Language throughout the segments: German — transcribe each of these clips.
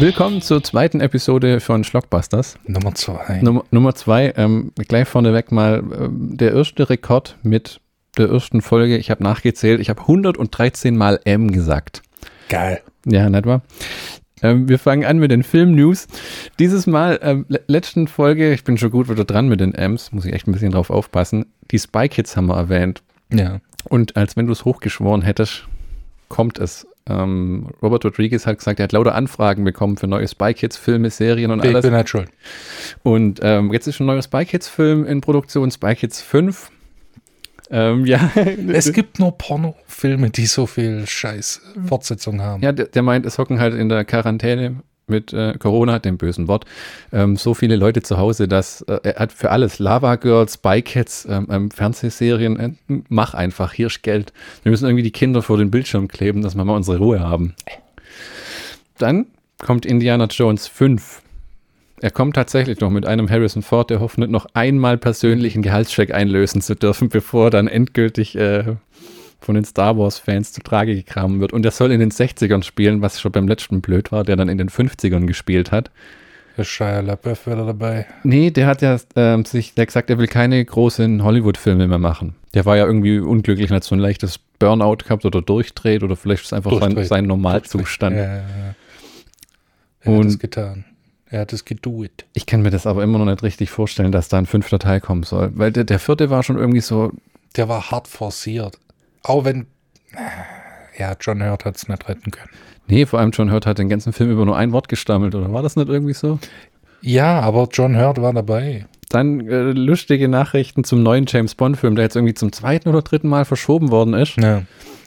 Willkommen zur zweiten Episode von Schlockbusters. Nummer zwei. Nummer, Nummer zwei, ähm, gleich vorneweg mal ähm, der erste Rekord mit der ersten Folge. Ich habe nachgezählt, ich habe 113 Mal M gesagt. Geil. Ja, nicht wahr? Ähm, wir fangen an mit den Film-News. Dieses Mal, ähm, le letzten Folge, ich bin schon gut wieder dran mit den M's, muss ich echt ein bisschen drauf aufpassen. Die Spy Kids haben wir erwähnt. Ja. Und als wenn du es hochgeschworen hättest, kommt es. Ähm, Robert Rodriguez hat gesagt, er hat lauter Anfragen bekommen für neue Spy Kids Filme, Serien und Ich alles. bin halt schuld. Und ähm, jetzt ist ein neuer Spy Kids Film in Produktion, Spy Kids 5. Ähm, ja. Es gibt nur Pornofilme, die so viel Scheiß Fortsetzung haben. Ja, der, der meint, es hocken halt in der Quarantäne mit äh, Corona, dem bösen Wort, ähm, so viele Leute zu Hause, dass äh, er hat für alles Lava Girls, Kids, ähm, ähm, Fernsehserien, äh, mach einfach, hier ist Geld. Wir müssen irgendwie die Kinder vor den Bildschirm kleben, dass wir mal unsere Ruhe haben. Dann kommt Indiana Jones 5. Er kommt tatsächlich noch mit einem Harrison Ford, der hofft noch einmal persönlichen Gehaltscheck einlösen zu dürfen, bevor er dann endgültig äh, von den Star Wars-Fans zu Trage gekramt wird. Und er soll in den 60ern spielen, was schon beim letzten blöd war, der dann in den 50ern gespielt hat. Der Shia LaBeouf wieder dabei. Nee, der hat ja ähm, sich der hat gesagt, er will keine großen Hollywood-Filme mehr machen. Der war ja irgendwie unglücklich und hat so ein leichtes Burnout gehabt oder durchdreht oder vielleicht ist es einfach sein, sein Normalzustand. Ja, ja, ja. Er Und- hat es getan. Er hat es gedoet. Ich kann mir das aber immer noch nicht richtig vorstellen, dass da ein fünfter Teil kommen soll. Weil der, der vierte war schon irgendwie so, Der war hart forciert. Auch wenn. Ja, John Hurt hat es nicht retten können. nee, vor allem John Hurt hat den ganzen Film über nur ein Wort gestammelt, oder war das nicht irgendwie so? Ja, aber John Hurt war dabei. Dann äh, lustige Nachrichten zum neuen James Bond-Film, der jetzt irgendwie zum zweiten oder dritten Mal verschoben worden ist, Ja.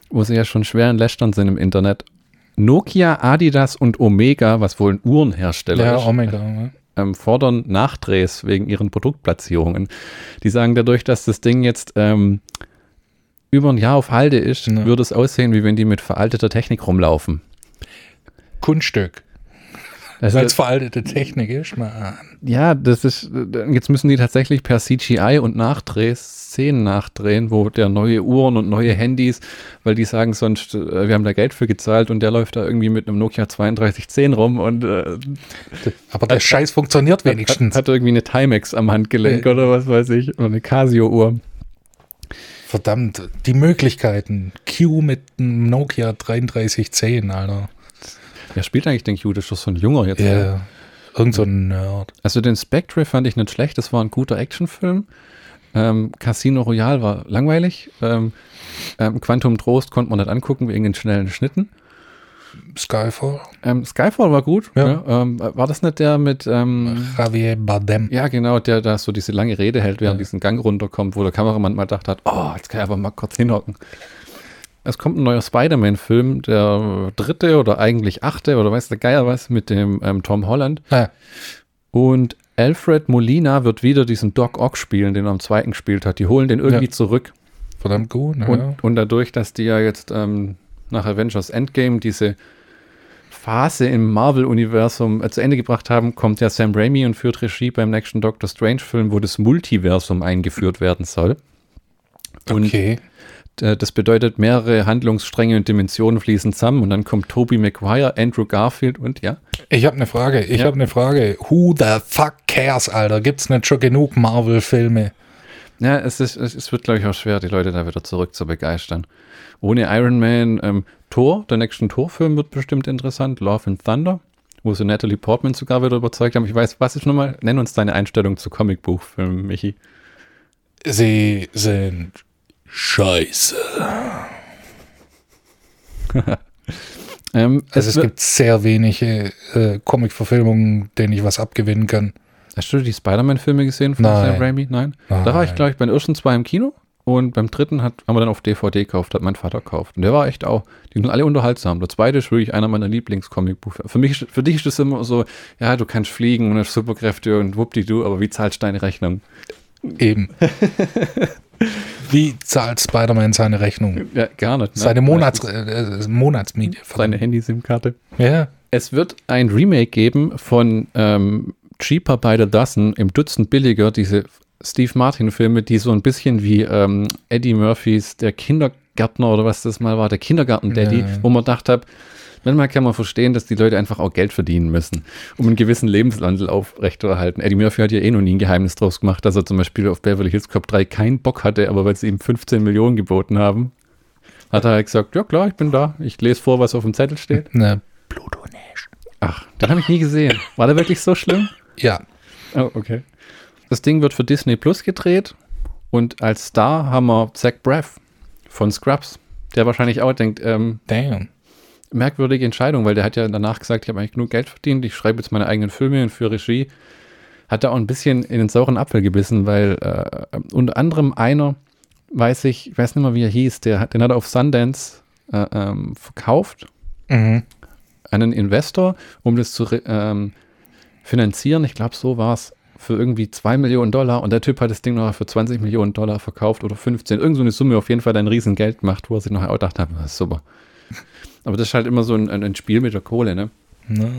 wo sie ja schon schwer in Lästern sind im Internet. Nokia, Adidas und Omega, was wohl ein Uhrenhersteller Ja, ist, Omega. Ne? ähm, fordern Nachdrehs wegen ihren Produktplatzierungen. Die sagen dadurch, dass das Ding jetzt ähm, über ein Jahr auf Halde ist, Ja. würde es aussehen, wie wenn die mit veralteter Technik rumlaufen. Kunststück. Also, Weil es veraltete Technik ist, man. ja, das ist, jetzt müssen die tatsächlich per CGI und Nachdrehs Szenen nachdrehen, wo der neue Uhren und neue Handys, weil die sagen sonst, äh, wir haben da Geld für gezahlt und der läuft da irgendwie mit einem Nokia 3210 rum und äh, Aber der Scheiß funktioniert wenigstens. hat, hat irgendwie eine Timex am Handgelenk Äh. oder was weiß ich, oder eine Casio-Uhr. Verdammt, die Möglichkeiten. Q mit einem Nokia 3310, Alter. Wer spielt eigentlich den Q? Das ist doch so ein Junger jetzt. Ja. ja. Irgend so ein Nerd. Also den Spectre fand ich nicht schlecht, das war ein guter Actionfilm. Ähm, Casino Royale war langweilig. Ähm, ähm, Quantum Trost konnte man nicht angucken wegen den schnellen Schnitten. Skyfall. Ähm, Skyfall war gut. Ja. Ja. ähm, war das nicht der mit, ähm, Javier Bardem. ja genau, der da so diese lange Rede hält, während Ja. diesen Gang runterkommt, wo der Kameramann mal gedacht hat, oh, jetzt kann ich aber mal kurz hinhocken. Es kommt ein neuer Spider-Man-Film, der dritte oder eigentlich achte oder weiß der Geier was, mit dem ähm, Tom Holland. Ah, Und Alfred Molina wird wieder diesen Doc Ock spielen, den er am zweiten gespielt hat. Die holen den irgendwie Ja. zurück. verdammt gut. Ja. Und, und dadurch, dass die ja jetzt ähm, nach Avengers Endgame diese Phase im Marvel-Universum äh, zu Ende gebracht haben, kommt ja Sam Raimi und führt Regie beim nächsten Doctor Strange-Film, wo das Multiversum eingeführt werden soll. Und okay. äh, das bedeutet, mehrere Handlungsstränge und Dimensionen fließen zusammen und dann kommt Tobey Maguire, Andrew Garfield und ja, Ich habe eine Frage. Ich Ja. habe eine Frage. Who the fuck cares, Alter? Gibt's nicht schon genug Marvel-Filme? Ja, es, ist, es, es wird, glaube ich, auch schwer, die Leute da wieder zurück zu begeistern. Ohne Iron Man, ähm, Thor, der nächsten Thor-Film wird bestimmt interessant. Love and Thunder, wo sie Natalie Portman sogar wieder überzeugt haben. Ich weiß, was ist nochmal? Nenn uns deine Einstellung zu Comicbuchfilmen, Michi. Sie sind scheiße. Ähm, Also es wird- gibt sehr wenige äh, Comic-Verfilmungen, denen ich was abgewinnen kann. Hast du die Spider-Man-Filme gesehen von Nein. Sam Raimi? Nein. Da war ich, Nein. glaube ich, bei den ersten zwei im Kino und beim dritten hat, haben wir dann auf DVD gekauft, hat mein Vater gekauft. Und der war echt auch, die sind alle unterhaltsam. Der zweite ist wirklich einer meiner Lieblings-Comic-Buchfilme. Für mich, für dich ist das immer so, ja, du kannst fliegen und hast Superkräfte und wuppdidu, aber wie zahlst du deine Rechnung? Eben. Wie zahlt Spider-Man seine Rechnung? Ja, gar nicht. ne? Seine Monats Meistens äh, Monatsmiete. Seine Handy-SIM-Karte. Ja. Es wird ein Remake geben von ähm, Cheaper by the Dozen im Dutzend billiger, diese Steve Martin-Filme, die so ein bisschen wie ähm, Eddie Murphys Der Kindergärtner oder was das mal war, der Kindergarten-Daddy, Ja. wo man gedacht hat, Manchmal kann man verstehen, dass die Leute einfach auch Geld verdienen müssen, um einen gewissen Lebenswandel aufrechtzuerhalten. Eddie Murphy hat ja eh noch nie ein Geheimnis draus gemacht, dass er zum Beispiel auf Beverly Hills Cop 3 keinen Bock hatte, aber weil sie ihm 15 Millionen geboten haben, hat er halt gesagt, ja klar, ich bin da. Ich lese vor, was auf dem Zettel steht. Ne, Pluto Nash. Ach, den habe ich nie gesehen. War der wirklich so schlimm? Ja. Oh, okay. Das Ding wird für Disney Plus gedreht und als Star haben wir Zach Braff von Scrubs, der wahrscheinlich auch denkt, ähm, Damn. merkwürdige Entscheidung, weil der hat ja danach gesagt, ich habe eigentlich genug Geld verdient, ich schreibe jetzt meine eigenen Filme und für Regie. Hat er auch ein bisschen in den sauren Apfel gebissen, weil äh, unter anderem einer, weiß ich, ich weiß nicht mehr, wie er hieß, der, hat- den hat er auf Sundance äh, ähm, verkauft Mhm. einen Investor, um das zu ähm, finanzieren. Ich glaube, so war es für irgendwie 2 Millionen Dollar und der Typ hat das Ding noch für 20 Millionen Dollar verkauft oder 15. Irgend so eine Summe auf jeden Fall ein riesen Geld gemacht, wo er sich nachher auch gedacht hat, das ist super. Aber das ist halt immer so ein, ein Spiel mit der Kohle, ne? Ne.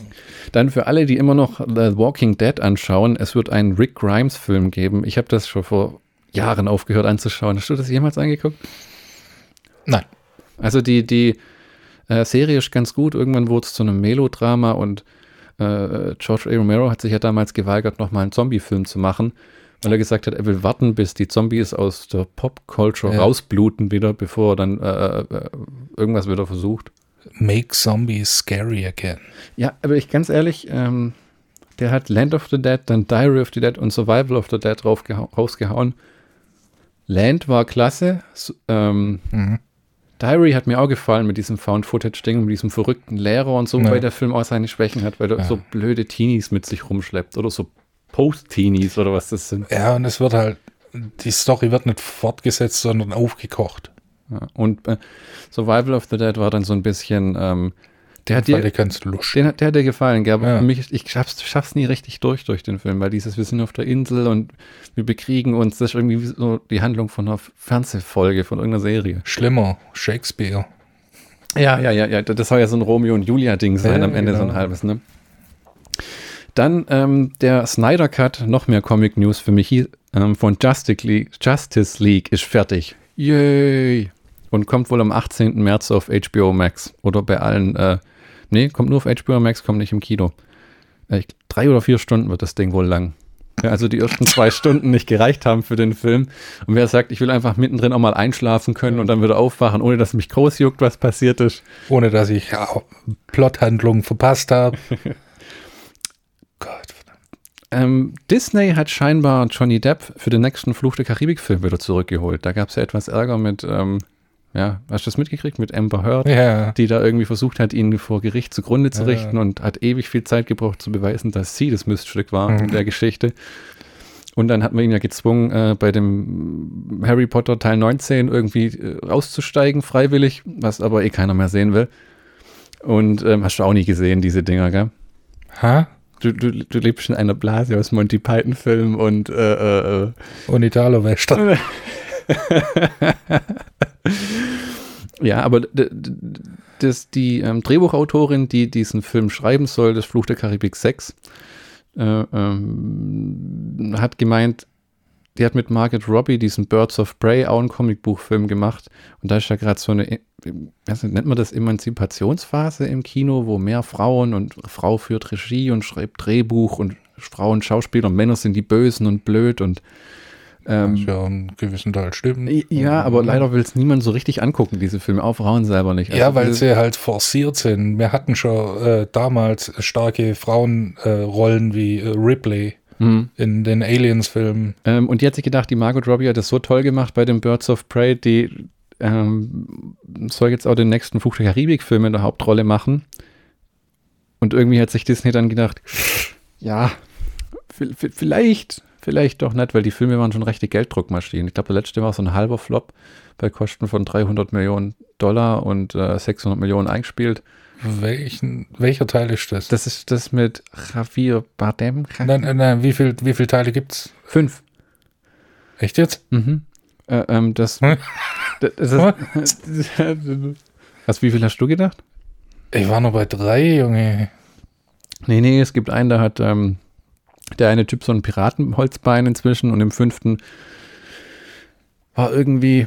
Dann für alle, die immer noch The Walking Dead anschauen, es wird einen Rick Grimes Film geben. Ich habe das schon vor Jahren aufgehört anzuschauen. Hast du das jemals angeguckt? Nein. Also die, die äh, Serie ist ganz gut. Irgendwann wurde es zu einem Melodrama und äh, George A. Romero hat sich ja damals geweigert, nochmal einen Zombie-Film zu machen, weil er gesagt hat, er will warten, bis die Zombies aus der Pop-Culture Ja. rausbluten wieder, bevor er dann äh, äh, irgendwas wieder versucht. Make Zombies scary again. Ja, aber ich ganz ehrlich, ähm, der hat Land of the Dead, dann Diary of the Dead und Survival of the Dead rausgehauen. Land war klasse. S- ähm, Mhm. Diary hat mir auch gefallen mit diesem Found-Footage-Ding, mit diesem verrückten Lehrer und so, Ja. weil der Film auch seine Schwächen hat, weil er Ja. so blöde Teenies mit sich rumschleppt oder so Post-Teenies oder was das sind. Ja, und es wird halt, die Story wird nicht fortgesetzt, sondern aufgekocht. Ja. Und äh, Survival of the Dead war dann so ein bisschen, ähm, der hat dir, kannst lusch. den hat, der hat dir gefallen, gell? aber Ja. für mich, ich schaff's, schaff's nie richtig durch durch den Film, weil dieses, wir sind auf der Insel und wir bekriegen uns, das ist irgendwie wie so die Handlung von einer Fernsehfolge, von irgendeiner Serie. Schlimmer, Shakespeare. Ja, ja, ja, ja. Das soll ja so ein Romeo und Julia-Ding sein Ja, am Ende, so ein genau. halbes, ne? Dann ähm, der Snyder Cut, noch mehr Comic News für mich hier, ähm, von Justice League, Justice League ist fertig. Yay! Und kommt wohl am 18. März auf HBO Max. Oder bei allen, äh, nee, kommt nur auf HBO Max, kommt nicht im Kino. Äh, ich, drei oder vier Stunden wird das Ding wohl lang. Ja, also die ersten zwei Stunden nicht gereicht haben für den Film. Und wer sagt, ich will einfach mittendrin auch mal einschlafen können und dann wieder aufwachen, ohne dass mich groß juckt, was passiert ist. Ohne dass ich ja, Plothandlungen verpasst habe. Gott. Ähm, Disney hat scheinbar Johnny Depp für den nächsten Fluch der Karibik-Film wieder zurückgeholt. Da gab es ja etwas Ärger mit, ähm, ja, hast du das mitgekriegt? Mit Amber Heard, Ja, die da irgendwie versucht hat, ihn vor Gericht zugrunde zu Ja. richten und hat ewig viel Zeit gebraucht zu beweisen, dass sie das Miststück war in Mhm. der Geschichte. Und dann hat man ihn ja gezwungen, äh, bei dem Harry Potter Teil 19 irgendwie äh, rauszusteigen, freiwillig, was aber eh keiner mehr sehen will. Und ähm, hast du auch nie gesehen, diese Dinger, gell? ha? Du, du, du lebst in einer Blase aus Monty Python-Filmen und äh, äh, Und Italo-Western. ja, aber das, die ähm, Drehbuchautorin, die diesen Film schreiben soll, das Fluch der Karibik 6, äh, ähm, hat gemeint, die hat mit Margaret Robbie diesen Birds of Prey auch einen Comicbuchfilm gemacht. Und da ist ja gerade so eine, äh, was nennt man das, Emanzipationsphase im Kino, wo mehr Frauen und Frau führt Regie und schreibt Drehbuch und Frauen Schauspieler und Männer sind die Bösen und blöd und ähm, ja einen gewissen Teil stimmt. ja, aber leider will es niemand so richtig angucken, diese Filme, auch Frauen selber nicht. Ja, Also weil diese- sie halt forciert sind. Wir hatten schon äh, damals starke Frauenrollen äh, wie äh, Ripley Mhm. in den Aliens-Filmen. Ähm, und die hat sich gedacht, die Margot Robbie hat das so toll gemacht bei den Birds of Prey, die ähm, soll jetzt auch den nächsten Fluch der Karibik-Film in der Hauptrolle machen. Und irgendwie hat sich Disney dann gedacht, ja, vi- vi- vielleicht, vielleicht doch nicht, weil die Filme waren schon rechte Gelddruckmaschinen. Ich glaube, der letzte war so ein halber Flop bei Kosten von 300 Millionen Dollar und äh, 600 Millionen eingespielt. Welchen, welcher Teil ist das? Das ist das mit Javier Bardem. nein, nein, nein, wie viel, wie viele Teile gibt's? Fünf. Echt jetzt? Mhm. Äh, ähm, das, Hm? das, das Was, wie viel hast du gedacht? Ich war noch bei drei, Junge. Nee, nee, es gibt einen, da hat ähm, der eine Typ so ein Piratenholzbein inzwischen und im fünften war irgendwie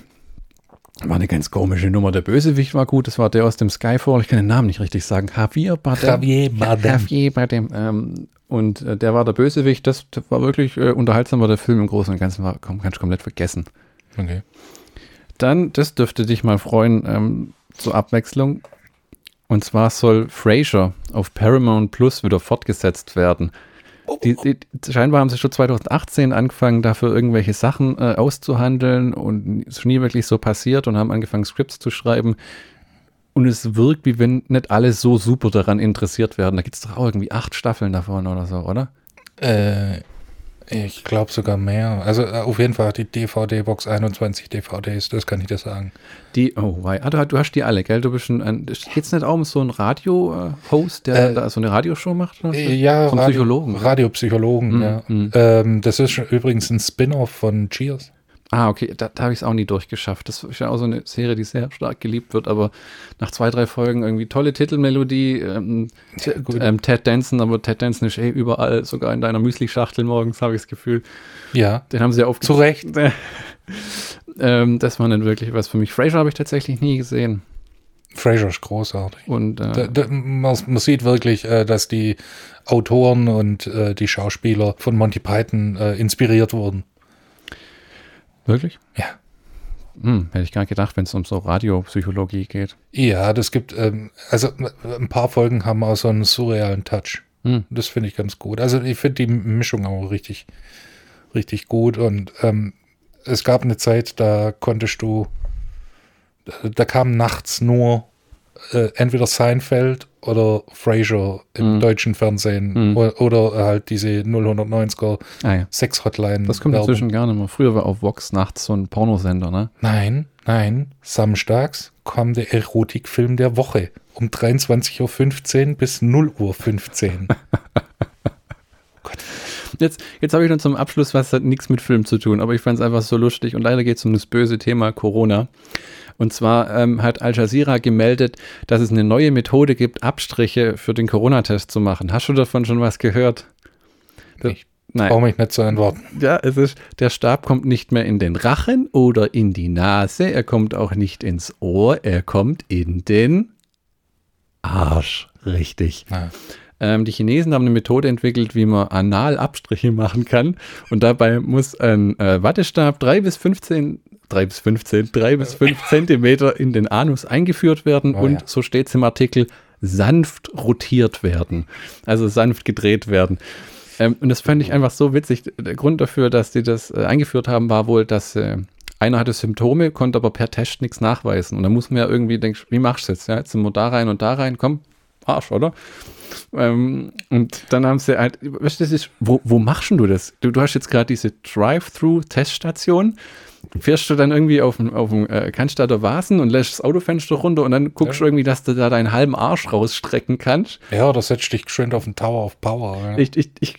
War eine ganz komische Nummer. Der Bösewicht war gut, das war der aus dem Skyfall. Ich kann den Namen nicht richtig sagen. Javier Bardem. Javier Bardem. Javier Bardem. Ähm, und äh, der war der Bösewicht. Das, das war wirklich äh, unterhaltsam, war der Film im Großen und Ganzen war kom ganz komplett vergessen. Okay. Dann, das dürfte dich mal freuen, ähm, zur Abwechslung. Und zwar soll Frasier auf Paramount Plus wieder fortgesetzt werden. Die, die, scheinbar haben sie schon 2018 angefangen, dafür irgendwelche Sachen äh, auszuhandeln und es ist nie wirklich so passiert und haben angefangen, Scripts zu schreiben. Und es wirkt, wie wenn nicht alle so super daran interessiert werden. Da gibt es doch auch irgendwie acht Staffeln davon oder so, oder? Äh, ich glaube sogar mehr. Also äh, auf jeden Fall die DVD-Box 21 DVDs, das kann ich dir sagen. Die, oh, wei. Ah, du, du hast die alle, gell? Du bist ein, geht es nicht auch um so einen Radio-Host, der Äh, da so eine Radioshow macht? Äh, Ja, Vom Radio- Psychologen. Radiopsychologen, Mhm, ja. mhm. Ähm, das ist übrigens ein Spin-off von Cheers. Ah, okay, da, da habe ich es auch nie durchgeschafft. Das ist ja auch so eine Serie, die sehr stark geliebt wird, aber nach zwei, drei Folgen irgendwie tolle Titelmelodie. Ähm, Ja, ähm, Ted Danson, aber Ted Danson ist eh überall, sogar in deiner Müsli-Schachtel morgens, habe ich das Gefühl. Ja, Den haben sie ja zu Recht. ähm, das war nicht wirklich was für mich. Frasier habe ich tatsächlich nie gesehen. Frasier ist großartig. Und äh, Da, da, man, man sieht wirklich, äh, dass die Autoren und äh, die Schauspieler von Monty Python äh, inspiriert wurden. Wirklich? Ja. Hm, hätte ich gar nicht gedacht, wenn es um so Radiopsychologie geht. Ja, das gibt, ähm, also ein paar Folgen haben auch so einen surrealen Touch. Hm. Das finde ich ganz gut. Also ich finde die Mischung auch richtig, richtig gut. Und ähm, es gab eine Zeit, da konntest du, da, da kam nachts nur äh, entweder Seinfeld oder Frasier im Mhm. deutschen Fernsehen Mhm. oder, halt diese 090er Ah ja. Sex-Hotline. Das kommt Werbung. inzwischen gar nicht mehr. Früher war auf Vox nachts so ein Pornosender, ne? Nein, nein. Samstags kam der Erotikfilm der Woche um 23.15 Uhr bis 0.15 Uhr. Jetzt, jetzt habe ich noch zum Abschluss was hat nichts mit Film zu tun, aber ich fand es einfach so lustig und leider geht es um das böse Thema Corona. Und zwar ähm, hat Al Jazeera gemeldet, dass es eine neue Methode gibt, Abstriche für den Corona-Test zu machen. Hast du davon schon was gehört? Das, Ich nein. Brauche mich nicht zu antworten. Ja, es ist, der Stab kommt nicht mehr in den Rachen oder in die Nase, er kommt auch nicht ins Ohr, er kommt in den Arsch. Richtig. Na, Ähm, die Chinesen haben eine Methode entwickelt, wie man anal Abstriche machen kann. Und dabei muss ein äh, Wattestab 3 bis 15, 3 bis 15, 3 bis 5 Zentimeter in den Anus eingeführt werden Oh und, ja. so steht es im Artikel, sanft rotiert werden. Also sanft gedreht werden. Ähm, und das fand ich einfach so witzig. Der Grund dafür, dass die das äh, eingeführt haben, war wohl, dass äh, einer hatte Symptome, konnte aber per Test nichts nachweisen. Und da muss man ja irgendwie denken, wie machst du jetzt? Ja, jetzt sind wir da rein und da rein, komm, Arsch, oder? Ähm, und dann haben sie halt, weißt du, das ist, wo, wo machst du das? Du, du hast jetzt gerade diese Drive-Thru-Teststation. Fährst du dann irgendwie auf dem, auf dem äh, Cannstatter Vasen und lässt das Autofenster runter und dann guckst du irgendwie, dass du da deinen halben Arsch rausstrecken kannst. ja, da setzt dich geschwind auf den Tower of Power. Ja. Ich, ich, ich,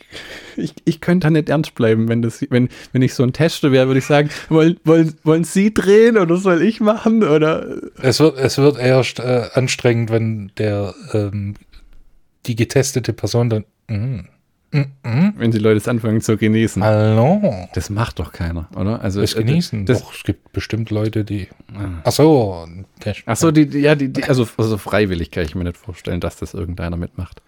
ich, ich könnte da nicht ernst bleiben, wenn, das, wenn, wenn ich so ein Tester wäre, würde ich sagen, wollen, wollen, wollen Sie drehen oder soll ich machen? Oder Es, wird, es wird erst äh, anstrengend, wenn der ähm, die getestete Person dann. Mm, mm, wenn die Leute es anfangen zu genießen. hallo. Das macht doch keiner, oder? Also Das äh, genießen. Das, Doch, es gibt bestimmt Leute, die. Ach so. Ach so, die, die- ja, die, die, also, also freiwillig kann ich mir nicht vorstellen, dass das irgendeiner mitmacht.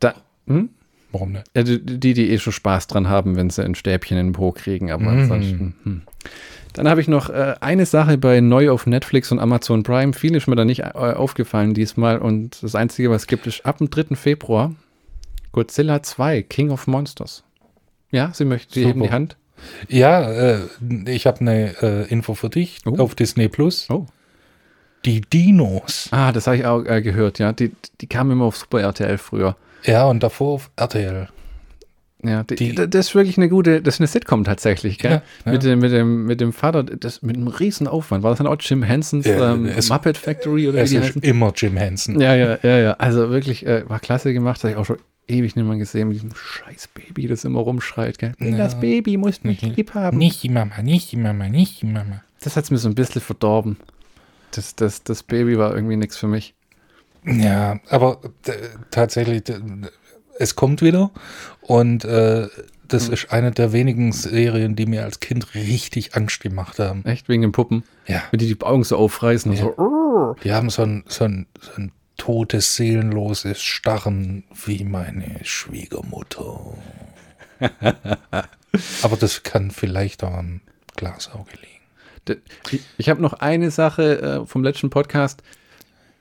Da, hm? Warum nicht? ja, die, die, die eh schon Spaß dran haben, wenn sie ein Stäbchen in den Po kriegen, aber Mhm. ansonsten. Hm. Dann habe ich noch äh, eine Sache bei neu auf Netflix und Amazon Prime. Viel ist mir da nicht äh, aufgefallen diesmal und das Einzige, was es gibt, ist ab dem 3. Februar Godzilla 2, King of Monsters. Ja, Sie möchten, Sie Super. heben die Hand. Ja, äh, ich habe eine äh, Info für dich Oh. auf Disney Plus. Oh. Die Dinos. Ah, das habe ich auch äh, gehört, ja. Die, die kamen immer auf Super RTL früher. Ja, und davor auf RTL. Ja, die, Die- das ist wirklich eine gute, das ist eine Sitcom tatsächlich, gell? Ja, ja. Mit, dem, mit, dem, mit dem Vater, das, mit einem riesen Aufwand. War das dann auch Jim Hensons Ja, ähm, es- Muppet Factory oder wie Es die ist heißen? immer Jim Henson. Ja, ja, ja, ja. Also wirklich, äh, war klasse gemacht. Habe ich auch schon ewig nicht mehr gesehen mit diesem scheiß Baby, das immer rumschreit, gell? Ja. Das Baby muss mich Mhm. lieb haben. Nicht die Mama, nicht die Mama, nicht die Mama. Das hat es mir so ein bisschen verdorben. Das, das, das Baby war irgendwie nichts für mich. Ja, aber äh, tatsächlich, es kommt wieder und äh, das ist eine der wenigen Serien, die mir als Kind richtig Angst gemacht haben. Echt wegen den Puppen? Ja. Wenn die die Augen so aufreißen Ja. und so. Die haben so ein, so ein, so ein totes, seelenloses Starren wie meine Schwiegermutter. Aber das kann vielleicht auch am Glasauge liegen. Ich habe noch eine Sache äh, vom letzten Podcast.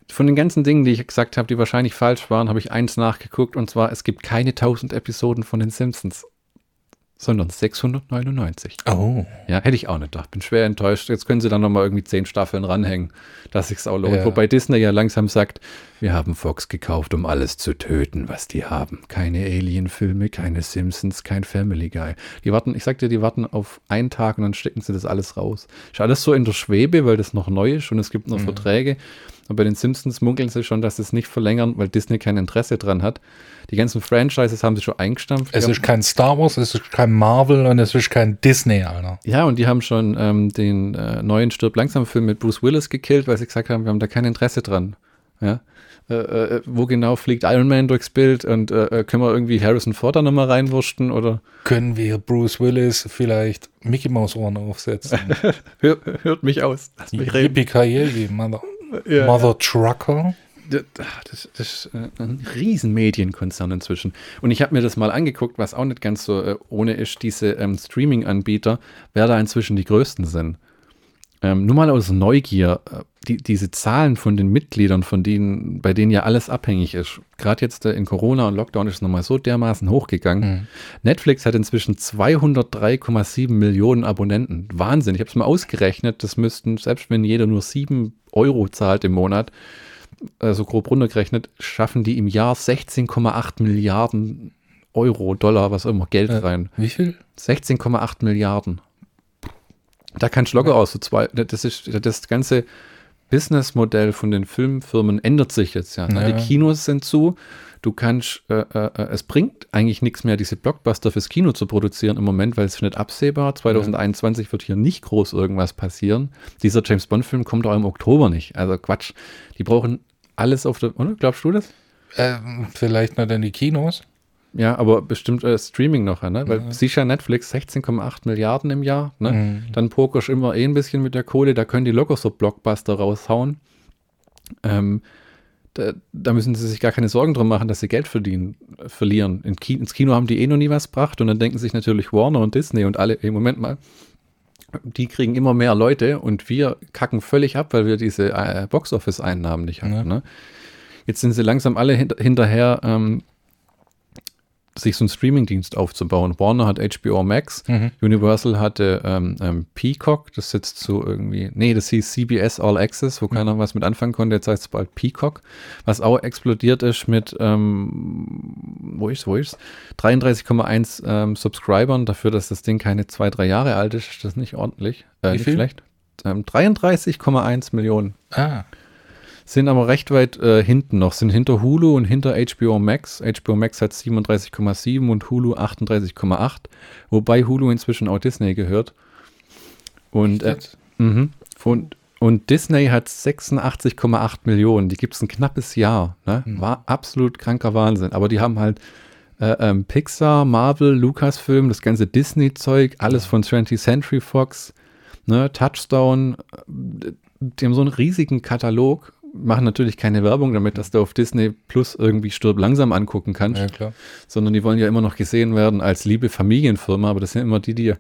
Von den ganzen Dingen, die ich gesagt habe, die wahrscheinlich falsch waren, habe ich eins nachgeguckt und zwar: Es gibt keine 1000 Episoden von den Simpsons, sondern 699. Oh. Ja, hätte ich auch nicht gedacht. Bin schwer enttäuscht. Jetzt können sie dann nochmal irgendwie zehn Staffeln ranhängen, dass sich's auch lohnt. Ja. Wobei Disney ja langsam sagt, wir haben Fox gekauft, um alles zu töten, was die haben. Keine Alien-Filme, keine Simpsons, kein Family Guy. Die warten, ich sag dir, die warten auf einen Tag und dann stecken sie das alles raus. Ist alles so in der Schwebe, weil das noch neu ist und es gibt noch Verträge. Und bei den Simpsons munkeln sie schon, dass sie es nicht verlängern, weil Disney kein Interesse dran hat. Die ganzen Franchises haben sie schon eingestampft. Es ist kein Star Wars, es ist kein Marvel und es ist kein Disney, Alter. Ja, und die haben schon ähm, den äh, neuen Stirb langsam Film mit Bruce Willis gekillt, weil sie gesagt haben, wir haben da kein Interesse dran. Ja. Äh, äh, wo genau fliegt Iron Man durchs Bild und äh, äh, können wir irgendwie Harrison Ford da nochmal reinwursten oder Können wir Bruce Willis vielleicht Mickey Mouse Ohren aufsetzen? hör, hört mich aus. Lass mich reden. Yippie Mother, Ja, Mother Trucker. Das, das, das ist äh, ein riesen Medienkonzern inzwischen. Und ich habe mir das mal angeguckt, was auch nicht ganz so äh, ohne ist, diese ähm, Streaming-Anbieter, wer da inzwischen die größten sind. Ähm, nur mal aus Neugier, äh, die, diese Zahlen von den Mitgliedern, von denen, bei denen ja alles abhängig ist. Gerade jetzt äh, in Corona und Lockdown ist es nochmal so dermaßen hochgegangen. Netflix hat inzwischen 203,7 Millionen Abonnenten. Wahnsinn. Ich habe es mal ausgerechnet. Das müssten, selbst wenn jeder nur 7 Euro zahlt im Monat, also grob runtergerechnet, schaffen die im Jahr 16,8 Milliarden Euro, Dollar, was auch immer, Geld Äh, rein. Wie viel? 16,8 Milliarden. Da kannst du locker aus. So zwei, das, ist, das ganze Businessmodell von den Filmfirmen ändert sich jetzt ja. Ja. Die Kinos sind zu. Du kannst, äh, äh, es bringt eigentlich nichts mehr, diese Blockbuster fürs Kino zu produzieren im Moment, weil es ist nicht absehbar. 2021 wird hier nicht groß irgendwas passieren. Dieser James Bond-Film kommt auch im Oktober nicht. Also Quatsch. Die brauchen alles auf der, oder? Glaubst du das? Ähm, vielleicht nicht in die Kinos. Ja, aber bestimmt äh, Streaming noch, ne? Weil sicher Netflix 16,8 Milliarden im Jahr, ne? Mhm. Dann pokerst immer eh ein bisschen mit der Kohle, da können die locker so Blockbuster raushauen. Ähm, da, da müssen sie sich gar keine Sorgen drum machen, dass sie Geld verdienen, äh, verlieren. In Ki ins Kino haben die eh noch nie was gebracht und dann denken sich natürlich Warner und Disney und alle, im Moment mal, die kriegen immer mehr Leute und wir kacken völlig ab, weil wir diese äh, Box-Office-Einnahmen nicht haben. Ja. Ne? Jetzt sind sie langsam alle hint hinterher, ähm, sich so einen Streaming-Dienst aufzubauen. Warner hat HBO Max, Mhm. Universal hatte ähm, ähm, Peacock, das sitzt so irgendwie, nee, das hieß CBS All Access, wo keiner was mit anfangen konnte, jetzt heißt es bald Peacock, was auch explodiert ist mit, ähm, wo ist wo ist 33,1 ähm, Subscribern, dafür, dass das Ding keine zwei, drei Jahre alt ist, ist das nicht ordentlich, äh, Wie nicht viel? schlecht. Ähm, 33,1 Millionen Ah, sind aber recht weit äh, hinten noch, sind hinter Hulu und hinter HBO Max. HBO Max hat 37,7 und Hulu 38,8, wobei Hulu inzwischen auch Disney gehört. Und, äh, mhm. und, und Disney hat 86,8 Millionen. Die gibt es ein knappes Jahr. Ne? War absolut kranker Wahnsinn. Aber die haben halt äh, ähm, Pixar, Marvel, Lucasfilm, das ganze Disney-Zeug, alles von 20th Century Fox, ne? Touchstone. äh, Die haben so einen riesigen Katalog, machen natürlich keine Werbung damit, dass du auf Disney Plus irgendwie Stirb langsam angucken kannst ja klar. sondern die wollen ja immer noch gesehen werden als liebe Familienfirma, aber das sind immer die, die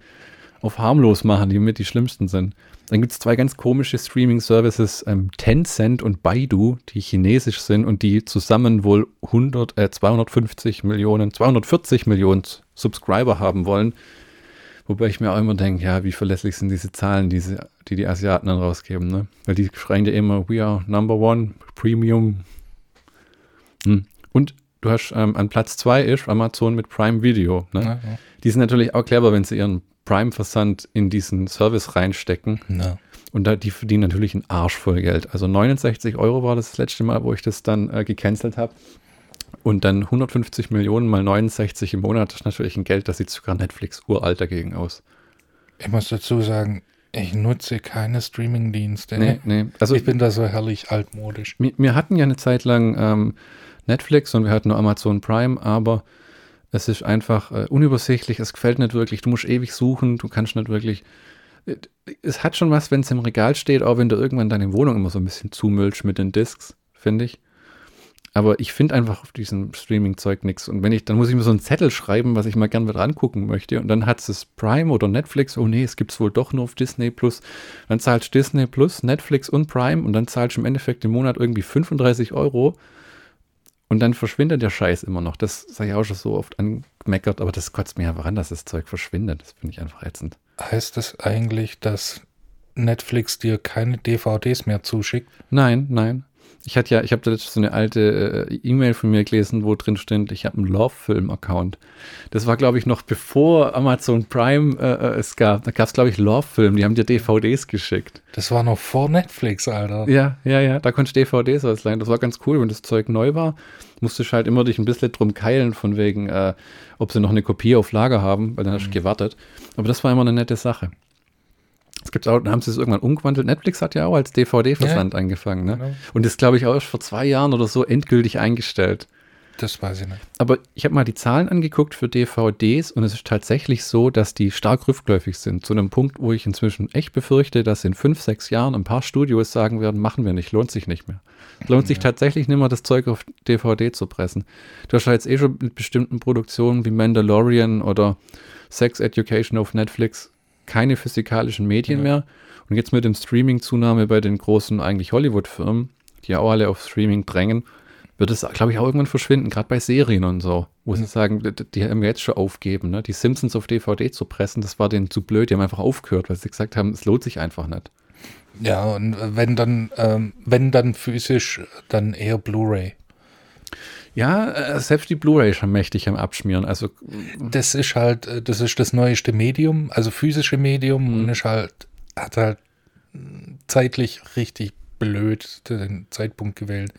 auf harmlos machen, die mit die schlimmsten sind. Dann gibt es zwei ganz komische Streaming-Services, ähm, Tencent und Baidu, die chinesisch sind und die zusammen wohl 100, äh, 250 Millionen, 240 Millionen Subscriber haben wollen. Wobei ich mir auch immer denke, ja, wie verlässlich sind diese Zahlen, diese, die die Asiaten dann rausgeben, ne? Weil die schreien ja immer, we are number one, Premium. Hm. Und du hast ähm, an Platz zwei ist Amazon mit Prime Video, ne? Ja. Die sind natürlich auch clever, wenn sie ihren Prime-Versand in diesen Service reinstecken. Ja. Und da, die verdienen natürlich einen Arsch voll Geld. Also 69 Euro war das, das letzte Mal, wo ich das dann äh, gecancelt habe. Und dann 150 Millionen mal 69 im Monat ist natürlich ein Geld, das sieht sogar Netflix uralt dagegen aus. Ich muss dazu sagen, ich nutze keine Streaming-Dienste. Nee, nee. Also ich bin da so herrlich altmodisch. wir, wir hatten ja eine Zeit lang ähm, Netflix und wir hatten nur Amazon Prime, aber Es ist einfach äh, unübersichtlich, es gefällt nicht wirklich, du musst ewig suchen, du kannst nicht wirklich. Äh, es hat schon was, wenn es im Regal steht, auch wenn du irgendwann deine Wohnung immer so ein bisschen zumüllst mit den Discs, finde ich. Aber ich finde einfach auf diesem Streaming-Zeug nichts. Und wenn ich, dann muss ich mir so einen Zettel schreiben, was ich mal gern wieder angucken möchte. Und dann hat es Prime oder Netflix. Oh nee, es gibt es wohl doch nur auf Disney Plus. Dann zahlst du Disney Plus, Netflix und Prime und dann zahlst du im Endeffekt im Monat irgendwie 35 Euro. Und dann verschwindet der Scheiß immer noch. Das sei ja auch schon so oft angemeckert, aber das kotzt mir einfach an, dass das Zeug verschwindet. Das finde ich einfach ätzend. Heißt das eigentlich, dass Netflix dir keine DVDs mehr zuschickt? Nein, nein. Ich hatte ja, ich habe da so eine alte äh, E-Mail von mir gelesen, wo drin steht, ich habe einen Love-Film-Account. Das war, glaube ich, noch bevor Amazon Prime äh, äh es gab. Da gab es, glaube ich, Love-Film. Die haben dir DVDs geschickt. Das war noch vor Netflix, Alter. Ja, ja, ja. Da konntest du DVDs ausleihen. Das war ganz cool, wenn das Zeug neu war. Musstest halt immer dich ein bisschen drum keilen, von wegen, äh, ob sie noch eine Kopie auf Lager haben, weil dann hast du mhm. gewartet. Aber das war immer eine nette Sache. Es gibt auch, haben sie es irgendwann umgewandelt. Netflix hat ja auch als DVD-Versand ja, angefangen, ne? Genau. Und ist, glaube ich, auch erst vor zwei Jahren oder so endgültig eingestellt. Das weiß ich nicht. Aber ich habe mal die Zahlen angeguckt für DVDs und es ist tatsächlich so, dass die stark rückläufig sind. Zu einem Punkt, wo ich inzwischen echt befürchte, dass in fünf, sechs Jahren ein paar Studios sagen werden, machen wir nicht, lohnt sich nicht mehr. Es lohnt ja. sich tatsächlich nicht mehr, das Zeug auf DVD zu pressen. Du hast ja jetzt eh schon mit bestimmten Produktionen wie Mandalorian oder Sex Education auf Netflix keine physikalischen Medien ja. mehr. Und jetzt mit dem Streaming-Zunahme bei den großen eigentlich Hollywood-Firmen, die ja auch alle auf Streaming drängen, wird es, glaube ich, auch irgendwann verschwinden, gerade bei Serien und so. Wo sie sagen, die, die haben jetzt schon aufgeben, ne? Die Simpsons auf DVD zu pressen, das war denen zu blöd, die haben einfach aufgehört, weil sie gesagt haben, es lohnt sich einfach nicht. Ja, und wenn dann, ähm, wenn dann physisch, dann eher Blu-ray. Ja, äh, selbst die Blu-ray schon mächtig am Abschmieren. Also das ist halt, äh, das ist das neueste Medium, also physische Medium mhm. und ist halt, hat halt zeitlich richtig blöd den Zeitpunkt gewählt,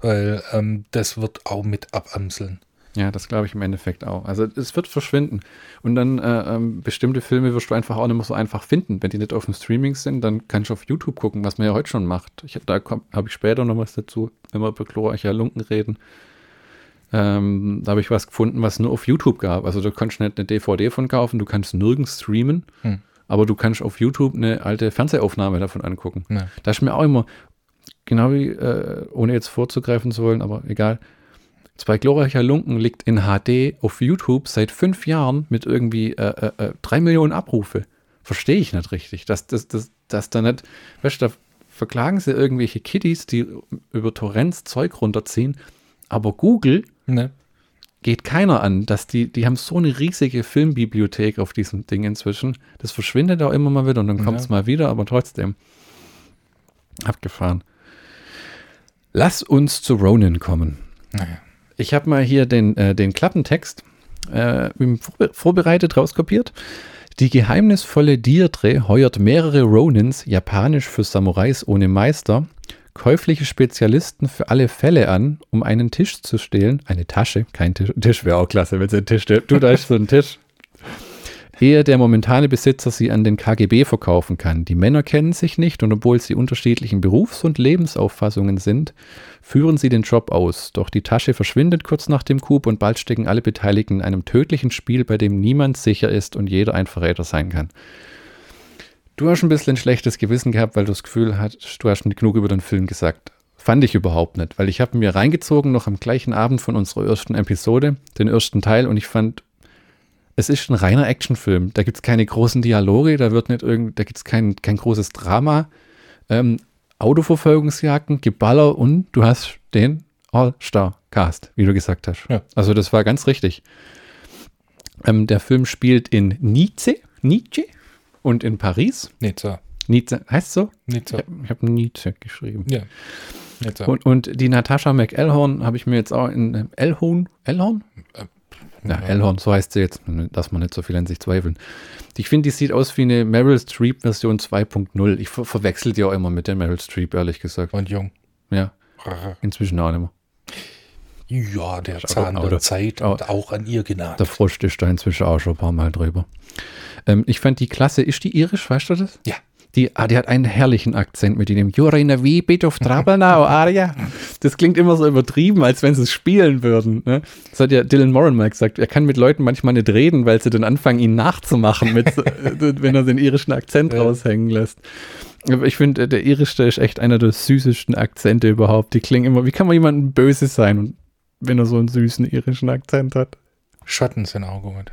weil ähm, das wird auch mit abamseln. Ja, das glaube ich im Endeffekt auch. Also es wird verschwinden. Und dann äh, ähm, bestimmte Filme wirst du einfach auch nicht mehr so einfach finden. Wenn die nicht auf dem Streaming sind, dann kannst du auf YouTube gucken, was man ja heute schon macht. Ich, da habe ich später noch was dazu, wenn wir über chlorreicher Lunken reden. Ähm, da habe ich was gefunden, was nur auf YouTube gab. Also du kannst nicht eine DVD von kaufen, du kannst nirgends streamen, hm. aber du kannst auf YouTube eine alte Fernsehaufnahme davon angucken. Ja. Da ist mir auch immer, genau wie, äh, ohne jetzt vorzugreifen zu wollen, aber egal, Zwei glorreicher Lunken liegt in HD auf YouTube seit fünf Jahren mit irgendwie äh, äh, äh, drei Millionen Abrufe. Verstehe ich nicht richtig. Dass das, das, das da nicht, weißt du, da verklagen sie irgendwelche Kiddies, die über Torrents Zeug runterziehen, aber Google Ne? Geht keiner an, dass die, die haben so eine riesige Filmbibliothek auf diesem Ding inzwischen. Das verschwindet auch immer mal wieder und dann kommt es ja. mal wieder, aber trotzdem. Abgefahren. Lass uns zu Ronin kommen. Naja. Ich habe mal hier den, äh, den Klappentext äh, vorbereitet, rauskopiert. Die geheimnisvolle Dirdre heuert mehrere Ronins, japanisch für Samurais ohne Meister, käufliche Spezialisten für alle Fälle an, um einen Tisch zu stehlen. Eine Tasche, kein Tisch. Tisch wäre auch klasse, wenn es ein Tisch steht. Du, da ist so ein Tisch. Ehe der momentane Besitzer sie an den KGB verkaufen kann. Die Männer kennen sich nicht und obwohl sie unterschiedlichen Berufs- und Lebensauffassungen sind, führen sie den Job aus. Doch die Tasche verschwindet kurz nach dem Coup und bald stecken alle Beteiligten in einem tödlichen Spiel, bei dem niemand sicher ist und jeder ein Verräter sein kann. Du hast ein bisschen ein schlechtes Gewissen gehabt, weil du das Gefühl hast, du hast nicht genug über den Film gesagt. Fand ich überhaupt nicht, weil ich habe mir reingezogen noch am gleichen Abend von unserer ersten Episode, den ersten Teil, und ich fand, es ist ein reiner Actionfilm. Da gibt es keine großen Dialoge, da wird nicht irgend, da gibt es kein, kein großes Drama. Ähm, Autoverfolgungsjagden, Geballer und du hast den All-Star-Cast, wie du gesagt hast. Ja. Also das war ganz richtig. Ähm, der Film spielt in Nietzsche, Nietzsche, und in Paris. Nizza. Nizza, heißt so? Nizza. Ich habe hab Nietzsche geschrieben. Ja. Nizza. Und, und die Natascha McElhorn habe ich mir jetzt auch in Elhorn, Elhorn? Äh, ja, Elhorn, so heißt sie jetzt, dass man nicht so viel an sich zweifeln. Ich finde, die sieht aus wie eine Meryl Streep Version 2.0. Ich ver verwechsel die auch immer mit der Meryl Streep, ehrlich gesagt. Und jung. Ja. Inzwischen auch nicht mehr. Ja, der Zahn der Zeit und auch an ihr genagt. Der Frosch ist da inzwischen auch schon ein paar Mal drüber. Ähm, ich fand die Klasse, ist die irisch, weißt du das? Ja. Die, ah, die hat einen herrlichen Akzent mit dem You're in a wee bit of trouble now, Aria. Das klingt immer so übertrieben, als wenn sie es spielen würden. Ne? Das hat ja Dylan Moran mal gesagt. Er kann mit Leuten manchmal nicht reden, weil sie dann anfangen, ihn nachzumachen, mit, wenn er den irischen Akzent ja. raushängen lässt. Aber ich finde, der irische ist echt einer der süßesten Akzente überhaupt. Die klingen immer, wie kann man jemandem böse sein, wenn er so einen süßen irischen Akzent hat? Schotten sind auch gut.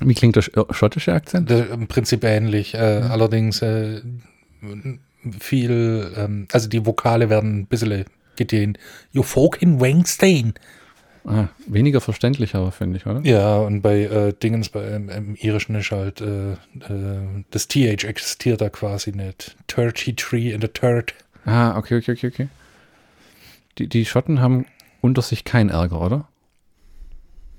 Wie klingt der schottische Akzent? Der, Im Prinzip ähnlich. Äh, mhm. Allerdings äh, viel, ähm, also die Vokale werden ein bisschen gedehnt. You fucking Wangstein. Ah, weniger verständlich aber, finde ich, oder? Ja, und bei äh, Dingens, bei, im, im Irischen ist halt, äh, äh, das TH existiert da quasi nicht. 33 in the third. Ah, okay, okay, okay, okay. Die, die Schotten haben unter sich keinen Ärger, oder?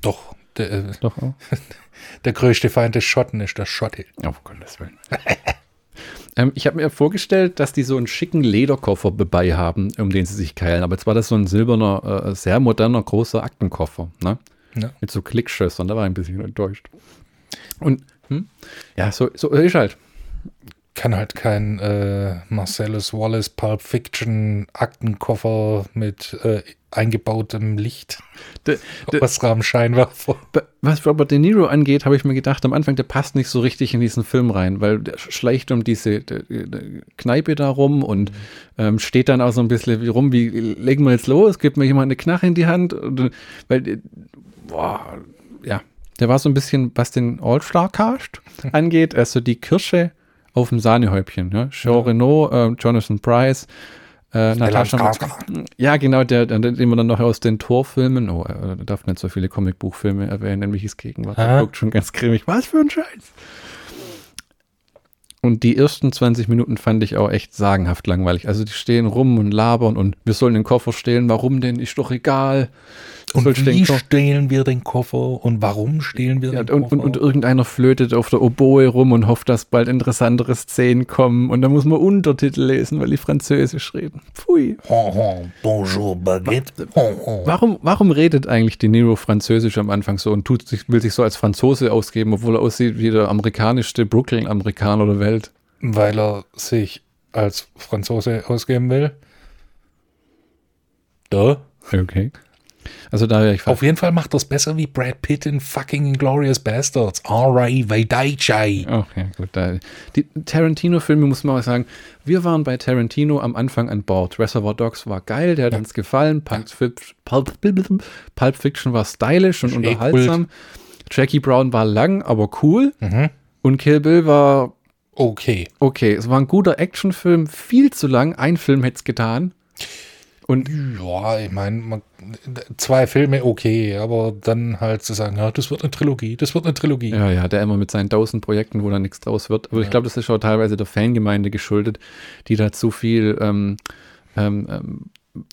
Doch. Der, äh, Doch auch. der größte Feind des Schotten ist der Schotte. Oh, Gottes Willen. ähm, ich habe mir vorgestellt, dass die so einen schicken Lederkoffer dabei haben, um den sie sich keilen. Aber jetzt war das so ein silberner, äh, sehr moderner, großer Aktenkoffer. Ne? Ja. Mit so Klickschössern. Da war ich ein bisschen enttäuscht. Und hm? ja, so, so ist halt kann halt kein äh, Marcellus Wallace Pulp Fiction Aktenkoffer mit äh, eingebautem Licht. De, de, was Rahmenscheinwerfer. Was Robert De Niro angeht, habe ich mir gedacht, am Anfang, der passt nicht so richtig in diesen Film rein, weil der schleicht um diese de, Kneipe da rum und mhm. ähm, steht dann auch so ein bisschen wie rum, wie legen wir jetzt los, gibt mir jemand eine Knarre in die Hand, und, weil, äh, boah, ja, der war so ein bisschen, was den All-Star-Cast angeht, also die Kirsche auf dem Sahnehäubchen. Ja? Jean ja. Renault, äh, Jonathan Price, äh, Natascha. Ja, genau, der, den man dann noch aus den Torfilmen, oh, er darf nicht so viele Comicbuchfilme erwähnen, nämlich ist Gegenwart. Der guckt schon ganz cremig. Was für ein Scheiß. Und die ersten 20 Minuten fand ich auch echt sagenhaft langweilig. Also die stehen rum und labern und wir sollen den Koffer stehlen. Warum denn? Ist doch egal. Und wie stehlen wir den Koffer und warum stehlen wir ja, den Koffer? Und, und, irgendeiner flötet auf der Oboe rum und hofft, dass bald interessantere Szenen kommen. Und da muss man Untertitel lesen, weil die Französisch reden. Pfui. bonjour, Baguette. warum, warum redet eigentlich die Nero Französisch am Anfang so und tut sich, will sich so als Franzose ausgeben, obwohl er aussieht wie der amerikanischste Brooklyn-Amerikaner der Welt? Weil er sich als Franzose ausgeben will. Da. Okay. Also da wäre ich Auf jeden Fall macht das besser wie Brad Pitt in fucking Inglorious Bastards. R.A. Vaidaichai. Okay, gut. Da, die Tarantino-Filme muss man auch sagen, wir waren bei Tarantino am Anfang an Bord. Reservoir Dogs war geil, der hat ja. uns gefallen. Pulp, Pulp, Pulp, Fiction war stylisch und unterhaltsam. Jackie Brown war lang, aber cool. Mhm. Und Kill Bill war okay. Okay, es war ein guter Actionfilm, viel zu lang. Ein Film hätte es getan. Und ja, ich meine, zwei Filme okay, aber dann halt zu sagen, ja, das wird eine Trilogie, das wird eine Trilogie. Ja, ja, der immer mit seinen tausend Projekten, wo dann nichts draus wird. Aber ja. ich glaube, das ist auch teilweise der Fangemeinde geschuldet, die da zu viel ähm, ähm, ähm,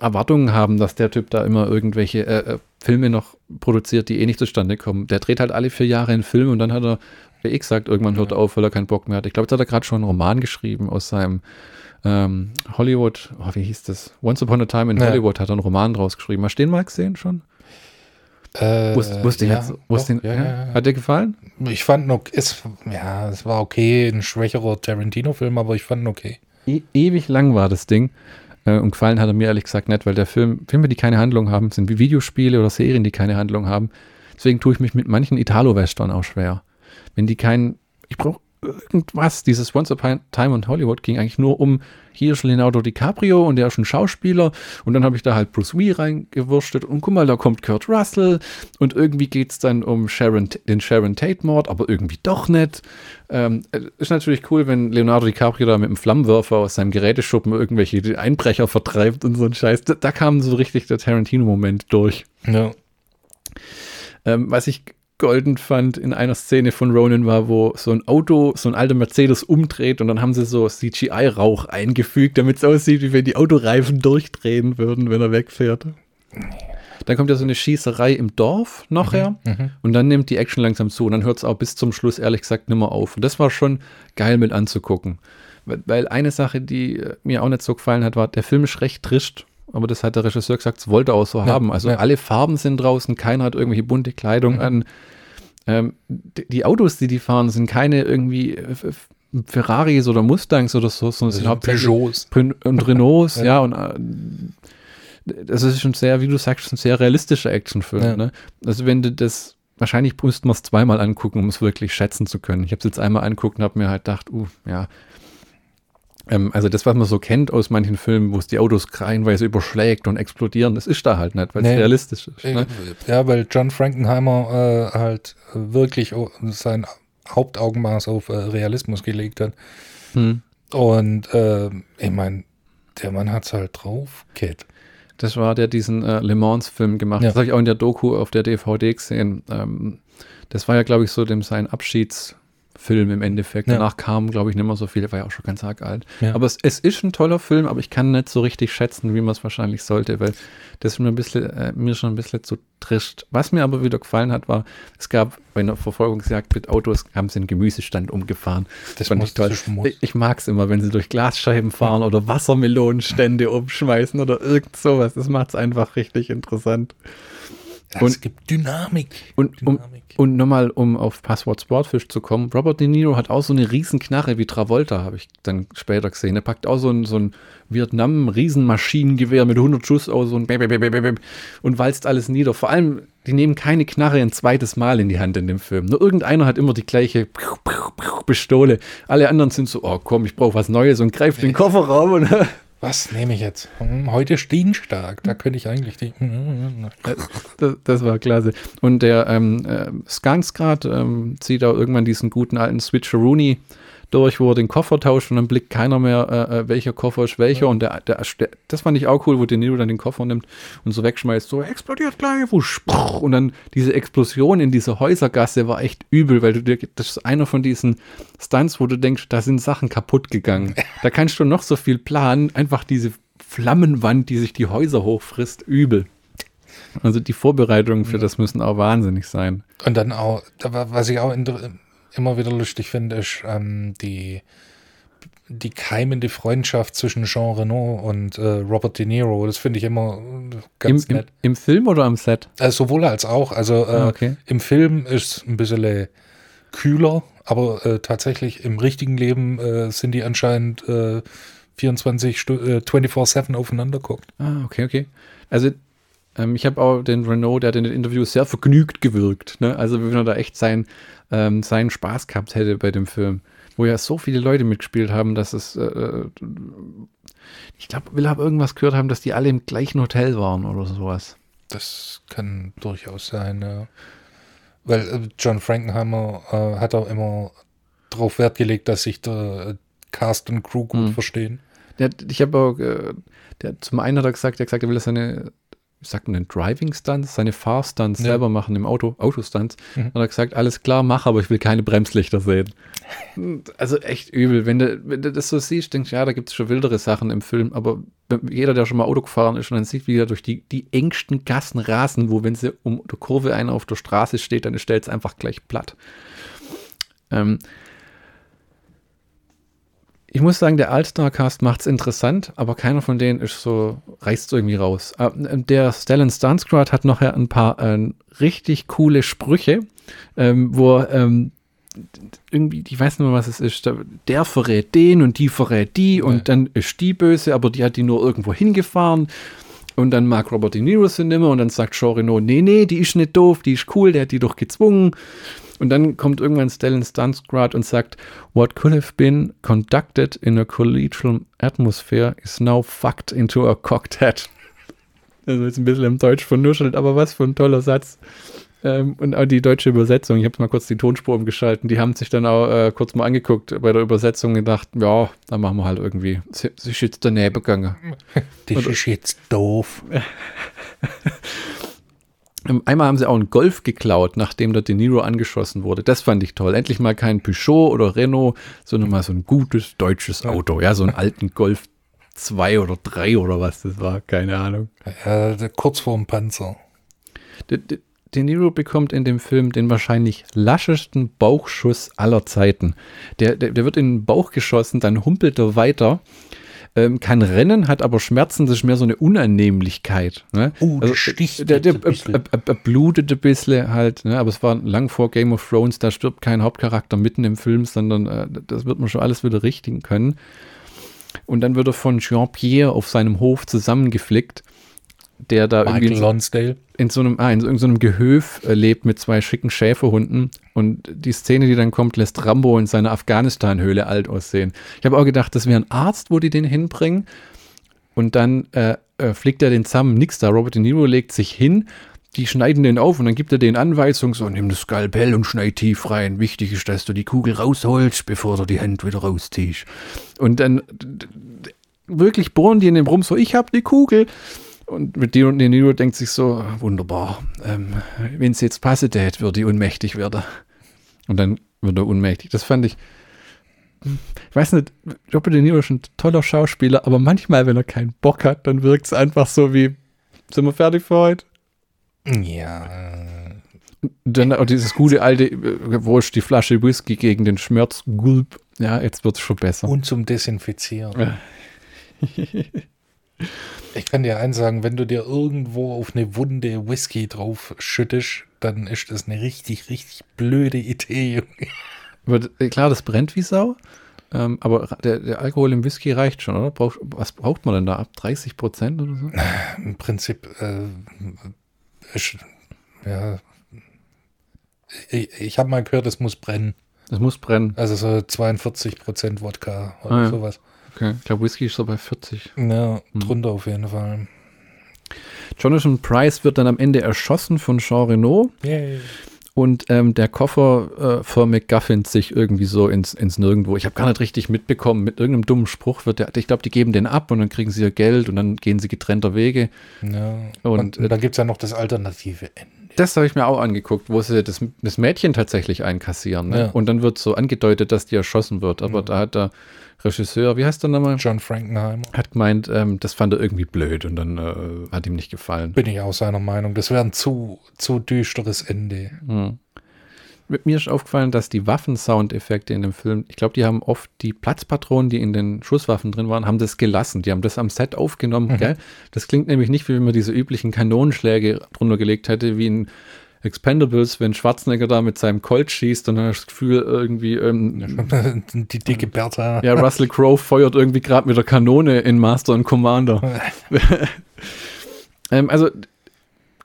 Erwartungen haben, dass der Typ da immer irgendwelche äh, äh, Filme noch produziert, die eh nicht zustande kommen. Der dreht halt alle vier Jahre einen Film und dann hat er, wie ich gesagt, irgendwann hört er auf, weil er keinen Bock mehr hat. Ich glaube, jetzt hat er gerade schon einen Roman geschrieben aus seinem ähm, Hollywood, oh, wie hieß das? Once Upon a Time in ja. Hollywood hat er einen Roman draus geschrieben. Hast du den mal gesehen schon? Äh, wusste, wusste ja, jetzt, doch, den, ja, ja, Hat dir gefallen? Ich fand noch, es, ja, es war okay, ein schwächerer Tarantino-Film, aber ich fand ihn okay. E ewig lang war das Ding. Äh, und gefallen hat er mir ehrlich gesagt nicht, weil der Film, Filme, die keine Handlung haben, sind wie Videospiele oder Serien, die keine Handlung haben. Deswegen tue ich mich mit manchen Italo-Western auch schwer. Wenn die keinen, ich brauche irgendwas. Dieses Once Upon a Time in Hollywood ging eigentlich nur um hier ist Leonardo DiCaprio und der ist ein Schauspieler und dann habe ich da halt Bruce Wee reingewurstet und guck mal, da kommt Kurt Russell und irgendwie geht es dann um Sharon, den Sharon Tate-Mord, aber irgendwie doch nicht. Ähm, ist natürlich cool, wenn Leonardo DiCaprio da mit einem Flammenwerfer aus seinem Geräteschuppen irgendwelche Einbrecher vertreibt und so ein Scheiß. Da, da kam so richtig der Tarantino-Moment durch. Ja. Ähm, was ich golden fand in einer Szene von Ronan war, wo so ein Auto, so ein alter Mercedes umdreht und dann haben sie so CGI-Rauch eingefügt, damit es aussieht, wie wenn die Autoreifen durchdrehen würden, wenn er wegfährt. Dann kommt ja so eine Schießerei im Dorf nachher mhm, mhm. und dann nimmt die Action langsam zu und dann hört es auch bis zum Schluss ehrlich gesagt nimmer auf. Und das war schon geil mit anzugucken. Weil eine Sache, die mir auch nicht so gefallen hat, war, der Film ist recht trischt aber das hat der Regisseur gesagt, es wollte auch so ja, haben. Also ja. alle Farben sind draußen, keiner hat irgendwelche bunte Kleidung mhm. an. Ähm, die, die, Autos, die die fahren, sind keine irgendwie Ferraris oder Mustangs oder so, sondern sind hauptsächlich Peugeots. und Renaults, Ja. ja, und äh, das ist schon sehr, wie du sagst, ein sehr realistischer Actionfilm. Ne? Also wenn du das, wahrscheinlich müssten wir es zweimal angucken, um es wirklich schätzen zu können. Ich habe es jetzt einmal anguckt und habe mir halt gedacht, uh, ja. Ähm, also das, was man so kennt aus manchen Filmen, wo es die Autos reihenweise überschlägt und explodieren, das ist da halt nicht, weil es Nee. realistisch ist. Ne? Ja, weil John Frankenheimer äh, halt wirklich sein Hauptaugenmaß auf äh, Realismus gelegt hat. Hm. Und äh, ich meine, der Mann hat's halt drauf, Kid. Das war der diesen äh, Le Mans-Film gemacht. Ja. Das habe ich auch in der Doku auf der DVD gesehen. Ähm, das war ja, glaube ich, so dem sein Abschiedsfilm im Endeffekt. Ja. Danach kam, glaube ich, nicht mehr so viel. Der war ja auch schon ganz arg alt. Ja. Aber es, es ist ein toller Film, aber ich kann nicht so richtig schätzen, wie man es wahrscheinlich sollte, weil das ist mir, ein bisschen, äh, mir schon ein bisschen zu trist. Was mir aber wieder gefallen hat, war, es gab bei einer Verfolgungsjagd mit Autos, haben sie einen Gemüsestand umgefahren. Das fand ich toll. Ich, ich mag es immer, wenn sie durch Glasscheiben fahren oder Wassermelonenstände umschmeißen oder irgend sowas. Das macht es einfach richtig interessant. Ja, und- es gibt Dynamik. Und, um, und nochmal, um auf Passwort Sportfish zu kommen, Robert De Niro hat auch so eine riesen Knarre wie Travolta, habe ich dann später gesehen. Er packt auch so ein, so ein Vietnam-Riesenmaschinengewehr mit 100 Schuss aus und, bäm, bäm, und walzt alles nieder. Vor allem, die nehmen keine Knarre ein zweites Mal in die Hand in dem Film. Nur irgendeiner hat immer die gleiche Pistole. Alle anderen sind so, oh komm, ich brauche was Neues und greift den Kofferraum und Was nehme ich jetzt? Hm, heute Dienstag. Da könnte ich eigentlich die. Das, das war klasse. Und der ähm, äh, Skansgrad ähm, zieht auch irgendwann diesen guten alten Switcheroony durch, wo er den Koffer tauscht und dann blickt keiner mehr, äh, äh, welcher Koffer ist welcher. Und der, der, der, das fand ich auch cool, wo De Niro dann den Koffer nimmt und so wegschmeißt, so explodiert gleich, wusch, und dann diese Explosion in dieser Häusergasse war echt übel, weil du dir, das ist einer von diesen Stunts, wo du denkst, da sind Sachen kaputt gegangen. Da kannst du noch so viel planen, einfach diese Flammenwand, die sich die Häuser hochfrisst, übel. Also die Vorbereitungen für das müssen auch wahnsinnig sein. Und dann auch, da war- was ich auch immer wieder lustig finde, ist ähm, die, die keimende Freundschaft zwischen Jean Reno und äh, Robert De Niro. Das finde ich immer äh, Im, ganz im, nett. Im Film oder am Set? Äh, sowohl als auch. Also äh, Ah, okay. im Film ist es ein bisschen kühler, aber äh, tatsächlich im richtigen Leben äh, sind die anscheinend äh, 24 Stu äh, 24-7 aufeinander guckt. Ah, okay, okay. Also ähm, ich habe auch den Renault, der hat in den Interviews sehr vergnügt gewirkt. Ne? Also wenn er da echt sein, ähm, seinen Spaß gehabt hätte bei dem Film. Wo ja so viele Leute mitgespielt haben, dass es äh, äh, ich glaube, will aber irgendwas gehört haben, dass die alle im gleichen Hotel waren oder sowas. Das kann durchaus sein, ja. Weil äh, John Frankenheimer äh, hat auch immer darauf Wert gelegt, dass sich der äh, Cast und Crew gut Hm. verstehen. Der, ich habe auch, äh, der, zum einen hat er gesagt, er hat gesagt, er will seine, wie sagt man denn, Driving Stunts, seine Fahrstunts Ja. selber machen im Auto, Autostunts. Mhm. Hat er gesagt, alles klar, mach, aber ich will keine Bremslichter sehen. Also echt übel. Wenn du, wenn du das so siehst, denkst du, ja, da gibt es schon wildere Sachen im Film, aber jeder, der schon mal Auto gefahren ist und dann sieht, wie er durch die, die engsten Gassen rasen, wo, wenn sie um die Kurve einer auf der Straße steht, dann stellt es einfach gleich platt. Ähm, ich muss sagen, der All-Star-Cast macht es interessant, aber keiner von denen ist so, reißt irgendwie raus. Äh, Der Stellan Stansgrad hat noch ein paar äh, richtig coole Sprüche, ähm, wo ähm, irgendwie, ich weiß nicht mehr, was es ist, der, der verrät den und die verrät die und dann ist die böse, aber die hat die nur irgendwo hingefahren. Und dann mag Robert De Niro sie nimmer und dann sagt Jean Reno, nee, nee, die ist nicht doof, die ist cool, der hat die doch gezwungen. Und dann kommt irgendwann Stellan Stansgrad und sagt, what could have been conducted in a collegial atmosphere is now fucked into a cocked hat. Also jetzt ein bisschen im Deutsch vernuschelt, aber was für ein toller Satz. Ähm, und auch die deutsche Übersetzung, ich habe mal kurz die Tonspur umgeschalten, die haben sich dann auch äh, kurz mal angeguckt bei der Übersetzung und gedacht, ja, da machen wir halt irgendwie, sie, sie ist jetzt daneben gegangen. Das ist jetzt doof. Ähm, Einmal haben sie auch einen Golf geklaut, nachdem der De Niro angeschossen wurde. Das fand ich toll. Endlich mal kein Peugeot oder Renault, sondern mal so ein gutes deutsches Auto. Ja, so einen alten Golf 2 oder 3 oder was das war. Keine Ahnung. Ja, kurz vorm Panzer. De, De, De Niro bekommt in dem Film den wahrscheinlich laschesten Bauchschuss aller Zeiten. Der, der, der wird in den Bauch geschossen, dann humpelt er weiter. Ähm, kann rennen, hat aber Schmerzen, das ist mehr so eine Unannehmlichkeit. Ne? Oh, Also, das sticht der, der, jetzt ein äh, äh, äh, blutet ein bisschen halt, ne? aber es war lang vor Game of Thrones, da stirbt kein Hauptcharakter mitten im Film, sondern äh, das wird man schon alles wieder richten können. Und dann wird er von Jean-Pierre auf seinem Hof zusammengeflickt, der da irgendwie Michael Lonsdale. in so einem, ah, in so irgendeinem Gehöf äh, lebt mit zwei schicken Schäferhunden. Und die Szene, die dann kommt, lässt Rambo in seiner Afghanistan-Höhle alt aussehen. Ich habe auch gedacht, das wäre ein Arzt, wo die den hinbringen. Und dann äh, äh, fliegt er den zusammen, nix da. Robert De Niro legt sich hin, die schneiden den auf und dann gibt er den Anweisung, so nimm das Skalpell und schneid tief rein. Wichtig ist, dass du die Kugel rausholst, bevor du die Hand wieder rausziehst. Und dann wirklich bohren die in dem rum, so ich hab die Kugel. Und mit dir und De Niro denkt sich so, wunderbar, ähm, wenn es jetzt passe tät, würde ich unmächtig werden. Und dann wird er unmächtig. Das fand ich, ich weiß nicht, Robert De Niro ist ein toller Schauspieler, aber manchmal, wenn er keinen Bock hat, dann wirkt es einfach so wie, sind wir fertig für heute? Ja. Dann auch dieses gute alte, äh, wo ist die Flasche Whisky gegen den Schmerz? Gulp. Ja, jetzt wird es schon besser. Und zum Desinfizieren. Ich kann dir eins sagen, wenn du dir irgendwo auf eine Wunde Whisky drauf schüttest, dann ist das eine richtig, richtig blöde Idee. Junge. Aber, äh, klar, das brennt wie Sau. Ähm, aber der, der Alkohol im Whisky reicht schon, oder? Braucht, was braucht man denn da ab? 30 Prozent oder so? Im Prinzip äh, ist, ja. Ich, ich habe mal gehört, es muss brennen. Das muss brennen. Also so 42% Wodka oder Ah, ja. sowas. Okay. Ich glaube, Whisky ist so bei 40. Ja, Hm. drunter auf jeden Fall. Jonathan Price wird dann am Ende erschossen von Jean Renault Yay. und ähm, der Koffer äh, für McGuffins sich irgendwie so ins, ins Nirgendwo. Ich habe gar nicht richtig mitbekommen, mit irgendeinem dummen Spruch wird der, ich glaube, die geben den ab und dann kriegen sie ihr Geld und dann gehen sie getrennter Wege. Ja. Und, Und, äh, dann gibt es ja noch das alternative Ende. Das habe ich mir auch angeguckt, wo sie das, das Mädchen tatsächlich einkassieren. Ne? Ja. Und dann wird so angedeutet, dass die erschossen wird. Aber da hat der Regisseur, wie heißt der nochmal? John Frankenheimer. Hat gemeint, ähm, das fand er irgendwie blöd und dann äh, hat ihm nicht gefallen. Bin ich auch seiner Meinung. Das wäre ein zu, zu düsteres Ende. Hm. Mir ist aufgefallen, dass die Waffensoundeffekte in dem Film, ich glaube, die haben oft die Platzpatronen, die in den Schusswaffen drin waren, haben das gelassen. Die haben das am Set aufgenommen, gell? Das klingt nämlich nicht, wie wenn man diese üblichen Kanonenschläge drunter gelegt hätte, wie in Expendables, wenn Schwarzenegger da mit seinem Colt schießt und dann hast du das Gefühl, irgendwie, ähm, Die dicke Bertha. ja, Russell Crowe feuert irgendwie gerade mit der Kanone in Master und Commander. ähm, also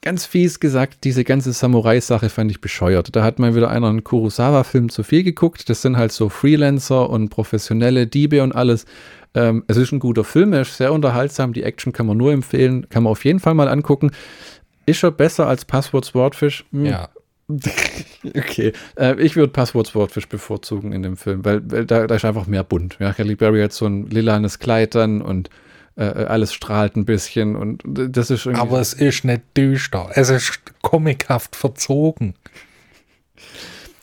ganz fies gesagt, diese ganze Samurai-Sache fand ich bescheuert. Da hat mal wieder einer einen Kurosawa-Film zu viel geguckt. Das sind halt so Freelancer und professionelle Diebe und alles. Ähm, es ist ein guter Film, er ist sehr unterhaltsam. Die Action kann man nur empfehlen, kann man auf jeden Fall mal angucken. Ist er besser als Passwort Swordfish? Hm, Ja. Okay, äh, ich würde Passwort Swordfish bevorzugen in dem Film, weil, weil da, da ist einfach mehr bunt. Ja, Kelly Berry hat so ein lilanes Kleid dann und äh, alles strahlt ein bisschen und das ist irgendwie. Aber es ist nicht düster. Es ist comichaft verzogen.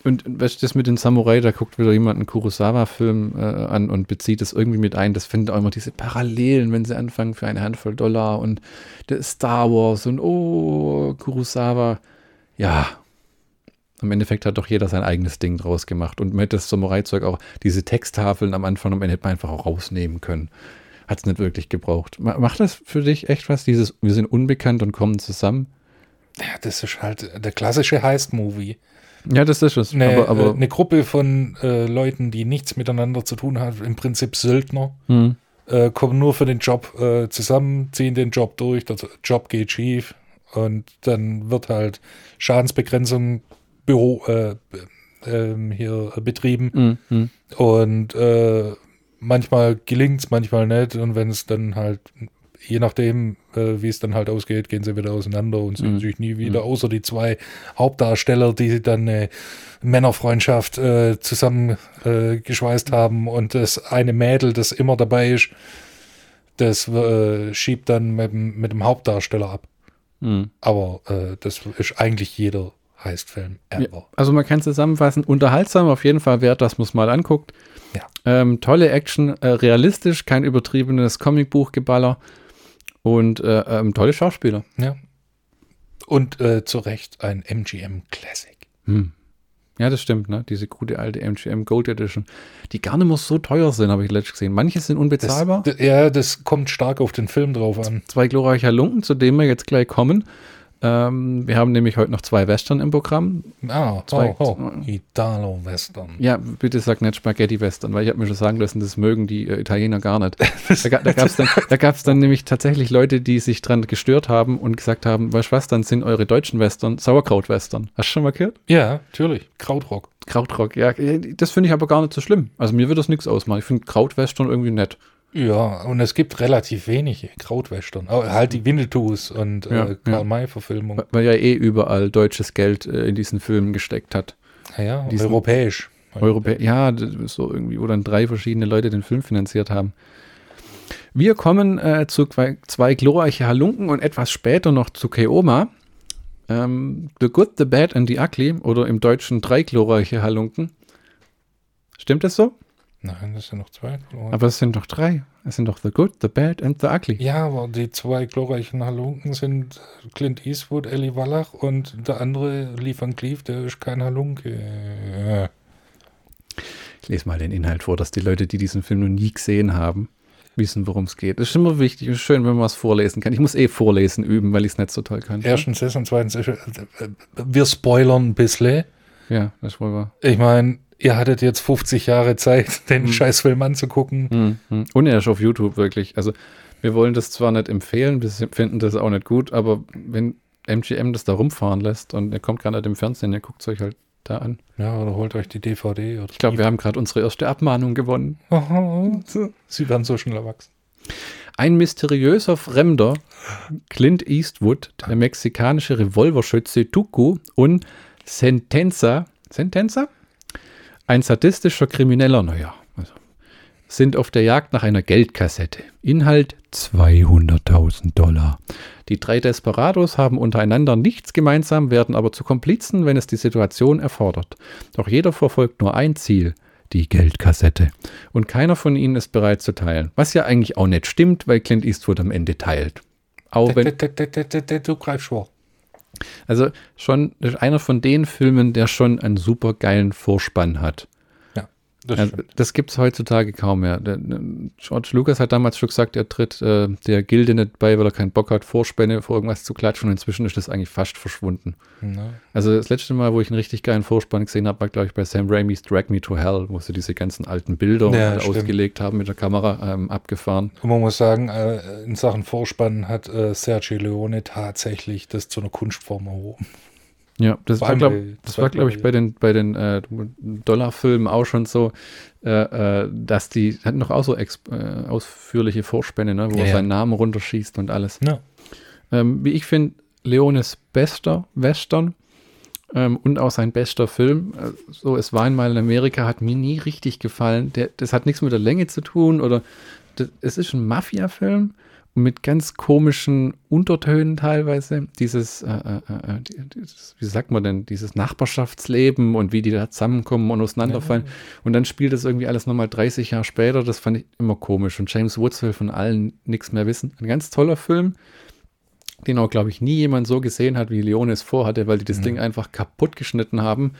und weißt du, das mit den Samurai, da guckt wieder jemand einen Kurosawa-Film äh, an und bezieht es irgendwie mit ein. Das findet auch immer diese Parallelen, wenn sie anfangen für eine Handvoll Dollar und Star Wars und oh, Kurosawa. Ja, im Endeffekt hat doch jeder sein eigenes Ding draus gemacht. Und mit das Samurai-Zeug auch, diese Texttafeln am Anfang, am Ende hätte man einfach auch rausnehmen können. Hat es nicht wirklich gebraucht. Ma- Macht das für dich echt was? Dieses, wir sind unbekannt und kommen zusammen? Ja, das ist halt der klassische Heist-Movie. Ja, das ist es. Eine, aber, aber äh, eine Gruppe von äh, Leuten, die nichts miteinander zu tun haben, im Prinzip Söldner, hm, äh, kommen nur für den Job äh, zusammen, ziehen den Job durch, der Job geht schief und dann wird halt Schadensbegrenzung Büro äh, ähm, hier betrieben hm, hm. und äh, manchmal gelingt es, manchmal nicht und wenn es dann halt je nachdem, äh, wie es dann halt ausgeht, gehen sie wieder auseinander und sehen Mhm. sich nie wieder, außer die zwei Hauptdarsteller, die dann eine Männerfreundschaft äh, zusammen äh, geschweißt haben und das eine Mädel, das immer dabei ist, das äh, schiebt dann mit, dem- mit dem Hauptdarsteller ab. Hm. Aber äh, das ist eigentlich jeder Heistfilm Ja, ever. also man kann zusammenfassen, unterhaltsam auf jeden Fall wert, dass man es mal anguckt. Ja. Ähm, tolle Action, äh, realistisch, kein übertriebenes Comicbuchgeballer und äh, ähm, tolle Schauspieler. Ja. Und äh, zu Recht ein MGM Classic. Hm. Ja, das stimmt, ne? Diese gute alte MGM Gold Edition, die gar nicht mehr so teuer sind, habe ich letztens gesehen. Manche sind unbezahlbar. Das, ja, das kommt stark auf den Film drauf an. Zwei glorreiche Halunken, zu denen wir jetzt gleich kommen. Ähm, wir haben nämlich heute noch zwei Western im Programm. Ah, Zwei- oh, oh. Italo-Western. Ja, bitte sag nicht Spaghetti-Western, weil ich habe mir schon sagen lassen, das mögen die äh, Italiener gar nicht. Da, da gab es dann, da gab's dann nämlich tatsächlich Leute, die sich dran gestört haben und gesagt haben, weißt du was, dann sind eure deutschen Western Sauerkraut-Western. Hast du schon mal gehört? Ja, natürlich. Krautrock. Krautrock, ja. Das finde ich aber gar nicht so schlimm. Also mir wird das nichts ausmachen. Ich finde Krautwestern irgendwie nett. Ja, und es gibt relativ wenige Krautwestern. Oh, halt die Winnetous und Ja, äh, ja. Karl-May-Verfilmung. Weil ja eh überall deutsches Geld äh, in diesen Filmen gesteckt hat. Ja, ja, europäisch. Europä ja, so irgendwie, wo dann drei verschiedene Leute den Film finanziert haben. Wir kommen äh, zu zwei, zwei glorreiche Halunken und etwas später noch zu Keoma. Ähm, the Good, the Bad and the Ugly oder im Deutschen drei glorreiche Halunken. Stimmt das so? Nein, das sind noch zwei. Aber es sind doch drei. Es sind doch The Good, the Bad and the Ugly. Ja, aber die zwei glorreichen Halunken sind Clint Eastwood, Ellie Wallach und der andere Lee Van Cleef, der ist kein Halunke. Ich lese mal den Inhalt vor, dass die Leute, die diesen Film noch nie gesehen haben, wissen, worum es geht. Das ist immer wichtig. Ist schön, wenn man was vorlesen kann. Ich muss eh vorlesen üben, weil ich es nicht so toll kann. Erstens das und zweitens, äh, äh, wir spoilern ein bisschen. Ja, das ist wohl wahr. Ich meine, ihr hattet jetzt 50 Jahre Zeit, den Scheißfilm anzugucken. Hm, hm. Und er ist auf YouTube wirklich. Also wir wollen das zwar nicht empfehlen, wir finden das auch nicht gut, aber wenn MGM das da rumfahren lässt und er kommt gerade im Fernsehen, ihr guckt es euch halt da an. Ja, oder holt euch die DVD. Oder Ich glaube, wir haben gerade unsere erste Abmahnung gewonnen. Sie werden so schnell erwachsen. Ein mysteriöser Fremder, Clint Eastwood, der mexikanische Revolverschütze Tuco und Sentenza, Sentenza? Ein sadistischer Krimineller, naja, also, sind auf der Jagd nach einer Geldkassette. Inhalt 200.000 Dollar. Die drei Desperados haben untereinander nichts gemeinsam, werden aber zu Komplizen, wenn es die Situation erfordert. Doch jeder verfolgt nur ein Ziel, die Geldkassette. Und keiner von ihnen ist bereit zu teilen. Was ja eigentlich auch nicht stimmt, weil Clint Eastwood am Ende teilt. Auch wenn, Du greifst vor. Also schon einer von den Filmen, der schon einen super geilen Vorspann hat. Ja, das stimmt. das gibt es heutzutage kaum mehr. George Lucas hat damals schon gesagt, er tritt äh, der Gilde nicht bei, weil er keinen Bock hat, Vorspänne vor irgendwas zu klatschen. Und inzwischen ist das eigentlich fast verschwunden. Ja. Also das letzte Mal, wo ich einen richtig geilen Vorspann gesehen habe, war, glaube ich, bei Sam Raimis Drag Me to Hell, wo sie diese ganzen alten Bilder Ja, ausgelegt haben, mit der Kamera ähm, abgefahren. Und man muss sagen, äh, in Sachen Vorspann hat äh, Sergio Leone tatsächlich das zu einer Kunstform erhoben. Ja, das war, Zweimal- glaube das war, glaub ich, bei den, bei den äh, Dollarfilmen auch schon so, äh, äh, dass die hatten noch auch so äh, ausführliche Vorspänne, ne, wo Ja, er seinen Namen runterschießt und alles. Ja. Ähm, wie ich finde, Leones bester Western ähm, und auch sein bester Film, äh, so Es war einmal in Amerika, hat mir nie richtig gefallen. Der, das hat nichts mit der Länge zu tun oder das, es ist ein Mafia-Film mit ganz komischen Untertönen teilweise. Dieses, äh, äh, äh, die- dieses, wie sagt man denn, dieses Nachbarschaftsleben und wie die da zusammenkommen und auseinanderfallen. Und dann spielt das irgendwie alles nochmal 30 Jahre später. Das fand ich immer komisch. Und James Woods will von allen nichts mehr wissen. Ein ganz toller Film den auch, glaube ich, nie jemand so gesehen hat, wie Leone es vorhatte, weil die das Ding einfach kaputt geschnitten haben.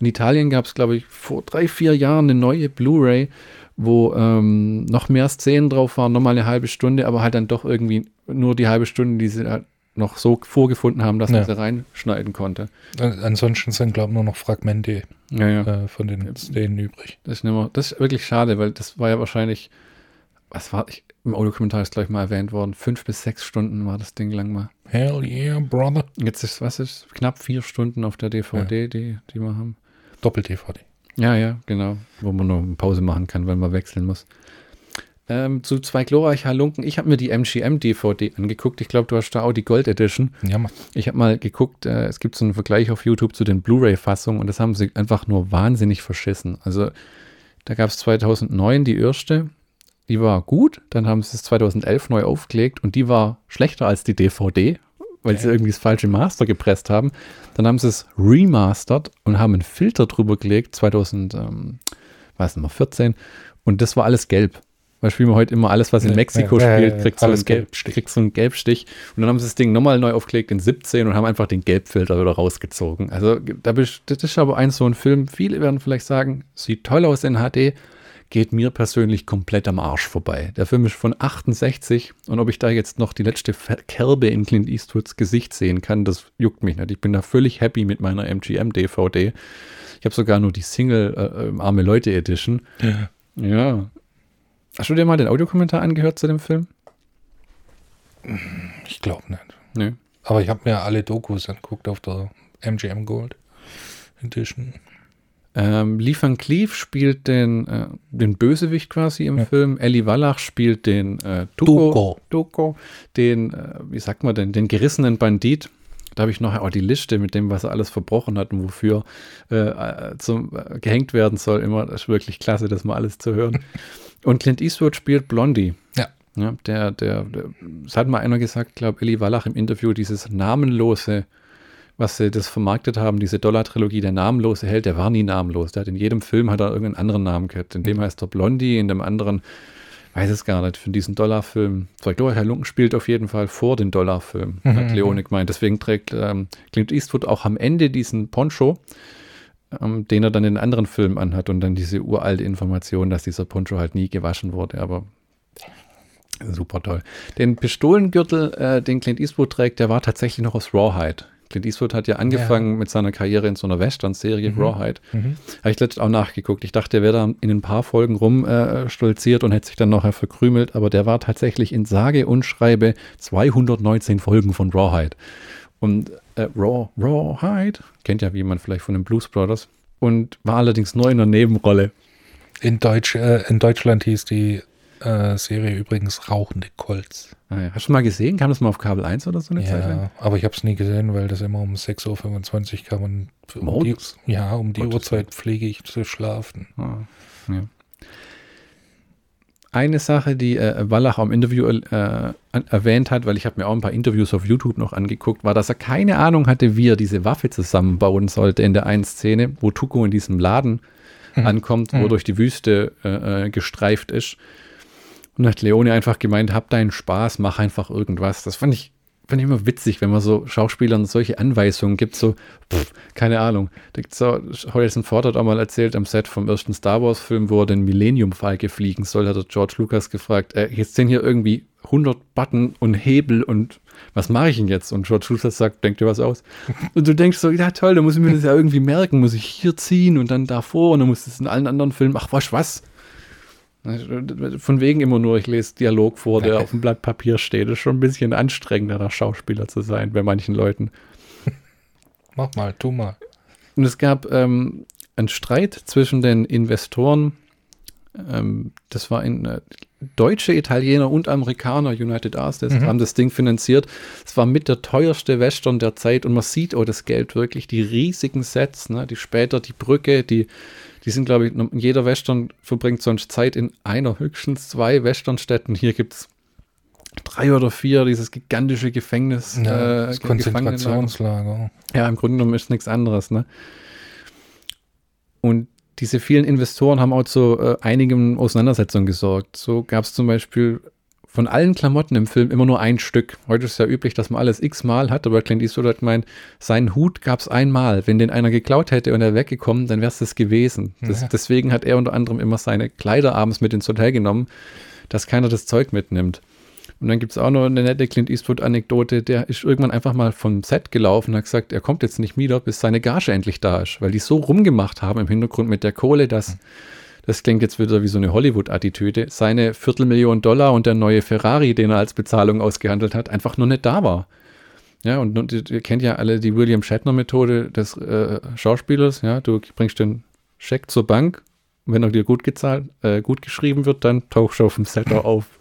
In Italien gab es, glaube ich, vor drei, vier Jahren eine neue Blu-ray, wo ähm, noch mehr Szenen drauf waren, nochmal eine halbe Stunde, aber halt dann doch irgendwie nur die halbe Stunde, die sie halt noch so vorgefunden haben, dass man Ja. sie reinschneiden konnte. Ansonsten sind, glaube ich, nur noch Fragmente Ja, ja. äh, von den Szenen übrig. Das ist, nicht mehr, das ist wirklich schade, weil das war ja wahrscheinlich, was war, ich, im Audiokommentar ist gleich mal erwähnt worden, fünf bis sechs Stunden war das Ding lang mal. Hell yeah, brother. Jetzt ist, was ist, knapp vier Stunden auf der DVD, die, die wir haben. Doppel-DVD. Ja, ja, genau. Wo man nur eine Pause machen kann, wenn man wechseln muss. Ähm, zu zwei glorreiche Halunken. Ich habe mir die MGM-DVD angeguckt. Ich glaube, du hast da auch die Gold Edition. Ja, Mann. Ich habe mal geguckt, äh, es gibt so einen Vergleich auf YouTube zu den Blu-ray-Fassungen und das haben sie einfach nur wahnsinnig verschissen. Also da gab es 2009 die erste, die war gut. Dann haben sie es 2011 neu aufgelegt und die war schlechter als die DVD, weil sie Okay. irgendwie das falsche Master gepresst haben. Dann haben sie es remastert und haben einen Filter drüber gelegt, 2000, ähm, weiß nicht mehr, 14 und das war alles gelb. Du, wie man heute immer alles, was in Mexiko Ja, ja, spielt, kriegt, so einen Gelbstich. kriegt so einen Gelbstich. Und dann haben sie das Ding nochmal neu aufgelegt in 17 und haben einfach den Gelbfilter wieder rausgezogen. Also da bist, das ist aber ein so ein Film, viele werden vielleicht sagen, sieht toll aus in HD, geht mir persönlich komplett am Arsch vorbei. Der Film ist von 68 und ob ich da jetzt noch die letzte Kerbe in Clint Eastwoods Gesicht sehen kann, das juckt mich nicht. Ich bin da völlig happy mit meiner MGM-DVD. Ich habe sogar nur die Single äh, äh, Arme Leute Edition. Ja. Ja. Hast du dir mal den Audiokommentar angehört zu dem Film? Ich glaube nicht. Nö. Aber ich habe mir alle Dokus angeguckt auf der MGM Gold Edition. Ähm, Lee Van Cleef spielt den, äh, den Bösewicht quasi im Ja. Film. Ellie Wallach spielt den äh, Tuko, Tuko. Den, äh, wie sagt man denn, den gerissenen Bandit. Da habe ich noch auch die Liste mit dem, was er alles verbrochen hat und wofür äh, äh, zum, äh, gehängt werden soll. Immer, das ist wirklich klasse, das mal alles zu hören. Und Clint Eastwood spielt Blondie. Ja. Ja, der, der, der, es hat mal einer gesagt, glaube Ellie Wallach im Interview, dieses namenlose, was sie das vermarktet haben, diese Dollar-Trilogie, der namenlose Held, der war nie namenlos. Der hat in jedem Film hat er irgendeinen anderen Namen gehabt. In dem heißt er Blondie, in dem anderen, weiß es gar nicht, für diesen Dollarfilm. Glaube, Herr Lunken spielt auf jeden Fall vor den Dollarfilm, hat Mhm, Leone gemeint. Deswegen trägt ähm, Clint Eastwood auch am Ende diesen Poncho, ähm, den er dann in anderen Filmen anhat und dann diese uralte Information, dass dieser Poncho halt nie gewaschen wurde, aber super toll. Den Pistolengürtel, äh, den Clint Eastwood trägt, der war tatsächlich noch aus Rawhide. Clint Eastwood hat ja angefangen mit seiner Karriere in so einer Western-Serie, Rawhide. Mhm. Habe ich letztens auch nachgeguckt. Ich dachte, der wäre da in ein paar Folgen rum äh, und hätte sich dann nachher verkrümelt, aber der war tatsächlich in sage und schreibe 219 Folgen von Rawhide. Und äh, Raw, Rawhide, kennt ja jemand vielleicht von den Blues Brothers, und war allerdings nur in einer Nebenrolle. In, Deutsch, äh, in Deutschland hieß die äh, Serie übrigens Rauchende Colts. Ah, ja. Hast du mal gesehen? Kam das mal auf Kabel 1 oder so eine Zeit lang? Ja, aber ich habe es nie gesehen, weil das immer um 6.25 Uhr kam und um die, ja, um die Gottes Uhrzeit pflege ich zu schlafen. Ah, ja. Eine Sache, die äh, Wallach auch im Interview äh, erwähnt hat, weil ich habe mir auch ein paar Interviews auf YouTube noch angeguckt, war, dass er keine Ahnung hatte, wie er diese Waffe zusammenbauen sollte in der einen Szene, wo Tuko in diesem Laden ankommt, wo Mhm. durch die Wüste äh, äh, gestreift ist. Und hat Leone einfach gemeint, hab deinen Spaß, mach einfach irgendwas. Das fand ich, fand ich immer witzig, wenn man so Schauspielern solche Anweisungen gibt, so, pff, keine Ahnung. Da gibt's so, Harrison Ford hat auch mal erzählt am Set vom ersten Star Wars Film, wo er den Millennium Falke fliegen soll, hat er George Lucas gefragt, äh, jetzt sind hier irgendwie 100 Button und Hebel und was mache ich denn jetzt? Und George Lucas sagt, denk dir was aus. Und du denkst so, ja toll, da muss ich mir das ja irgendwie merken, muss ich hier ziehen und dann davor und dann muss es in allen anderen Filmen, ach was, was? Von wegen immer nur, ich lese Dialog vor, der auf dem Blatt Papier steht. Das ist schon ein bisschen anstrengender, da Schauspieler zu sein bei manchen Leuten. Mach mal, tu mal. Und es gab ähm, einen Streit zwischen den Investoren. Ähm, das war in äh, deutsche, Italiener und Amerikaner, United Arts, das Mhm. haben das Ding finanziert. Es war mit der teuerste Western der Zeit und man sieht auch das Geld wirklich, die riesigen Sets, ne, die später die Brücke, die, die sind, glaube ich, jeder Western verbringt sonst Zeit in einer, höchstens zwei Westernstädten. Hier gibt es drei oder vier, dieses gigantische Gefängnis. Ja, äh. Konzentrationslager. Ja, im Grunde genommen ist nichts anderes, ne? Und diese vielen Investoren haben auch zu äh, einigen Auseinandersetzungen gesorgt. So gab es zum Beispiel von allen Klamotten im Film immer nur ein Stück. Heute ist es ja üblich, dass man alles x-mal hat, aber Clint Eastwood hat gemeint, seinen Hut gab es einmal. Wenn den einer geklaut hätte und er weggekommen, dann wäre es das gewesen. Das, Ja. Deswegen hat er unter anderem immer seine Kleider abends mit ins Hotel genommen, dass keiner das Zeug mitnimmt. Und dann gibt es auch noch eine nette Clint Eastwood-Anekdote, der ist irgendwann einfach mal vom Set gelaufen und hat gesagt, er kommt jetzt nicht wieder, bis seine Gage endlich da ist, weil die so rumgemacht haben im Hintergrund mit der Kohle, dass, das klingt jetzt wieder wie so eine Hollywood-Attitüde, seine Viertelmillion Dollar und der neue Ferrari, den er als Bezahlung ausgehandelt hat, einfach nur nicht da war. Ja, und, und ihr kennt ja alle die William Shatner-Methode des äh, Schauspielers, ja, du bringst den Scheck zur Bank, und wenn er dir gut gezahlt, äh, gut geschrieben wird, dann tauchst du auf dem Setter auf.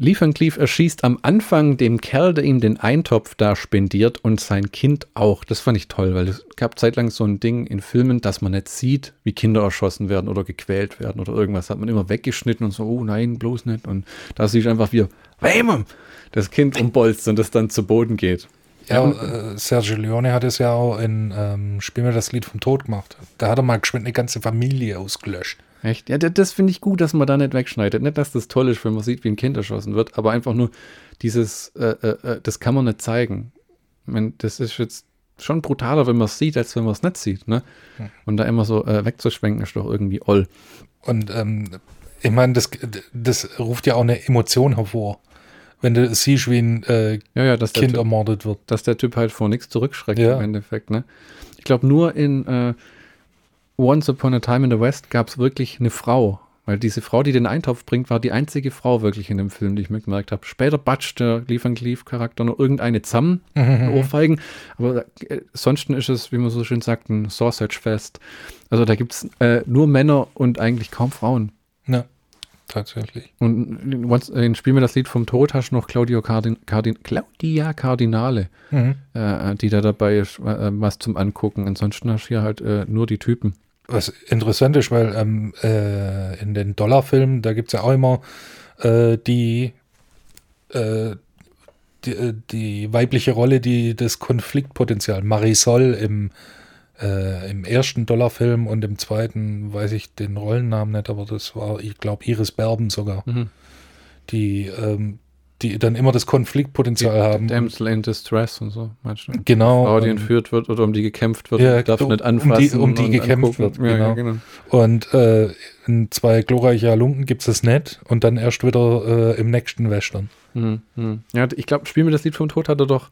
Cleef erschießt am Anfang dem Kerl, der ihm den Eintopf da spendiert und sein Kind auch. Das fand ich toll, weil es gab zeitlang so ein Ding in Filmen, dass man nicht sieht, wie Kinder erschossen werden oder gequält werden oder irgendwas. Hat man immer weggeschnitten und so, oh nein, bloß nicht. Und da siehst du einfach wie, Bäm! das Kind umbolzt und das dann zu Boden geht. Ja, äh, Sergio Leone hat es ja auch in ähm, Spiel mir das Lied vom Tod gemacht. Da hat er mal geschwind eine ganze Familie ausgelöscht. Echt? Ja, das, finde ich gut, dass man da nicht wegschneidet. Nicht, dass das toll ist, wenn man sieht, wie ein Kind erschossen wird, aber einfach nur dieses, äh, äh, äh das kann man nicht zeigen. Ich meine, das ist jetzt schon brutaler, wenn man es sieht, als wenn man es nicht sieht. Ne? Hm. Und da immer so äh, wegzuschwenken, ist doch irgendwie oll. Und ähm, ich meine, das, das ruft ja auch eine Emotion hervor. Wenn du siehst, wie ein äh, Ja, ja, der, Kind typ, ermordet wird. dass der Typ halt vor nichts zurückschreckt Ja. im Endeffekt. Ne? Ich glaube, nur in äh, Once Upon a Time in the West gab es wirklich eine Frau. Weil diese Frau, die den Eintopf bringt, war die einzige Frau wirklich in dem Film, die ich mir gemerkt habe. Später batscht der Leaf and Cleave Charakter noch irgendeine zusammen, Ohrfeigen. Aber äh, sonst ist es, wie man so schön sagt, ein Sausage Fest. Also da gibt es äh, nur Männer und eigentlich kaum Frauen. Ja, tatsächlich. Und in Once- in Spiel mir das Lied vom Tod hast du noch Claudio Cardin, Cardin, Claudia Cardinale, Mhm. äh, die da dabei ist, äh, was zum Angucken. Ansonsten hast du hier halt äh, nur die Typen. Was interessant ist, weil ähm, äh, in den Dollarfilmen, da gibt es ja auch immer äh, die, äh, die, äh, die weibliche Rolle, die das Konfliktpotenzial, Marisol im, äh, im ersten Dollarfilm und im zweiten, weiß ich den Rollennamen nicht, aber das war, ich glaube, Iris Berben sogar, Mhm. die, ähm, die dann immer das Konfliktpotenzial haben. Damsel in Distress und so, meinst du? Genau. Frau, die und- entführt wird oder um die gekämpft wird, Ja, darf um- nicht um die- anfassen. um die gekämpft angucken. wird, Ja, ja, genau. genau. Und äh, in zwei glorreiche Halunken gibt es das nicht und dann erst wieder äh, im nächsten Western. Mhm. Mhm. Ja, ich glaube, Spiel mir das Lied vom Tod hat er doch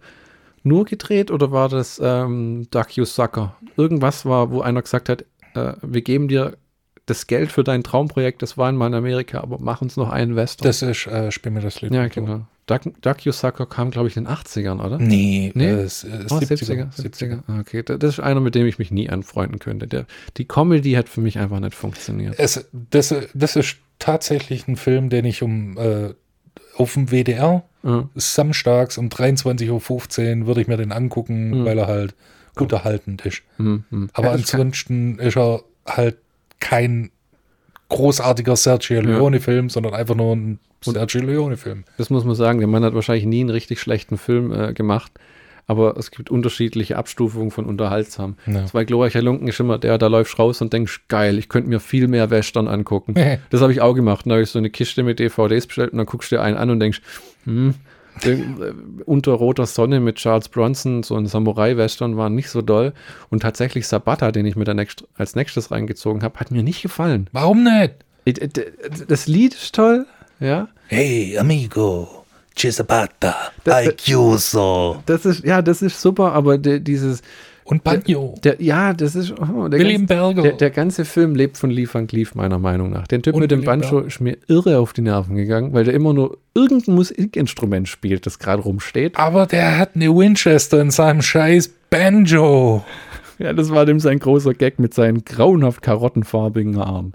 nur gedreht oder war das ähm, Duck You Sucker? Irgendwas war, wo einer gesagt hat, äh, wir geben dir das Geld für dein Traumprojekt, das war einmal in Amerika, aber mach uns noch einen Western. Das ist, äh, spiel mir das Lied. ja, genau. Duck, Duck You Sucker kam, glaube ich, in den 80ern, oder? Nee, Nee? Äh, äh, Oh, 70er. 70er. Ah, Okay, da- das ist einer, mit dem ich mich nie anfreunden könnte. Der, die Comedy hat für mich einfach nicht funktioniert. Es, das, das ist tatsächlich ein Film, den ich um äh, auf dem WDR Ja. samstags um 23.15 Uhr würde ich mir den angucken, Mhm. weil er halt unterhaltend ist. Hm, hm. Aber Ja, ansonsten ist er halt kein großartiger Sergio Leone-Film, sondern einfach nur ein Sergio Leone-Film. Das muss man sagen, der Mann hat wahrscheinlich nie einen richtig schlechten Film äh, gemacht, aber es gibt unterschiedliche Abstufungen von unterhaltsam. Ja. Zwei glorreicher Lunken ist immer der, da läufst raus und denkst, geil, ich könnte mir viel mehr Western angucken. das habe ich auch gemacht. Da habe ich so eine Kiste mit DVDs bestellt und dann guckst du dir einen an und denkst, hm, unter roter Sonne mit Charles Bronson, so ein Samurai-Western war nicht so doll. Und tatsächlich Sabata, den ich mir dann nächst, als nächstes reingezogen habe, hat mir nicht gefallen. Warum nicht? Äh, Das Lied ist toll, ja. Hey, amigo, Cisabata, Das- I chiuso. Das ist, ja, das ist super, aber de, dieses, Und Banjo. der, ja, das ist, oh, der, William ganze, Berger. der, der ganze Film lebt von Leaf and Cleave, meiner Meinung nach. Der Typ Und mit dem William Banjo Berger. ist mir irre auf die Nerven gegangen, weil der immer nur irgendein Musikinstrument spielt, das gerade rumsteht. Aber der hat eine Winchester in seinem scheiß Banjo. Ja, das war dem sein großer Gag mit seinen grauenhaft karottenfarbigen Haaren.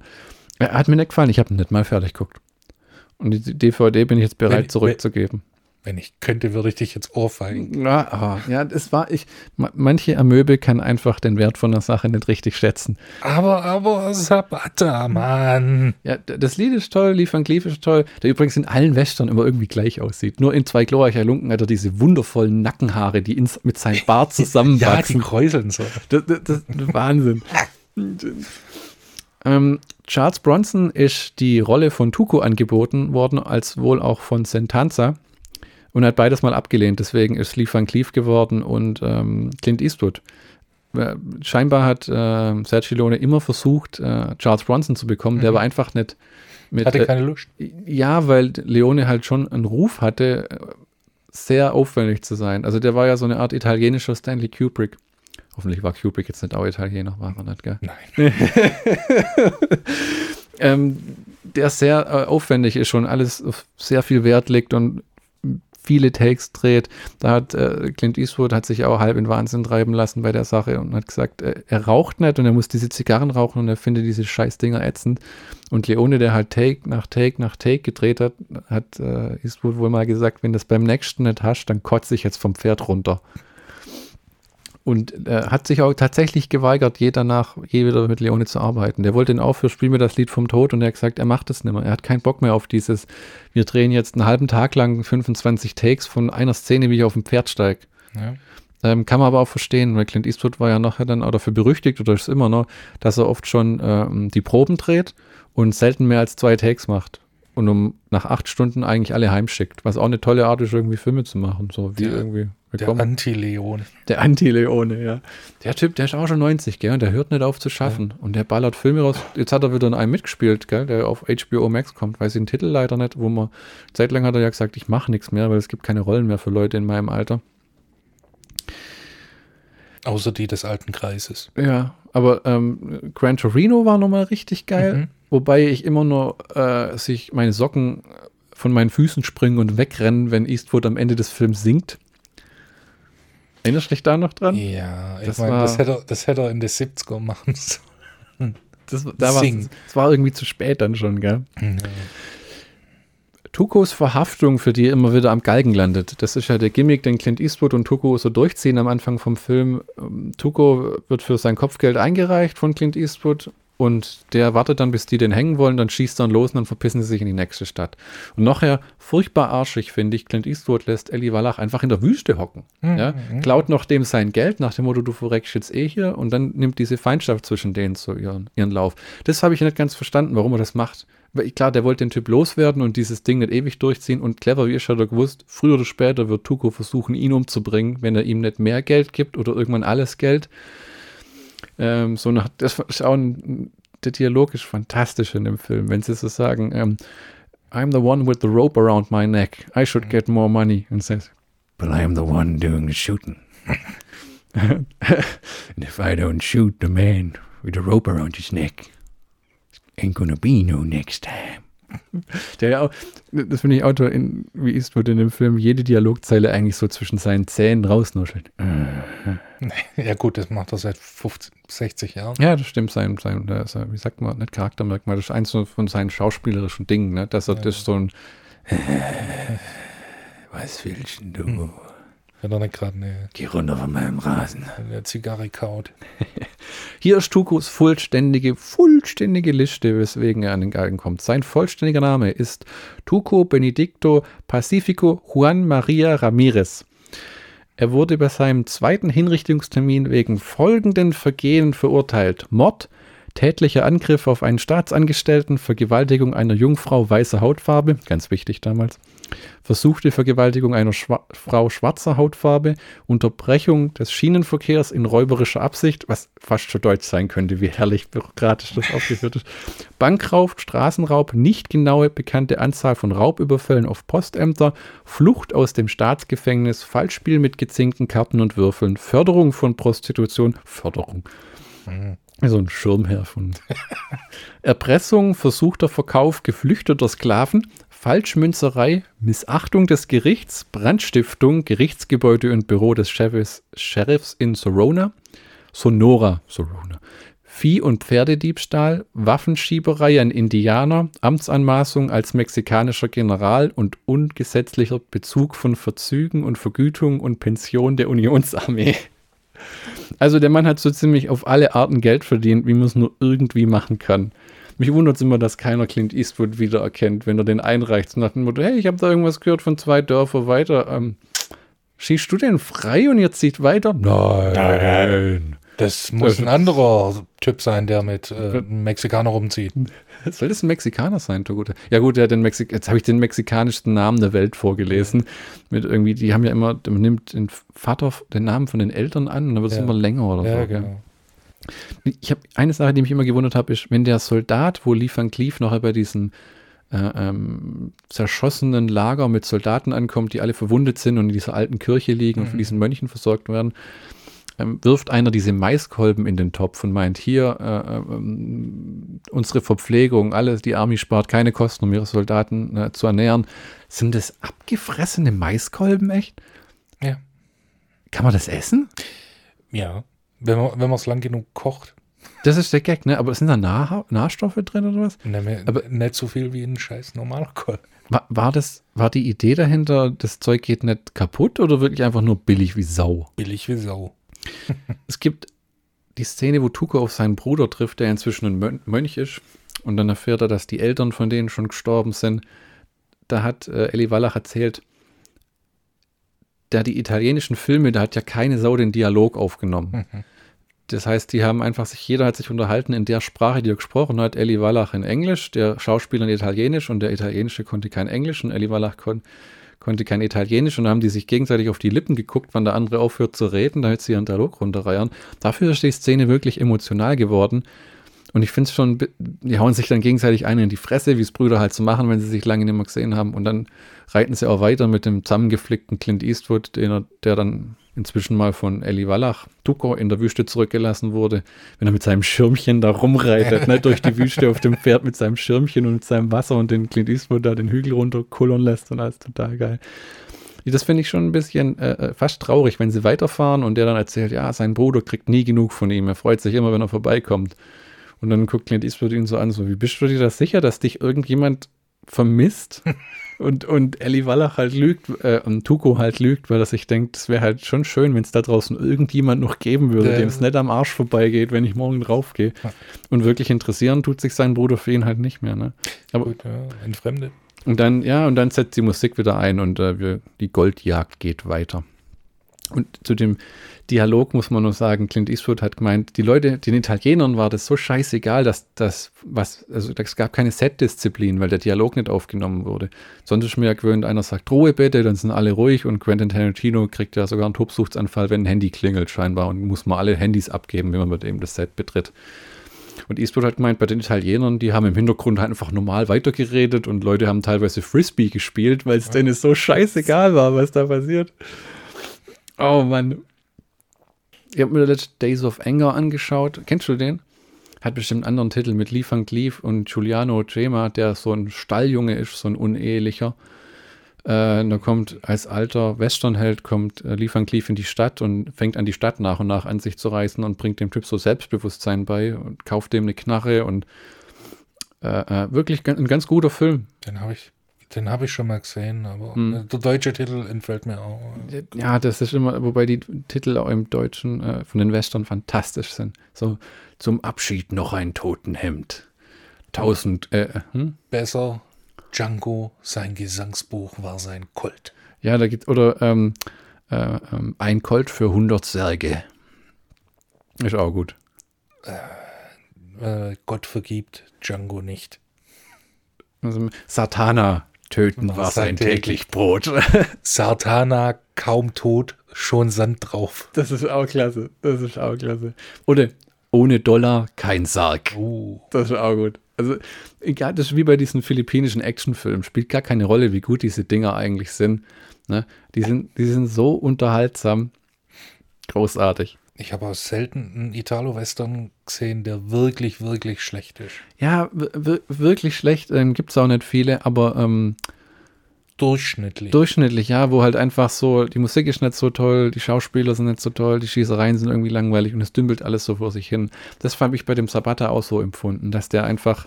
Er hat mir nicht gefallen, ich habe ihn nicht mal fertig geguckt. Und die DVD bin ich jetzt bereit Wenn- zurückzugeben. Wenn ich könnte, würde ich dich jetzt ohrfeigen. Ja, ah, ja, das war ich. ma- Manche Amöbe kann einfach den Wert von einer Sache nicht richtig schätzen. Aber, aber, Sabata, Mann. Ja, das Lied ist toll, and Cleave ist toll, der übrigens in allen Western immer irgendwie gleich aussieht. Nur in zwei glorreicher Lunken hat er diese wundervollen Nackenhaare, die ins, mit seinem Bart Ja, die zusammenwachsen. kräuseln so. das, das, das ist Wahnsinn. ähm, Charles Bronson ist die Rolle von Tuco angeboten worden, als wohl auch von Sentanza. Und hat beides mal abgelehnt. Deswegen ist Leaf Van Cleef geworden und ähm, Clint Eastwood. Äh, Scheinbar hat äh, Sergio Leone immer versucht, äh, Charles Bronson zu bekommen. Der war einfach nicht mit. Hatte äh, keine Lust. ja, weil Leone halt schon einen Ruf hatte, äh, sehr aufwendig zu sein. Also der war ja so eine Art italienischer Stanley Kubrick. Hoffentlich war Kubrick jetzt nicht auch Italiener, war er nicht, gell? Nein. ähm, der sehr äh, aufwendig ist schon, alles auf sehr viel Wert legt und viele Takes dreht. Da hat äh, Clint Eastwood hat sich auch halb in Wahnsinn treiben lassen bei der Sache und hat gesagt, äh, er raucht nicht und er muss diese Zigarren rauchen und er findet diese Scheißdinger ätzend. Und Leone, der halt Take nach Take nach Take gedreht hat, hat äh, Eastwood wohl mal gesagt, wenn das beim nächsten nicht hast, dann kotze ich jetzt vom Pferd runter. Und äh, hat sich auch tatsächlich geweigert, je danach, je wieder mit Leone zu arbeiten. Der wollte ihn auch für Spiel mir das Lied vom Tod und er hat gesagt, er macht das nicht mehr. Er hat keinen Bock mehr auf dieses, wir drehen jetzt einen halben Tag lang 25 Takes von einer Szene, wie ich auf dem Pferd steige. Ja. Ähm, kann man aber auch verstehen, weil Clint Eastwood war ja nachher dann auch dafür berüchtigt oder ist immer noch, dass er oft schon ähm, die Proben dreht und selten mehr als zwei Takes macht. Und um nach acht Stunden eigentlich alle heimschickt. Was auch eine tolle Art ist, irgendwie Filme zu machen. So wie Der- irgendwie. Der willkommen. Anti-Leon. Der Anti-Leone, ja. Der Typ, der ist auch schon 90, gell? Und der hört nicht auf zu schaffen. Und der ballert Filme raus. Jetzt hat er wieder in einem mitgespielt, gell? Der auf HBO Max kommt. Weiß ich den Titel leider nicht, wo man. Zeitlang hat er ja gesagt, ich mache nichts mehr, weil es gibt keine Rollen mehr für Leute in meinem Alter. Außer die des alten Kreises. Ja, aber ähm, Gran Torino war nochmal richtig geil. Mhm. Wobei ich immer nur äh, sich meine Socken von meinen Füßen springen und wegrennen, wenn Eastwood am Ende des Films singt. Erinnerst du dich da noch dran? Ja, ich Das meine, war- das, hätte er, das hätte er in den 70er machen sollen. Das, da das war irgendwie zu spät dann schon, gell? Tukos Verhaftung, für die er immer wieder am Galgen landet. Das ist ja der Gimmick, den Clint Eastwood und Tuko so durchziehen am Anfang vom Film. Ähm, Tuko wird für sein Kopfgeld eingereicht von Clint Eastwood und der wartet dann, bis die den hängen wollen, dann schießt er los und dann verpissen sie sich in die nächste Stadt. Und nachher, furchtbar arschig, finde ich, Clint Eastwood lässt Ellie Wallach einfach in der Wüste hocken. Ja? Klaut noch dem sein Geld nach dem Motto, du verreckst jetzt eh hier und dann nimmt diese Feindschaft zwischen denen so ihren, ihren Lauf. Das habe ich nicht ganz verstanden, warum er das macht. Weil, Klar, der wollte den Typ loswerden und dieses Ding nicht ewig durchziehen und clever wie ich er gewusst, früher oder später wird Tuko versuchen, ihn umzubringen, wenn er ihm nicht mehr Geld gibt oder irgendwann alles Geld. Ähm, so nach, das ist auch ein, der Dialog ist fantastisch in dem Film, wenn sie so sagen, ähm, I'm the one with the rope around my neck. I should mhm. get more money. And says, but I am the one doing the shooting. And if I don't shoot the man with the rope around his neck, ain't gonna be no next time. Der ja das finde ich auch toll, in, wie Eastwood in dem Film jede Dialogzeile eigentlich so zwischen seinen Zähnen rausnuschelt. Ja, gut, das macht er seit 50, 60 Jahren. Ja, das stimmt, sein, sein ja, wie sagt man, nicht Charaktermerkmal, das ist eins von seinen schauspielerischen Dingen, ne? dass er das so ein Was willst du? Wenn er nicht gerade eine, Geh runter von meinem Rasen. eine Zigarre kaut. Hier ist Tukos vollständige, vollständige Liste, weswegen er an den Galgen kommt. Sein vollständiger Name ist Tuco Benedicto Pacifico Juan Maria Ramirez. Er wurde bei seinem zweiten Hinrichtungstermin wegen folgenden Vergehen verurteilt. Mord, tätlicher Angriff auf einen Staatsangestellten, Vergewaltigung einer Jungfrau weißer Hautfarbe, ganz wichtig damals, versuchte Vergewaltigung einer Schwa Frau schwarzer Hautfarbe, Unterbrechung des Schienenverkehrs in räuberischer Absicht, was fast schon deutsch sein könnte, wie herrlich bürokratisch das aufgeführt ist, Bankraub, Straßenraub, nicht genaue bekannte Anzahl von Raubüberfällen auf Postämter, Flucht aus dem Staatsgefängnis, Falschspiel mit gezinkten Karten und Würfeln, Förderung von Prostitution, Förderung, so ein Schirmherr von Erpressung, versuchter Verkauf geflüchteter Sklaven, Falschmünzerei, Missachtung des Gerichts, Brandstiftung, Gerichtsgebäude und Büro des Sheriffs, Sheriffs in Sorona, Sonora, Sorona, Vieh- und Pferdediebstahl, Waffenschieberei an Indianer, Amtsanmaßung als mexikanischer General und ungesetzlicher Bezug von Verzügen und Vergütung und Pension der Unionsarmee. Also der Mann hat so ziemlich auf alle Arten Geld verdient, wie man es nur irgendwie machen kann. Mich wundert es immer, dass keiner Clint Eastwood wiedererkennt, wenn er den einreicht. Nach dem Motto, hey, ich habe da irgendwas gehört von zwei Dörfer weiter. Ähm, schießt du den frei und ihr zieht weiter? Nein. Das muss ein anderer Typ sein, der mit äh, einem Mexikaner rumzieht. Soll das ein Mexikaner sein, Toguta? Ja gut, der hat den Mexik jetzt habe ich den mexikanischsten Namen der Welt vorgelesen. Mit irgendwie, die haben ja immer, man nimmt den Vater, den Namen von den Eltern an und dann wird es Ja. immer länger oder Ja, so. Genau. Ich habe eine Sache, die mich immer gewundert habe, ist, wenn der Soldat, wo Lee Van Cleef nachher bei diesem äh, ähm, zerschossenen Lager mit Soldaten ankommt, die alle verwundet sind und in dieser alten Kirche liegen und von diesen Mönchen versorgt werden, ähm, wirft einer diese Maiskolben in den Topf und meint, hier, äh, ähm, unsere Verpflegung, alles, die Army spart keine Kosten, um ihre Soldaten äh, zu ernähren. Sind das abgefressene Maiskolben echt? Ja. Kann man das essen? Ja. Wenn man wenn es lang genug kocht, Das ist der Gag, ne? Aber sind da Nah Nahrstoffe drin oder was? ne, Aber- aber nicht so viel wie ein scheiß normaler Kolb. War, war das, war die Idee dahinter, das Zeug geht nicht kaputt oder wirklich einfach nur billig wie Sau? Billig wie Sau. Es gibt die Szene, wo Tuko auf seinen Bruder trifft, der inzwischen ein Mön Mönch ist. Und dann erfährt er, dass die Eltern von denen schon gestorben sind. Da hat äh, Ellie Wallach erzählt, der die italienischen Filme, da hat ja keine Sau den Dialog aufgenommen. Mhm. Das heißt, die haben einfach sich, jeder hat sich unterhalten in der Sprache, die er gesprochen hat. Ellie Wallach in Englisch, der Schauspieler in Italienisch und der Italienische konnte kein Englisch und Ellie Wallach kon konnte kein Italienisch und dann haben die sich gegenseitig auf die Lippen geguckt, wann der andere aufhört zu reden, damit sie ihren Dialog runterreiern. Dafür ist die Szene wirklich emotional geworden. Und ich finde es schon, die hauen sich dann gegenseitig einen in die Fresse, wie es Brüder halt so machen, wenn sie sich lange nicht mehr gesehen haben. Und dann reiten sie auch weiter mit dem zusammengeflickten Clint Eastwood, den er, der dann inzwischen mal von Eli Wallach, Tuko, in der Wüste zurückgelassen wurde, wenn er mit seinem Schirmchen da rumreitet, ne, durch die Wüste auf dem Pferd mit seinem Schirmchen und mit seinem Wasser und den Clint Eastwood da den Hügel runterkullern lässt und alles total geil. Das finde ich schon ein bisschen äh, äh, fast traurig, wenn sie weiterfahren und der dann erzählt, ja, sein Bruder kriegt nie genug von ihm, er freut sich immer, wenn er vorbeikommt. Und dann guckt Clint Eastwood ihn so an, so, wie bist du dir das sicher, dass dich irgendjemand vermisst? und, und Ellie Wallach halt lügt äh, und Tuko halt lügt, weil er sich denkt, es wäre halt schon schön, wenn es da draußen irgendjemand noch geben würde, dem es nicht am Arsch vorbeigeht, wenn ich morgen draufgehe. Und wirklich interessieren tut sich sein Bruder für ihn halt nicht mehr. Ne? Aber, Gut, ja, entfremdet. Und dann, ja, und dann setzt die Musik wieder ein und äh, wir, die Goldjagd geht weiter. Und zu dem Dialog muss man nur sagen, Clint Eastwood hat gemeint, die Leute, den Italienern war das so scheißegal, dass das, was, also es gab keine Set-Disziplin, weil der Dialog nicht aufgenommen wurde. Sonst ist mir ja gewöhnt, einer sagt Ruhe bitte, dann sind alle ruhig und Quentin Tarantino kriegt ja sogar einen Tobsuchtsanfall, wenn ein Handy klingelt scheinbar und muss mal alle Handys abgeben, wenn man mit ihm das Set betritt. Und Eastwood hat gemeint, bei den Italienern, die haben im Hintergrund halt einfach normal weitergeredet und Leute haben teilweise Frisbee gespielt, weil es ja. denen so scheißegal war, was da passiert. Oh Mann. Ich habe mir letzte Days of Anger angeschaut. Kennst du den? Hat bestimmt einen anderen Titel mit Lee Van Cleef und Giuliano Gema, der so ein Stalljunge ist, so ein unehelicher. Äh, da kommt als alter Westernheld kommt äh, Lee Van Cleef in die Stadt und fängt an, die Stadt nach und nach an sich zu reißen und bringt dem Typ so Selbstbewusstsein bei und kauft dem eine Knarre und äh, äh wirklich ein ganz guter Film. Den habe ich den habe ich schon mal gesehen, aber hm. der deutsche Titel entfällt mir auch. Ja, das ist immer, wobei die Titel auch im Deutschen äh, von den Western fantastisch sind. So zum Abschied noch ein Totenhemd. Tausend, äh, hm? Besser, Django, sein Gesangsbuch war sein Colt. Ja, da gibt, oder ähm, äh, ähm, ein Colt für 100 Särge. Ist auch gut. Äh, Gott vergibt, Django nicht. Also, Satana, Töten war sein täglich Brot. Sartana kaum tot, schon Sand drauf. Das ist auch klasse. Das ist auch klasse. Oder ohne Dollar kein Sarg. Uh. Das ist auch gut. Also, egal, das ist wie bei diesen philippinischen Actionfilmen. Spielt gar keine Rolle, wie gut diese Dinger eigentlich sind. Ne? Die, sind die sind so unterhaltsam. Großartig. Ich habe auch selten einen Italo-Western gesehen, der wirklich, wirklich schlecht ist. Ja, wirklich schlecht ähm, gibt es auch nicht viele, aber ähm, durchschnittlich. Durchschnittlich, ja, wo halt einfach so, die Musik ist nicht so toll, die Schauspieler sind nicht so toll, die Schießereien sind irgendwie langweilig und es dümpelt alles so vor sich hin. Das habe ich bei dem Sabata auch so empfunden, dass der einfach,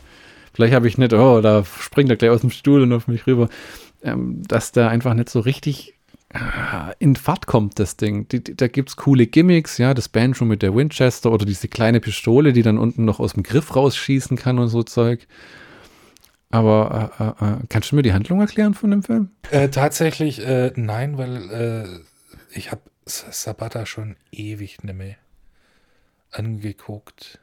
vielleicht habe ich nicht, oh, da springt er gleich aus dem Stuhl und auf mich rüber, ähm, dass der einfach nicht so richtig in Fahrt kommt, das Ding. Die, die, da gibt es coole Gimmicks, ja, das Banjo mit der Winchester oder diese kleine Pistole, die dann unten noch aus dem Griff rausschießen kann und so Zeug. Aber äh, äh, äh kannst du mir die Handlung erklären von dem Film? Äh, tatsächlich äh, nein, weil äh, ich habe Sabata schon ewig nicht mehr angeguckt.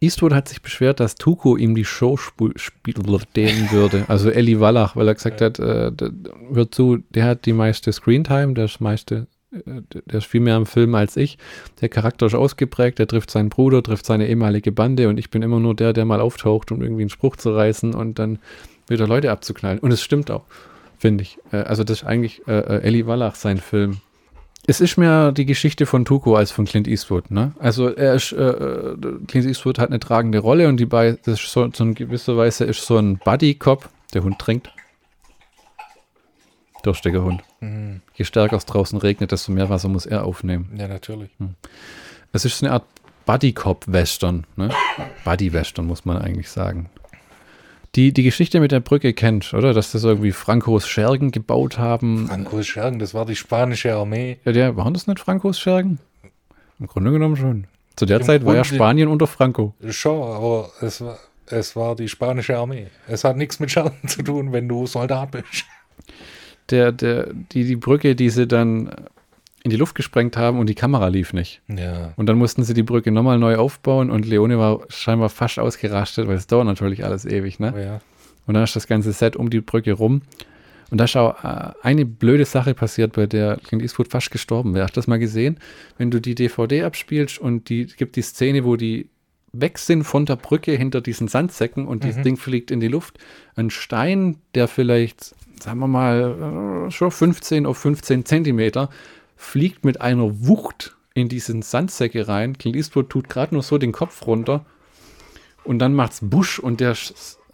Eastwood hat sich beschwert, dass Tuko ihm die Show spielen würde. Also Ellie Wallach, weil er gesagt hat, äh, hör zu, der hat die meiste Screentime, der ist meiste, äh, der ist viel mehr im Film als ich. Der Charakter ist ausgeprägt, der trifft seinen Bruder, trifft seine ehemalige Bande und ich bin immer nur der, der mal auftaucht, um irgendwie einen Spruch zu reißen und dann wieder Leute abzuknallen. Und es stimmt auch, finde ich. Äh, also das ist eigentlich äh, äh Ellie Wallach sein Film. Es ist mehr die Geschichte von Tuko als von Clint Eastwood, ne? Also er ist, äh, äh, Clint Eastwood hat eine tragende Rolle und die bei, das ist so, so in gewisser Weise ist so ein Buddy-Cop. Der Hund trinkt. Durstiger Hund. Mhm. Je stärker es draußen regnet, desto mehr Wasser muss er aufnehmen. Ja, natürlich. Hm. Es ist eine Art Buddy-Cop-Western, ne? Buddy-Western, muss man eigentlich sagen die die Geschichte mit der Brücke kennt, oder? Dass das irgendwie Frankos Schergen gebaut haben. Frankos Schergen, das war die spanische Armee. Ja, der, waren das nicht Frankos Schergen? Im Grunde genommen schon. Zu der Im Zeit Grunde war ja Spanien unter Franco. Schon, aber es war, es war die spanische Armee. Es hat nichts mit Schergen zu tun, wenn du Soldat bist. der, der, die, die Brücke, die sie dann in die Luft gesprengt haben und die Kamera lief nicht. Ja. Und dann mussten sie die Brücke nochmal neu aufbauen und Leone war scheinbar fast ausgerastet, weil es dauert natürlich alles ewig, ne? Oh ja. Und dann ist das ganze Set um die Brücke rum. Und da ist auch äh, eine blöde Sache passiert, bei der Clint Eastwood fast gestorben wäre. Hast du das mal gesehen? Wenn du die DVD abspielst und die gibt die Szene, wo die weg sind von der Brücke hinter diesen Sandsäcken und Mhm. das Ding fliegt in die Luft. Ein Stein, der vielleicht, sagen wir mal, äh, schon 15 auf 15 Zentimeter, fliegt mit einer Wucht in diesen Sandsäcke rein. Clint Eastwood tut gerade nur so den Kopf runter und dann macht's Busch und der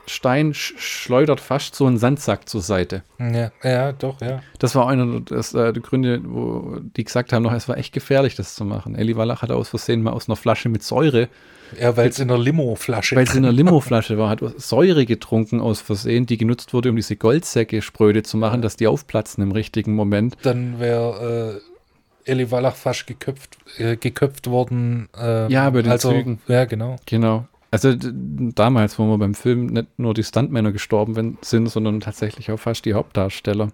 Stein sch schleudert fast so einen Sandsack zur Seite. Ja, ja, doch, ja. Das war einer das, äh, der Gründe, wo die gesagt haben, noch, es war echt gefährlich, das zu machen. Eli Wallach hat aus Versehen mal aus einer Flasche mit Säure, Ja, weil es in der Limo-Flasche weil es in einer Limoflasche war, hat Säure getrunken aus Versehen, die genutzt wurde, um diese Goldsäcke spröde zu machen, dass die aufplatzen im richtigen Moment. dann wäre äh, Eli Wallach fast geköpft, äh, geköpft worden. ähm, Ja, bei den also, Zügen. Ja, genau. Genau. Also damals, wo wir beim Film nicht nur die Stuntmänner gestorben sind, sondern tatsächlich auch fast die Hauptdarsteller.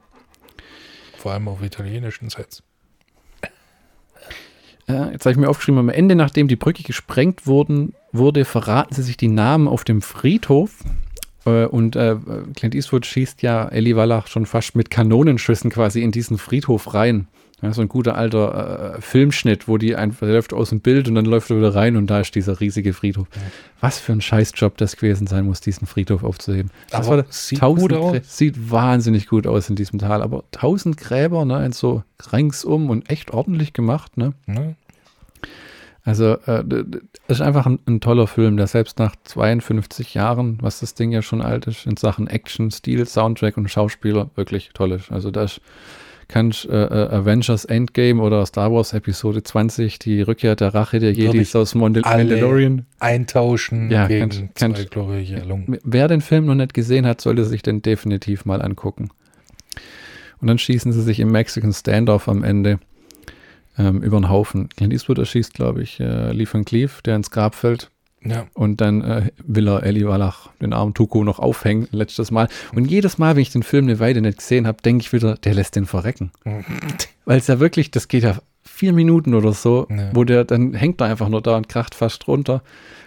Vor allem auf italienischen Sets. Äh, jetzt habe ich mir aufgeschrieben, am Ende, nachdem die Brücke gesprengt wurden, wurde, verraten sie sich die Namen auf dem Friedhof. Äh, und äh, Clint Eastwood schießt ja Eli Wallach schon fast mit Kanonenschüssen quasi in diesen Friedhof rein. Ja, so ein guter alter äh, Filmschnitt, wo die einfach der läuft aus dem Bild und dann läuft er wieder rein und da ist dieser riesige Friedhof. Was für ein Scheißjob das gewesen sein muss, diesen Friedhof aufzuheben. Das Aber der- sieht gut aus. Grä- Sieht wahnsinnig gut aus in diesem Tal, aber tausend Gräber, ne, so ringsum und echt ordentlich gemacht, ne. Ne? Also, äh, d- d- ist einfach ein, ein toller Film, der selbst nach 52 Jahren, was das Ding ja schon alt ist, in Sachen Action, Stil, Soundtrack und Schauspieler wirklich toll ist. Also, da ist, kannst äh, äh, Avengers Endgame oder Star Wars Episode 20, die Rückkehr der Rache der Jedis ich aus Mandal Mandalorian. Eintauschen Ja, gegen kann- kann-. Wer den Film noch nicht gesehen hat, sollte sich den definitiv mal angucken. Und dann schießen sie sich im Mexican Standoff am Ende ähm, über den Haufen. Clint Eastwood erschießt, glaube ich, äh, Lee Van Cleef, der ins Grab fällt. Ja. Und dann äh, will er Eli Wallach, den armen Tuko, noch aufhängen, letztes Mal. Und jedes Mal, wenn ich den Film eine Weile nicht gesehen habe, denke ich wieder, der lässt den verrecken. Weil es ja wirklich, das geht ja vier Minuten oder so, Ja. wo der, dann hängt er einfach nur da und kracht fast runter.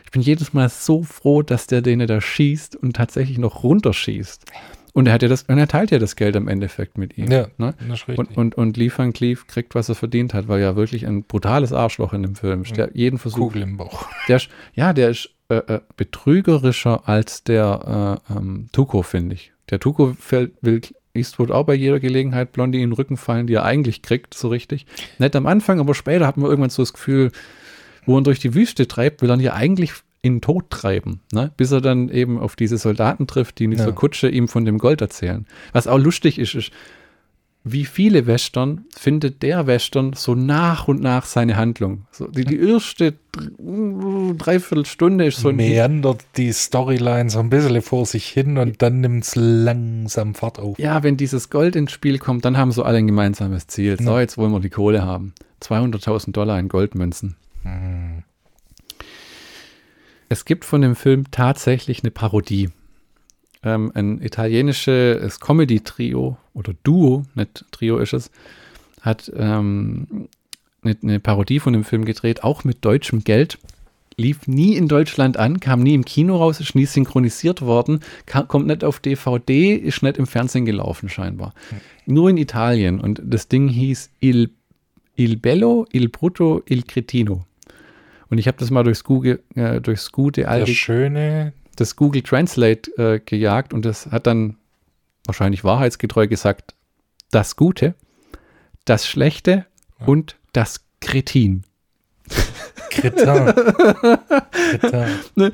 Ich bin jedes Mal so froh, dass der den da schießt und tatsächlich noch runterschießt. Und er hat ja das, und er teilt ja das Geld im Endeffekt mit ihm. Ja, Ne? das ist richtig. Und, und, und Lee Van Cleef kriegt, was er verdient hat, weil er ja wirklich ein brutales Arschloch in dem Film ist. Der jeden Versuch Kugel im Bauch. der ja, der ist äh, äh, betrügerischer als der äh, ähm, Tuco, finde ich. Der Tuco fällt, will Eastwood auch bei jeder Gelegenheit Blondie in den Rücken fallen, die er eigentlich kriegt, so richtig. Nicht am Anfang, aber später hat man irgendwann so das Gefühl, wo er durch die Wüste treibt, will er ja eigentlich in den Tod treiben, ne? bis er dann eben auf diese Soldaten trifft, die in dieser Ja. Kutsche ihm von dem Gold erzählen. Was auch lustig ist, ist, wie viele Western findet der Western so nach und nach seine Handlung. So, die, die erste dr- Dreiviertelstunde ist so ein Meandert die Storyline so ein bisschen vor sich hin und dann nimmt es langsam Fahrt auf. Ja, wenn dieses Gold ins Spiel kommt, dann haben so alle ein gemeinsames Ziel. So, jetzt wollen wir die Kohle haben. 200.000 Dollar in Goldmünzen. Hm. Es gibt von dem Film tatsächlich eine Parodie. Ähm, ein italienisches Comedy-Trio oder Duo, nicht Trio ist es, hat ähm, eine, eine Parodie von dem Film gedreht, auch mit deutschem Geld. Lief nie in Deutschland an, kam nie im Kino raus, ist nie synchronisiert worden, kam, kommt nicht auf DVD, ist nicht im Fernsehen gelaufen scheinbar. Nur in Italien. Und das Ding hieß Il, Il Bello, Il Brutto, Il Cretino. Und ich habe das mal durchs Google, äh, durchs gute alte schöne, das Google Translate äh, gejagt und das hat dann wahrscheinlich wahrheitsgetreu gesagt, das Gute, das Schlechte und das Kretin. Kretin. Kretin. Ne?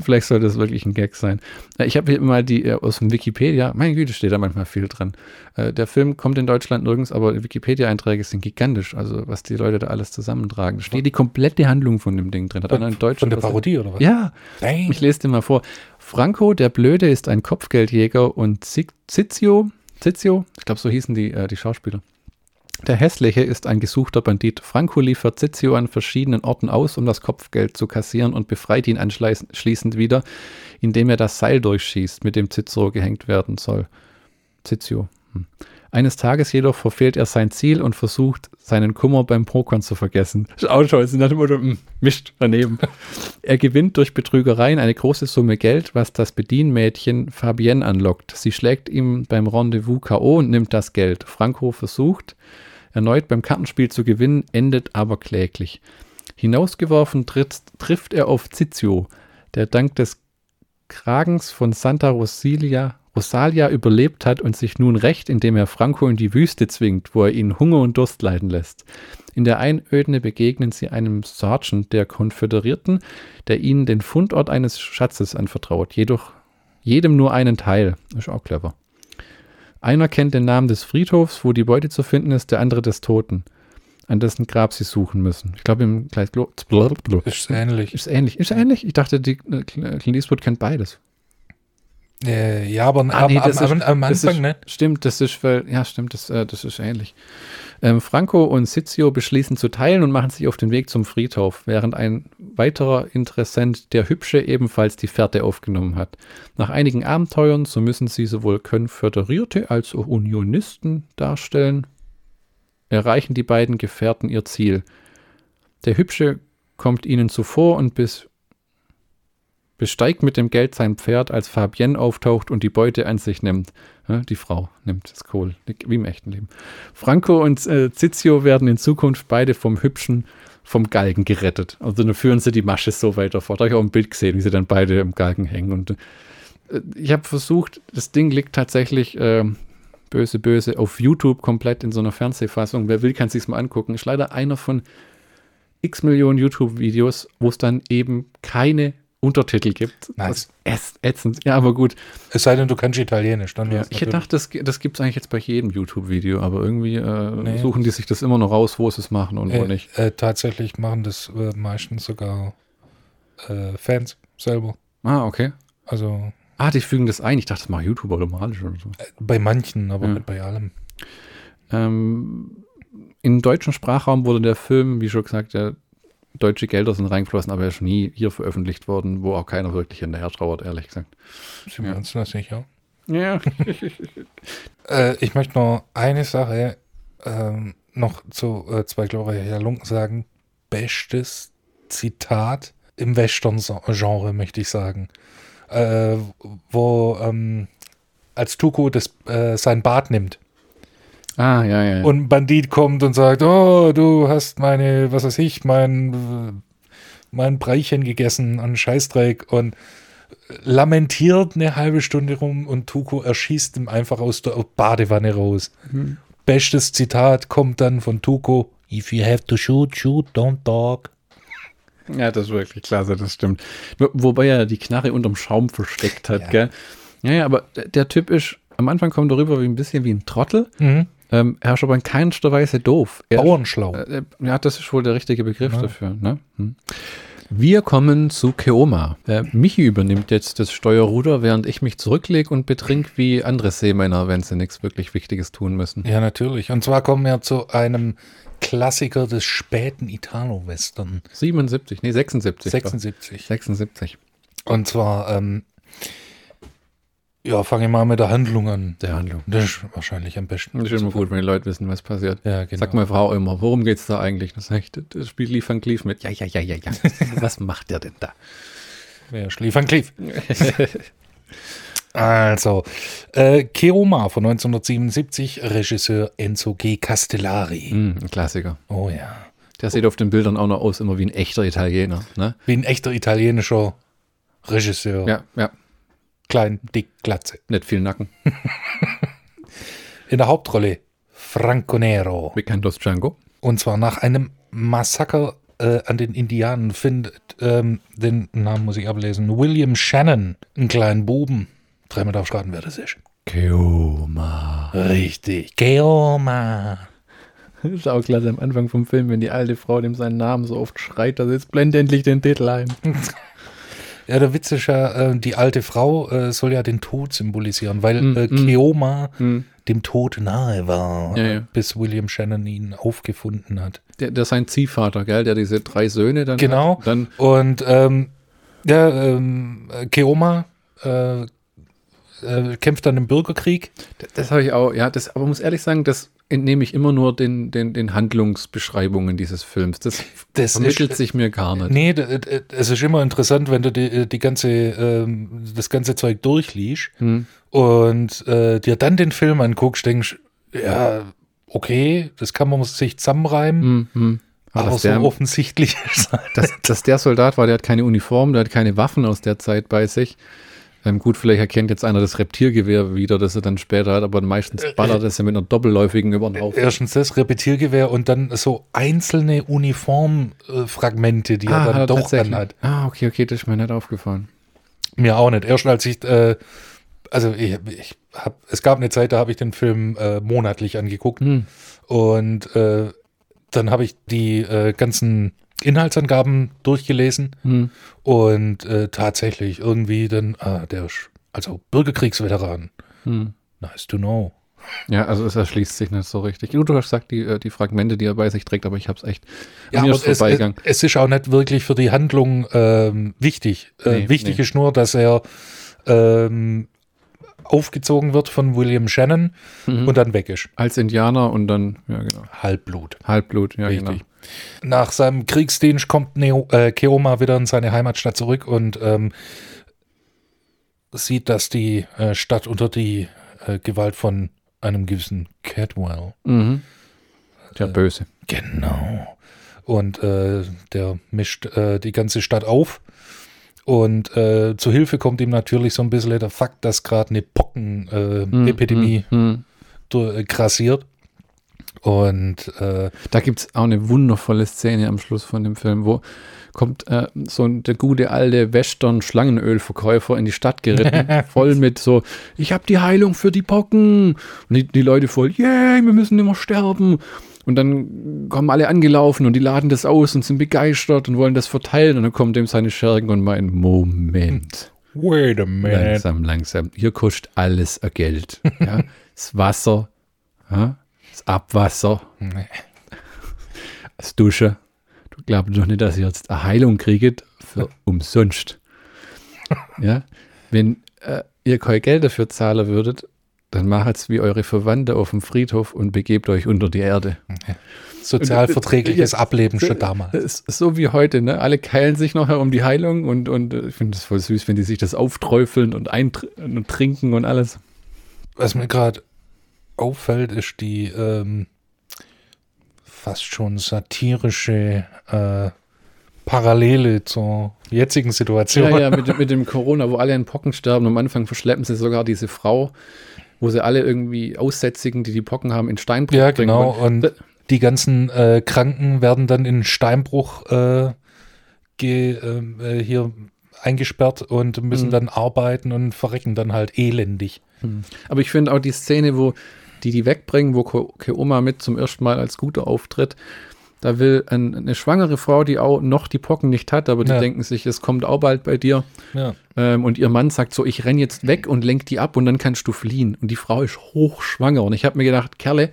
Vielleicht soll das wirklich ein Gag sein. Äh, Ich habe hier mal die äh, aus dem Wikipedia, meine Güte, steht da manchmal viel dran. Äh, Der Film kommt in Deutschland nirgends, aber Wikipedia-Einträge sind gigantisch. Also, was die Leute da alles zusammentragen. Da steht die komplette Handlung von dem Ding drin. Hat einer in Von der. Parodie oder was? Ja, Dang. Ich lese dir mal vor. Franco, der Blöde, ist ein Kopfgeldjäger und Zi- Zizio, Zizio, ich glaube, so hießen die, äh, die Schauspieler. Der Hässliche ist ein gesuchter Bandit. Franco liefert Zizio an verschiedenen Orten aus, um das Kopfgeld zu kassieren und befreit ihn anschließend wieder, indem er das Seil durchschießt, mit dem Cicero gehängt werden soll. Zizio. Hm. Eines Tages jedoch verfehlt er sein Ziel und versucht, seinen Kummer beim Pokern zu vergessen. Ist auch toll. Nach dem Motto, mischt daneben. er gewinnt durch Betrügereien eine große Summe Geld, was das Bedienmädchen Fabienne anlockt. Sie schlägt ihm beim Rendezvous K.O. und nimmt das Geld. Franco versucht, erneut beim Kartenspiel zu gewinnen, endet aber kläglich. Hinausgeworfen tritt, trifft er auf Zizio, der dank des Kragens von Santa Rosilia Rosalia überlebt hat und sich nun rächt, indem er Franco in die Wüste zwingt, wo er ihn Hunger und Durst leiden lässt. In der Einödne begegnen sie einem Sergeant der Konföderierten, der ihnen den Fundort eines Schatzes anvertraut, jedoch jedem nur einen Teil. Ist auch clever. Einer kennt den Namen des Friedhofs, wo die Beute zu finden ist, der andere des Toten, an dessen Grab sie suchen müssen. Ich glaube, im gleich Ist ähnlich. Ist ähnlich. Ist ähnlich? Ich dachte, die, äh, Clint Eastwood kennt beides. Äh, ja, aber Ah, nee, am, das am, ist- am Anfang, ist, ne? Stimmt, das ist, weil, ja, stimmt, das, äh, das ist ähnlich. Ähm, Franco und Sizio beschließen zu teilen und machen sich auf den Weg zum Friedhof, während ein weiterer Interessent, der Hübsche, ebenfalls die Fährte aufgenommen hat. Nach einigen Abenteuern, so müssen sie sowohl Konföderierte als auch Unionisten darstellen, erreichen die beiden Gefährten ihr Ziel. Der Hübsche kommt ihnen zuvor und bis besteigt mit dem Geld sein Pferd, als Fabienne auftaucht und die Beute an sich nimmt. Die Frau nimmt das Kohl, wie im echten Leben. Franco und äh, Zizio werden in Zukunft beide vom Hübschen vom Galgen gerettet. Also dann führen sie die Masche so weiter fort. Da habe ich auch ein Bild gesehen, wie sie dann beide im Galgen hängen. Und äh, ich habe versucht, das Ding liegt tatsächlich ähm, böse, böse auf YouTube komplett in so einer Fernsehfassung. Wer will, kann sich's mal angucken. Ist leider einer von x Millionen YouTube-Videos, wo es dann eben keine Untertitel gibt. Nice. Das ist ätzend. Ja, aber gut. Es sei denn, du kannst Italienisch. Dann Ja, ich hätte gedacht, das, das gibt es eigentlich jetzt bei jedem YouTube-Video, aber irgendwie äh, Nee. suchen die sich das immer noch raus, wo sie es machen und wo äh, nicht. äh, tatsächlich machen das äh, meistens sogar äh, Fans selber. Ah, okay. Also Ah, die fügen das ein. Ich dachte, das macht YouTube automatisch oder so. äh, bei manchen, aber Ja. nicht bei allem. Ähm, Im deutschen Sprachraum wurde der Film, wie schon gesagt, der deutsche Gelder sind reingeflossen, aber er ist nie hier veröffentlicht worden, wo auch keiner wirklich hinterher trauert, ehrlich gesagt. Sind wir uns da sicher? Ja. Äh, ich möchte noch eine Sache ähm, noch zu äh, zwei glorreiche Lunken sagen. Bestes Zitat im Western-Genre, möchte ich sagen. Äh, wo ähm, als Tuko das, äh, sein Bad nimmt Ah, ja, ja. und ein Bandit kommt und sagt, oh, du hast meine, was weiß ich, mein, mein Breichen gegessen und Scheißdreck und lamentiert eine halbe Stunde rum und Tuko erschießt ihm einfach aus der Badewanne raus. Mhm. Bestes Zitat kommt dann von Tuko. If you have to shoot, shoot, don't talk. Ja, das ist wirklich klasse, das stimmt. Wo- Wobei er die Knarre unterm Schaum versteckt hat, Ja. gell? Ja, ja, aber der, der Typ ist, am Anfang kommt er rüber wie ein bisschen wie ein Trottel. Mhm. Ähm, er ist aber in keinster Weise doof. Er, Bauernschlau. äh, ja, das ist wohl der richtige Begriff Ja. dafür. Ne? Hm. Wir kommen zu Keoma. Äh, Michi übernimmt jetzt das Steuerruder, während ich mich zurücklege und betrink wie andere Seemänner, wenn sie nichts wirklich Wichtiges tun müssen. Ja, natürlich. Und zwar kommen wir zu einem Klassiker des späten Italo-Western. 77, nee, 76. 76. 76. Und zwar, ähm, ja, fange ich mal mit der Handlung an. Der Handlung. Das ist wahrscheinlich am besten. Das ist immer gut, wenn die Leute wissen, was passiert. Ja, genau. Sagt meine Frau immer, worum geht's da eigentlich? Das sag ich, das spielt Lief van Cleef mit. Ja, ja, ja, ja, ja. was macht der denn da? Wer schlief an Klief. Also, äh, Keoma von 1977, Regisseur Enzo G. Castellari. Hm, ein Klassiker. Oh ja. Der sieht auf den Bildern auch noch aus, immer wie ein echter Italiener. Ne? Wie ein echter italienischer Regisseur. Ja, ja. Klein, dick, glatze. Nicht viel Nacken. In der Hauptrolle Franco Nero. Bekannt aus Django. Und zwar nach einem Massaker äh, an den Indianen findet, ähm, den Namen muss ich ablesen, William Shannon, einen kleinen Buben. Dreimal darfst raten, wer das ist. Keoma. Richtig. Keoma. Das ist auch klasse am Anfang vom Film, wenn die alte Frau dem seinen Namen so oft schreit, dass jetzt blend endlich den Titel ein. Ja, der Witz ist ja, äh, die alte Frau äh, soll ja den Tod symbolisieren, weil Mm, äh, mm. Keoma Hm. dem Tod nahe war, Ja, ja. bis William Shannon ihn aufgefunden hat. Der, der ist sein Ziehvater, gell, der diese drei Söhne dann Genau. hat. Dann, Und ähm, ja, ähm, Keoma äh, äh, kämpft dann im Bürgerkrieg. Das, das habe ich auch, ja, das, aber muss ehrlich sagen, das entnehme ich immer nur den, den, den Handlungsbeschreibungen dieses Films. Das, Das vermittelt ist- sich mir gar nicht. Nee, es ist immer interessant, wenn du die, die ganze, ähm, das ganze Zeug durchliest Hm. und äh, dir dann den Film anguckst, denkst, ja, okay, das kann man sich zusammenreimen, Hm, hm. Aber aber so der, offensichtlich ist halt dass, dass der Soldat war, der hat keine Uniform, der hat keine Waffen aus der Zeit bei sich. Ähm, gut, vielleicht erkennt jetzt einer das Reptilgewehr wieder, das er dann später hat, aber meistens Äh, ballert es ja mit einer doppelläufigen über den Haufen. Erstens das Repetiergewehr und dann so einzelne Uniformfragmente, die er hat dann doch tatsächlich. anhat. Ah, okay, okay, das ist mir nicht aufgefallen. Mir auch nicht. Erst als ich, äh, also ich, ich hab, es gab eine Zeit, da habe ich den Film äh, monatlich angeguckt Hm. und äh, dann habe ich die äh, ganzen Inhaltsangaben durchgelesen Hm. und äh, tatsächlich irgendwie dann, ah, der also Bürgerkriegsveteran. Hm. Nice to know. Ja, also es erschließt sich nicht so richtig. Du hast gesagt, die, äh, die Fragmente, die er bei sich trägt, aber ich habe es echt Ja, mir ist es, es, vorbeigegangen. es ist auch nicht wirklich für die Handlung ähm, wichtig. Äh, Nee, wichtig nee. ist nur, dass er ähm, aufgezogen wird von William Shannon Mhm. und dann weg ist. Als Indianer und dann, ja genau, Halbblut. Halbblut, ja Richtig. genau. Nach seinem Kriegsdienst kommt Neo, äh, Keoma wieder in seine Heimatstadt zurück und ähm, sieht, dass die äh, Stadt unter die äh, Gewalt von einem gewissen Cadwell. Mhm. Der Äh, Böse. Genau. Und äh, der mischt äh, die ganze Stadt auf. Und zu Hilfe kommt ihm natürlich so ein bisschen der Fakt, dass gerade eine Pockenepidemie Hm, äh, Epidemie hm, hm. dur- äh, grassiert. Und äh, Da gibt es auch eine wundervolle Szene am Schluss von dem Film, wo kommt äh, so ein, der gute alte Western-Schlangenölverkäufer in die Stadt geritten, voll mit so, ich habe die Heilung für die Pocken. Und die, die Leute voll, yay, wir müssen immer sterben. Und dann kommen alle angelaufen und die laden das aus und sind begeistert und wollen das verteilen. Und dann kommt dem seine Schergen und meint, Moment. wait a minute. Langsam, langsam. Hier kostet alles Geld. Ja? Das Wasser, ja? Das Abwasser, Nee. das Duschen. Du glaubst doch nicht, dass ihr jetzt eine Heilung kriegt für umsonst. Ja? Wenn äh, ihr kein Geld dafür zahlen würdet, dann macht's wie eure Verwandte auf dem Friedhof und begebt euch unter die Erde. Sozialverträgliches Ja. Ableben schon damals. So wie heute, ne? Alle keilen sich nachher um die Heilung und, und äh, ich finde das voll süß, wenn die sich das aufträufeln und, eintr und trinken und alles. Was mir gerade auffällt, ist die ähm, fast schon satirische äh, Parallele zur jetzigen Situation. Ja, ja, mit, dem- mit dem Corona, wo alle in Pocken sterben. Am Anfang verschleppen sie sogar diese Frau, wo sie alle irgendwie Aussätzigen, die die Pocken haben, in Steinbruch Ja, bringen. genau. Und, Und die ganzen äh, Kranken werden dann in Steinbruch äh, ähm, äh, hier eingesperrt und müssen Mhm. dann arbeiten und verrecken dann halt elendig. aber ich finde auch die Szene, wo die die wegbringen, wo Keoma mit zum ersten Mal als Guter auftritt, da will ein, eine schwangere Frau, die auch noch die Pocken nicht hat, aber die Ja. denken sich, es kommt auch bald bei dir. Ja. Ähm, und ihr Mann sagt so, ich renn jetzt weg und lenk die ab und dann kannst du fliehen. Und die Frau ist hochschwanger. Und ich habe mir gedacht, Kerle,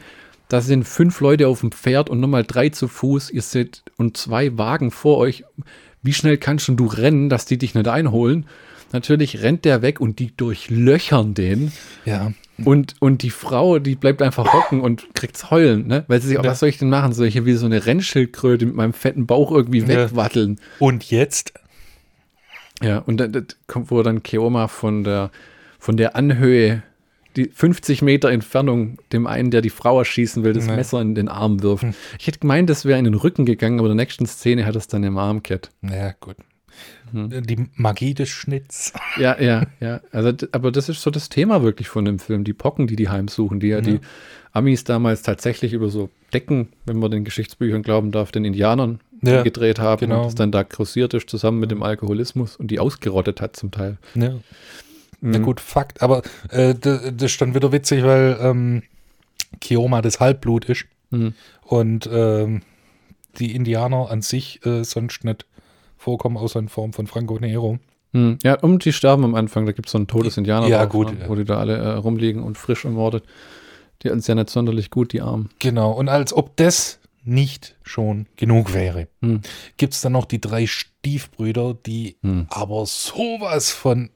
da sind fünf Leute auf dem Pferd und nochmal drei zu Fuß. Ihr seht und zwei Wagen vor euch. Wie schnell kannst denn du rennen, dass die dich nicht einholen? Natürlich rennt der weg und die durchlöchern den. ja. Und, und die Frau, die bleibt einfach hocken und kriegt's heulen, ne? Weil sie sich, Ja. was soll ich denn machen? Soll ich hier wie so eine Rennschildkröte mit meinem fetten Bauch irgendwie Ja. wegwatteln? Und jetzt? Ja, und dann kommt, wo dann Keoma von der, von der Anhöhe, die 50 Meter Entfernung, dem einen, der die Frau erschießen will, das Ja. Messer in den Arm wirft. Hm. Ich hätte gemeint, das wäre in den Rücken gegangen, aber in der nächsten Szene hat es dann im Arm gehabt. Ja, gut. Hm. Die Magie des Schnitts. Ja, ja, ja. Also, aber das ist so das Thema wirklich von dem Film. Die Pocken, die die heimsuchen, die ja, Ja. die Amis damals tatsächlich über so Decken, wenn man den Geschichtsbüchern glauben darf, den Indianern Ja, gedreht haben genau. und das dann da kursiert ist zusammen mit dem Alkoholismus und die ausgerottet hat zum Teil. Ja. Na Mhm. gut, Fakt. Aber äh, das, das ist dann wieder witzig, weil ähm, Kioma das Halbblut ist Mhm. und ähm, die Indianer an sich äh, sonst nicht vorkommen, außer in Form von Franco Nero. Hm, Ja, und die sterben am Anfang. Da gibt es so einen Todesindianer, Ja, drauf, gut, ne, wo die da alle äh, rumliegen und frisch ermordet. Die hatten es ja nicht sonderlich gut, die Armen. Genau, und als ob das nicht schon genug wäre, Hm. gibt es dann noch die drei Stiefbrüder, die Hm. aber sowas von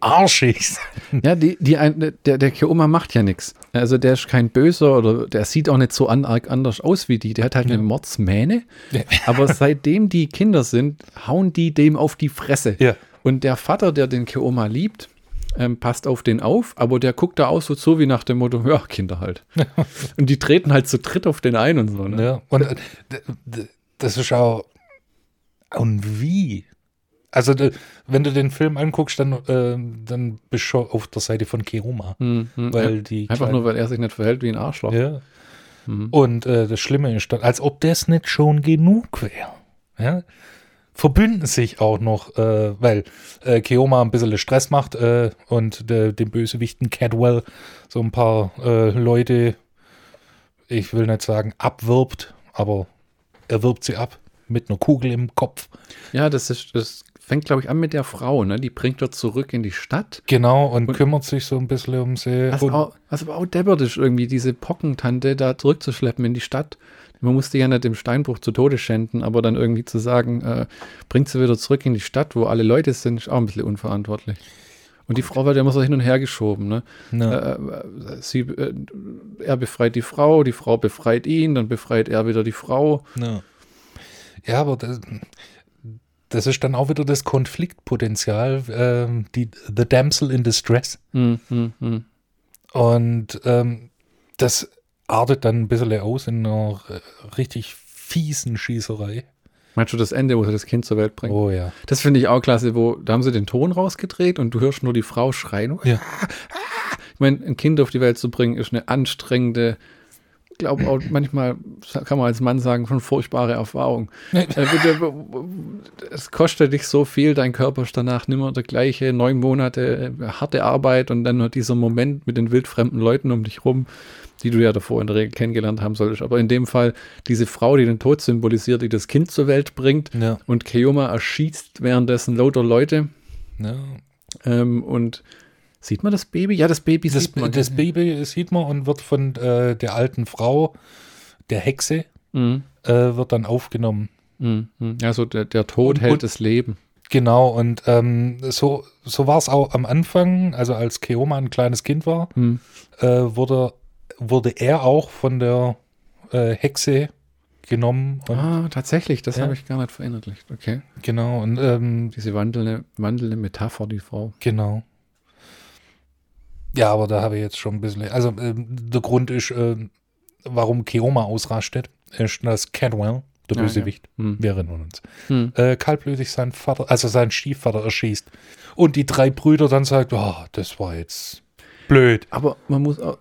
arschig. Ja, die, die ein, der, der Keoma macht ja nichts. Also der ist kein Böser oder der sieht auch nicht so an, arg anders aus wie die. Der hat halt eine Mordsmähne. Ja. Aber seitdem die Kinder sind, hauen die dem auf die Fresse. Ja. Und der Vater, der den Keoma liebt, ähm, passt auf den auf, aber der guckt da auch so zu wie nach dem Motto, ja, Kinder halt. und die treten halt zu dritt auf den ein und so. Ne? Ja, und äh, das ist auch. Und wie? Also, wenn du den Film anguckst, dann, äh, dann bist du schon auf der Seite von Keoma. Hm, hm, Weil ja. die. Einfach nur, weil er sich nicht verhält wie ein Arschloch. Ja. Mhm. Und äh, das Schlimme ist dann, als ob das nicht schon genug wäre. Ja? Verbünden sich auch noch, äh, weil äh, Keoma ein bisschen Stress macht äh, und der, dem Bösewichten Cadwell so ein paar äh, Leute, ich will nicht sagen abwirbt, aber er wirbt sie ab mit einer Kugel im Kopf. Ja, das, ist, das fängt, glaube ich, an mit der Frau. Ne? Die bringt er zurück in die Stadt. Genau, und, Und- kümmert sich so ein bisschen um sie. Was, auch, was aber auch deppert ist, irgendwie diese Pockentante da zurückzuschleppen in die Stadt. Man musste ja nicht dem Steinbruch zu Tode schänden, aber dann irgendwie zu sagen, äh, bringt sie wieder zurück in die Stadt, wo alle Leute sind, ist auch ein bisschen unverantwortlich. Und die Frau wird ja immer so hin und her geschoben. Ne? na, Äh, äh, sie, äh, er befreit die Frau, die Frau befreit ihn, dann befreit er wieder die Frau. Ja. Ja, aber das, das ist dann auch wieder das Konfliktpotenzial, ähm, die The Damsel in Distress. Hm, hm, hm. Und ähm, das artet dann ein bisschen aus in einer äh, richtig fiesen Schießerei. Meinst du das Ende, wo sie das Kind zur Welt bringt? Oh ja. Das finde ich auch klasse, wo da haben sie den Ton rausgedreht und du hörst nur die Frau schreien. Ja. Ich meine, ein Kind auf die Welt zu bringen, ist eine anstrengende, glaube auch manchmal kann man als Mann sagen, schon furchtbare Erfahrung. Es kostet dich so viel, dein Körper ist danach nimmer der gleiche, neun Monate äh, harte Arbeit und dann nur dieser Moment mit den wildfremden Leuten um dich rum, die du ja davor in der Regel kennengelernt haben solltest. Aber in dem Fall diese Frau, die den Tod symbolisiert, die das Kind zur Welt bringt Ja. und Keoma erschießt währenddessen lauter Leute. ja. Ähm, und sieht man das Baby? Ja, das Baby Das, sieht man. das Baby sieht man und wird von äh, der alten Frau, der Hexe, Mhm. äh, wird dann aufgenommen. Mhm. Also der, der Tod Und- hält und- das Leben. Genau, und ähm, so, so war es auch am Anfang, also als Keoma ein kleines Kind war, Mhm. äh, wurde, wurde er auch von der äh, Hexe genommen. Und, Ah, tatsächlich, das Ja. habe ich gar nicht verinnerlicht. Okay. Genau, und ähm, Diese wandelnde, wandelnde Metapher, die Frau. genau. Ja, aber da habe ich jetzt schon ein bisschen. Also ähm, der Grund ist, ähm, warum Keoma ausrastet, ist, dass Cadwell, der Ja, Bösewicht, ja. Hm. wir erinnern uns, Hm. äh, kaltblütig seinen Vater, also seinen Stiefvater erschießt. Und die drei Brüder dann sagt, oh, das war jetzt blöd. Aber man muss auch,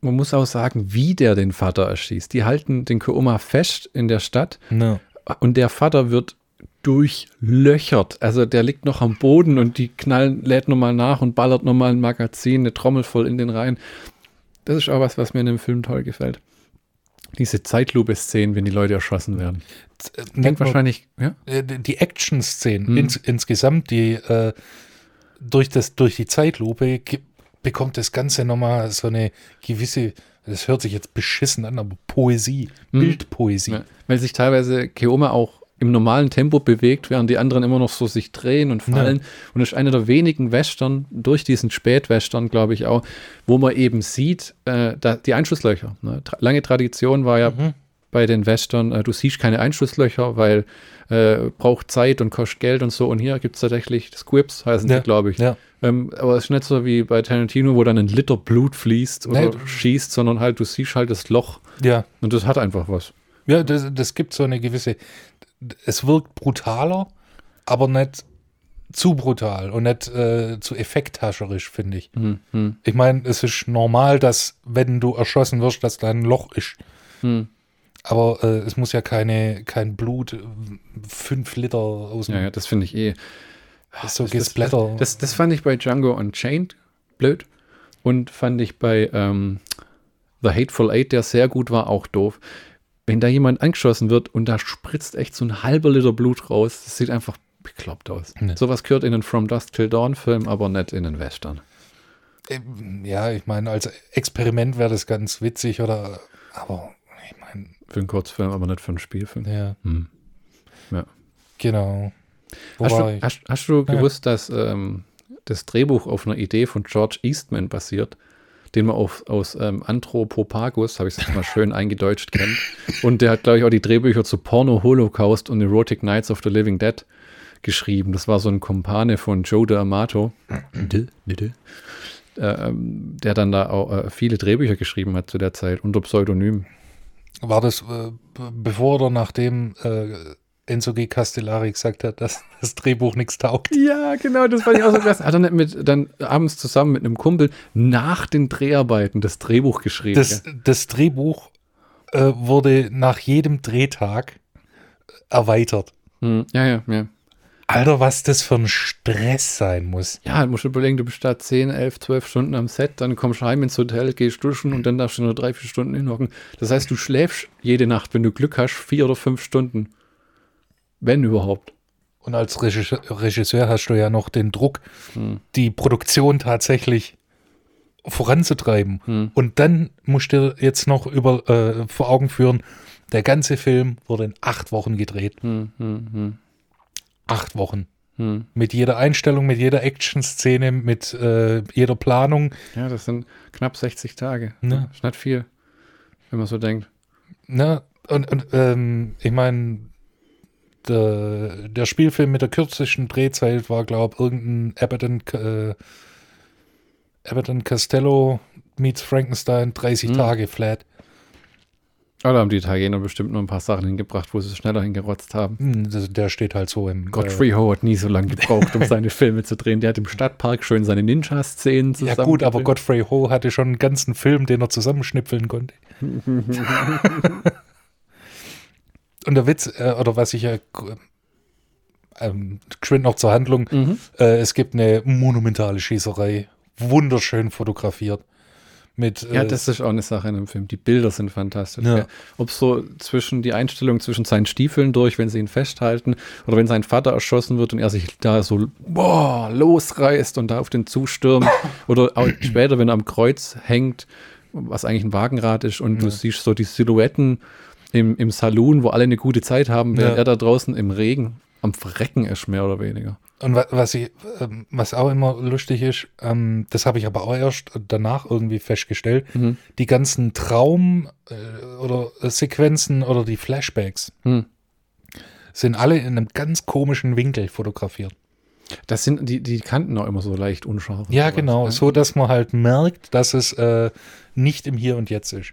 man muss auch sagen, wie der den Vater erschießt. Die halten den Keoma fest in der Stadt Ne. und der Vater wird durchlöchert. Also der liegt noch am Boden und die knallen, lädt nochmal nach und ballert nochmal ein Magazin, eine Trommel voll in den Reihen. Das ist auch was, was mir in dem Film toll gefällt. Diese Zeitlupe-Szenen, wenn die Leute erschossen werden. Äh, Denkt wahrscheinlich, ja? äh, die Action-Szenen Hm. ins, insgesamt, die äh, durch, das, durch die Zeitlupe bekommt das Ganze nochmal so eine gewisse, das hört sich jetzt beschissen an, aber Poesie, Hm. Bildpoesie. ja. Weil sich teilweise Keoma auch im normalen Tempo bewegt, während die anderen immer noch so sich drehen und fallen. Und das ist einer der wenigen Western, durch diesen Spätwestern, glaube ich auch, wo man eben sieht, äh, da, die Einschusslöcher. Ne? Tra lange Tradition war ja Mhm. bei den Western, äh, du siehst keine Einschusslöcher, weil äh, braucht Zeit und kostet Geld und so. Und hier gibt es tatsächlich Squibs, heißen Ja, sie, glaube ich. Ja, Ähm, aber es ist nicht so wie bei Tarantino, wo dann ein Liter Blut fließt oder Nee, schießt, sondern halt, du siehst halt das Loch ja. und das hat einfach was. Ja, das, das gibt so eine gewisse, es wirkt brutaler, aber nicht zu brutal und nicht äh, zu effekthascherisch, finde ich. Hm, hm, Ich meine, es ist normal, dass, wenn du erschossen wirst, dass da ein Loch ist. hm. Aber äh, es muss ja keine, kein Blut, fünf Liter aus dem Ja, ja, das finde ich eh. so Das, Gesplatter. das, das fand ich bei Django Unchained blöd und fand ich bei ähm, The Hateful Eight, der sehr gut war, auch doof. Wenn da jemand angeschossen wird und da spritzt echt so ein halber Liter Blut raus, das sieht einfach bekloppt aus. Nee. Sowas gehört in einen From Dusk Till Dawn Film, aber nicht in einen Western. Ähm, ja, ich meine, als Experiment wäre das ganz witzig, oder? Aber ich meine, Für einen Kurzfilm, aber nicht für einen Spielfilm. ja, Hm. genau. Wo Hast du, hast, hast du gewusst, dass ähm, das Drehbuch auf einer Idee von George Eastman basiert, den man auf, aus ähm, Anthropopagus, habe ich es jetzt mal schön eingedeutscht, kennt. Und der hat, glaube ich, auch die Drehbücher zu Porno, Holocaust und Erotic Nights of the Living Dead geschrieben. Das war so ein Kumpane von Joe D'Amato, äh, der dann da auch äh, viele Drehbücher geschrieben hat zu der Zeit unter Pseudonym. War das äh, bevor oder nachdem äh, Enzo G. Castellari gesagt hat, dass das Drehbuch nichts taugt? Ja, genau, das fand ich auch so krass. Hat er nicht mit, dann abends zusammen mit einem Kumpel nach den Dreharbeiten das Drehbuch geschrieben. Das, ja. das Drehbuch äh, wurde nach jedem Drehtag erweitert. Hm, ja, ja, ja. Alter, was das für ein Stress sein muss. Ja, du musst überlegen, du bist da 10, 11, 12 Stunden am Set, dann kommst du heim ins Hotel, gehst duschen und dann darfst du nur drei, vier Stunden hinhocken. Das heißt, du schläfst jede Nacht, wenn du Glück hast, vier oder fünf Stunden. Wenn überhaupt. Und als Regisseur, hast du ja noch den Druck, die Produktion tatsächlich voranzutreiben. Hm. Und dann musst du dir jetzt noch über, äh, vor Augen führen, der ganze Film wurde in acht Wochen gedreht. Hm, hm, hm, Acht Wochen. hm. Mit jeder Einstellung, mit jeder Action-Szene, mit äh, jeder Planung. Ja, das sind knapp 60 Tage. Ja. Ist nicht viel, wenn man so denkt. Ne? Und, und ähm, ich meine, der, der Spielfilm mit der kürzesten Drehzeit war, glaube ich, irgendein Abbott äh, Abbott Costello meets Frankenstein, 30 Hm. Tage flat. Aber da haben die Italiener bestimmt noch ein paar Sachen hingebracht, wo sie es schneller hingerotzt haben. Hm, Der steht halt so im. Godfrey Ho hat nie so lange gebraucht, um seine Filme zu drehen. Der hat im Stadtpark schön seine Ninja-Szenen Äh, zusammen. ja, gut, aber. Godfrey Ho hatte schon einen ganzen Film, den er zusammenschnipfeln konnte. Und der Witz, äh, oder was ich ja. Ähm, geschwind noch zur Handlung. Mhm. Äh, es gibt eine monumentale Schießerei. Wunderschön fotografiert. Mit, Ja, äh, das ist auch eine Sache in dem Film. Die Bilder sind fantastisch. Ja. Ja. Ob so zwischen die Einstellung zwischen seinen Stiefeln durch, wenn sie ihn festhalten, oder wenn sein Vater erschossen wird und er sich da so boah, losreißt und da auf den zustürmt, oder später, wenn er am Kreuz hängt, was eigentlich ein Wagenrad ist, und du siehst so die Silhouetten im, im Saloon, wo alle eine gute Zeit haben, während Ja. er da draußen im Regen am Verrecken ist, mehr oder weniger. Und wa- was, ich, ähm, was auch immer lustig ist, ähm, das habe ich aber auch erst danach irgendwie festgestellt, Mhm. die ganzen Traum- äh, oder Sequenzen oder die Flashbacks Hm. sind alle in einem ganz komischen Winkel fotografiert. Das sind, die, die kannten auch immer so leicht unscharf. Ja, genau, ne? so dass man halt merkt, dass es äh, nicht im Hier und Jetzt ist.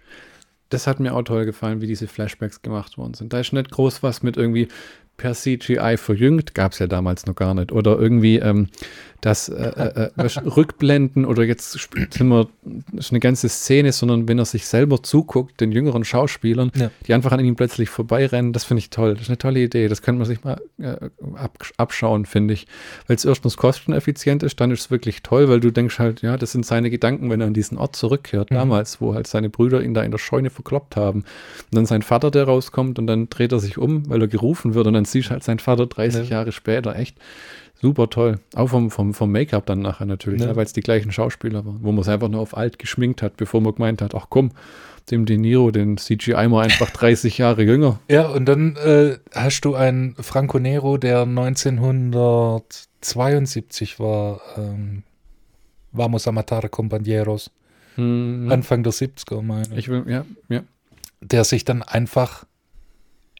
Das hat mir auch toll gefallen, wie diese Flashbacks gemacht worden sind. Da ist nicht groß was mit irgendwie per CGI verjüngt, gab es ja damals noch gar nicht. Oder irgendwie ähm, das äh, äh, äh, Rückblenden oder jetzt sind wir, ist eine ganze Szene, sondern wenn er sich selber zuguckt, den jüngeren Schauspielern, Ja. die einfach an ihm plötzlich vorbeirennen, das finde ich toll. Das ist eine tolle Idee. Das könnte man sich mal äh, ab, abschauen, finde ich. Weil es erstens kosteneffizient ist, dann ist es wirklich toll, weil du denkst halt, ja, das sind seine Gedanken, wenn er an diesen Ort zurückkehrt, Mhm. damals, wo halt seine Brüder ihn da in der Scheune verkloppt haben. Und dann sein Vater, der rauskommt und dann dreht er sich um, weil er gerufen wird und dann siehst du halt seinen Vater 30 Ja. Jahre später. Echt super toll. Auch vom, vom, vom Make-up dann nachher natürlich, Ja. ne, weil es die gleichen Schauspieler waren, wo man es einfach nur auf alt geschminkt hat, bevor man gemeint hat, ach komm, dem De Niro, den CGI mal einfach 30 Jahre jünger. Ja, und dann äh, hast du einen Franco Nero, der 1972 war, ähm, Vamos a matar compañeros, Hm, Anfang der 70er, meine ich. ich will, ja, ja. Der sich dann einfach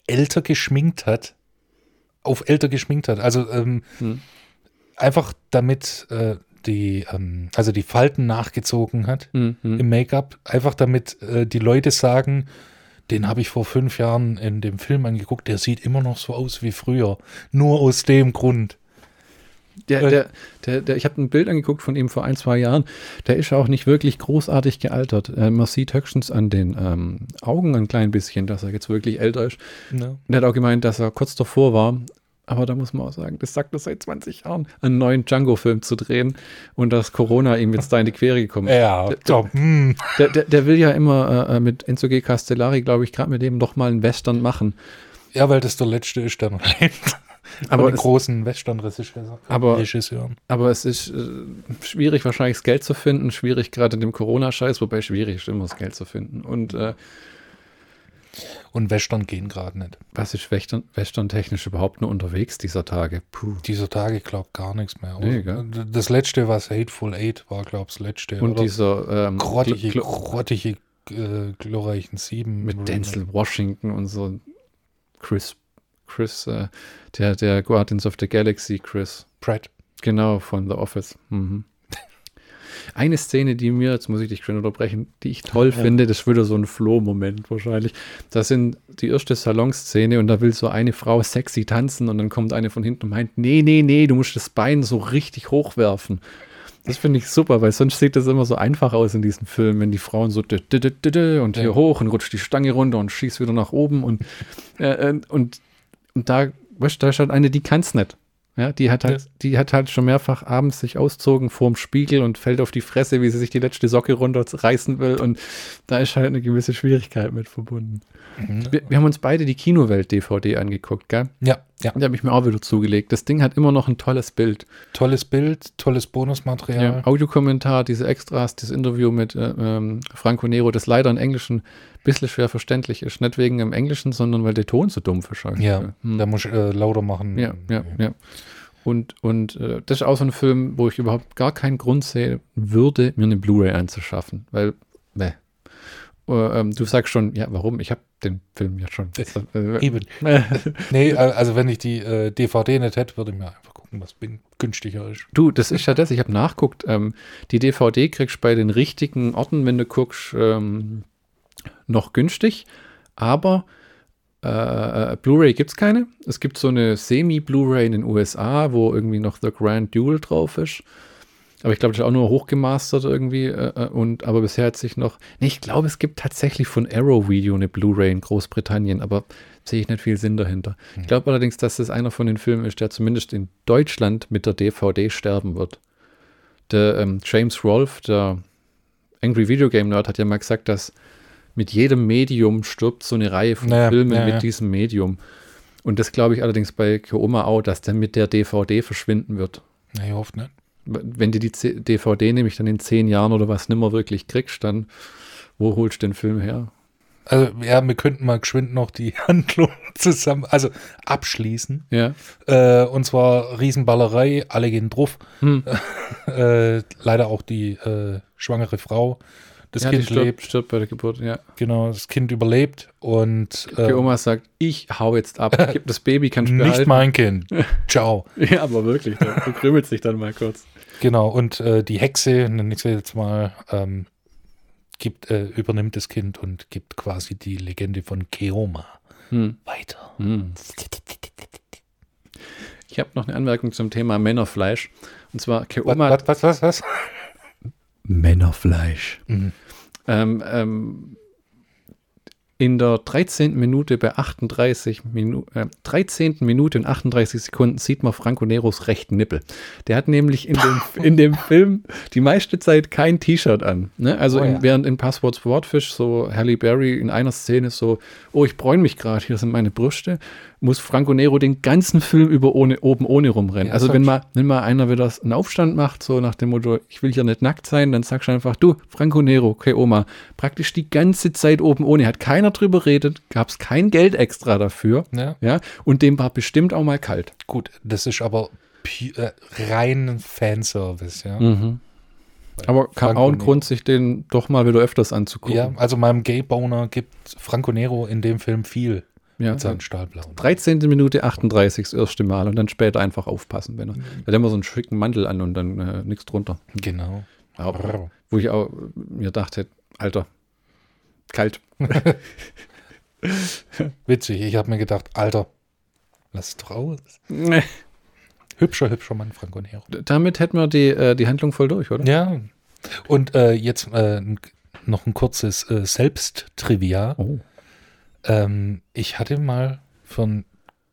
älter geschminkt hat, auf älter geschminkt hat. Also ähm, Hm. einfach damit äh, die, ähm, also die Falten nachgezogen hat Hm, hm. im Make-up, einfach damit äh, die Leute sagen, den habe ich vor fünf Jahren in dem Film angeguckt, der sieht immer noch so aus wie früher. Nur aus dem Grund. Der, Weil- der, der, der, ich habe ein Bild angeguckt von ihm vor ein, zwei Jahren. Der ist auch nicht wirklich großartig gealtert. Äh, man sieht höchstens an den ähm, Augen ein klein bisschen, dass er jetzt wirklich älter ist. Und er hat auch gemeint, dass er kurz davor war. Aber da muss man auch sagen, das sagt er seit 20 Jahren, einen neuen Django-Film zu drehen und dass Corona ihm jetzt da in die Quere gekommen ist. Ja, Der- doch, hm. Der, der, der will ja immer äh, äh, mit Enzo G. Castellari, glaube ich, gerade mit dem doch mal einen Western machen. ja, weil das der letzte ist, der noch lebt. Aber den es- großen Western-Regisseuren. Aber- es ist äh, schwierig, wahrscheinlich das Geld zu finden. Schwierig gerade in dem Corona-Scheiß, wobei schwierig ist immer das Geld zu finden. Und äh, Und Western gehen gerade nicht. Was ist Western, Western-technisch überhaupt nur unterwegs dieser Tage? Puh. Dieser Tage glaubt gar nichts mehr. Nee, das letzte, was Hateful Eight war, glaube ich, das letzte. Und oder? dieser ähm, grottige, gl- gl- grottige, äh, glorreichen Sieben. mit Denzel Washington und so Chris, Chris, äh, der, der Guardians of the Galaxy, Chris. Pratt. Genau, von The Office. Mhm. Eine Szene, die mir, jetzt muss ich dich schön unterbrechen, die ich toll Ja. finde, das wieder so ein Flow-Moment wahrscheinlich. Das sind die erste Salonszene und da will so eine Frau sexy tanzen und dann kommt eine von hinten und meint, nee, nee, nee, du musst das Bein so richtig hochwerfen. Das finde ich super, weil sonst sieht das immer so einfach aus in diesen Filmen, wenn die Frauen so dü- dü- dü- dü- dü und hier Ja. hoch und rutscht die Stange runter und schießt wieder nach oben und, äh, äh, und, und da, weißt, da ist halt eine, die kann's nicht. Ja, die hat halt, Ja. die hat halt schon mehrfach abends sich auszogen vorm Spiegel und fällt auf die Fresse, wie sie sich die letzte Socke runterreißen will. Und da ist halt eine gewisse Schwierigkeit mit verbunden. Mhm. Wir, wir haben uns beide die Kinowelt-DVD angeguckt, gell? Ja, ja. Die habe ich mir auch wieder zugelegt. Das Ding hat immer noch ein tolles Bild. Tolles Bild, tolles Bonusmaterial. Ja, Audiokommentar, diese Extras, das Interview mit äh, ähm, Franco Nero, das leider in Englischen ein bisschen schwer verständlich ist. Nicht wegen im Englischen, sondern weil der Ton so dumpf ist. Ja, Hm. da muss ich äh, lauter machen. Ja, ja, ja. Und, und äh, das ist auch so ein Film, wo ich überhaupt gar keinen Grund sehen würde, mir eine Blu-ray anzuschaffen. Weil, ne. Äh, ähm, du sagst schon, ja, warum? Ich habe den Film ja schon. Äh, Eben. Nee, äh, also wenn ich die äh, DVD nicht hätte, würde ich mir einfach gucken, was bin günstiger ist. Du, das ist ja das, ich habe nachguckt. Ähm, die DVD kriegst du bei den richtigen Orten, wenn du guckst, ähm, noch günstig. Aber äh, äh, Blu-ray gibt es keine. Es gibt so eine Semi-Blu-ray in den USA, wo irgendwie noch The Grand Duel drauf ist. Aber ich glaube, das ist auch nur hochgemastert irgendwie. Äh, äh, und, aber bisher hat sich noch. Nee, ich glaube, es gibt tatsächlich von Arrow Video eine Blu-ray in Großbritannien, aber sehe ich nicht viel Sinn dahinter. Ich glaube allerdings, dass das einer von den Filmen ist, der zumindest in Deutschland mit der DVD sterben wird. Der ähm, James Rolfe, der Angry Video Game Nerd, hat ja mal gesagt, dass mit jedem Medium stirbt so eine Reihe von Ja, Filmen ja, mit diesem Medium. Und das glaube ich allerdings bei Keoma auch, dass der mit der DVD verschwinden wird. Na, ich hoffe nicht. Wenn du die DVD nämlich dann in zehn Jahren oder was nimmer wirklich kriegst, dann wo holst du den Film her? Also, ja, wir könnten mal geschwind noch die Handlung zusammen, also abschließen. Ja. Äh, und zwar Riesenballerei, alle gehen drauf. Hm. Äh, leider auch die äh, schwangere Frau. Das ja, Kind stirbt, lebt, stirbt bei der Geburt, ja. genau, das Kind überlebt und Die äh, Oma sagt, ich hau jetzt ab. Gib das Baby, kannst du nicht behalten. mein Kind. Ciao. Ja, aber wirklich, da verkrümmelt sich dann mal kurz. Genau, und äh, die Hexe, nenne ich sie jetzt mal, ähm, gibt, äh, übernimmt das Kind und gibt quasi die Legende von Keoma Hm. weiter. Hm. Ich habe noch eine Anmerkung zum Thema Männerfleisch. Und zwar Keoma. was, was, was? was? Männerfleisch. Mhm. Ähm, ähm, in der 13. Minute bei 38 Minuten, äh, 13. Minute und 38 Sekunden sieht man Franco Neros rechten Nippel. Der hat nämlich in dem, in dem Film die meiste Zeit kein T-Shirt an. Ne? Also Oh in, ja. während in Passwort Swordfish so Halle Berry in einer Szene so, oh, ich bräune mich gerade, hier sind meine Brüste, muss Franco Nero den ganzen Film über ohne, oben ohne rumrennen. Ja, also wenn mal, wenn mal einer wieder einen Aufstand macht, so nach dem Motto, ich will hier nicht nackt sein, dann sagst du einfach, du, Franco Nero, okay, Oma, praktisch die ganze Zeit oben ohne, hat keiner drüber redet, gab es kein Geld extra dafür, Ja, ja, und dem war bestimmt auch mal kalt. gut, das ist aber äh, rein Fanservice, ja. Mhm. Aber kam auch ein. Grund, sich den doch mal wieder öfters anzugucken. Ja, also meinem Gay-Boner gibt Franco Nero in dem Film viel ja. mit seinen Stahlblauen. 13. Minute 38 das erste Mal und dann später einfach aufpassen, wenn er. Er hat immer so einen schicken Mantel an und dann äh, nichts drunter. Genau. Aber, wo ich auch mir dachte, Alter, kalt. Witzig, ich habe mir gedacht, Alter, lass es doch aus. Hübscher, hübscher Mann, Franco Nero. Damit hätten wir die, äh, die Handlung voll durch, oder? Ja. Und äh, jetzt äh, noch ein kurzes äh, Selbsttrivia. Oh. Ähm, ich hatte mal für eine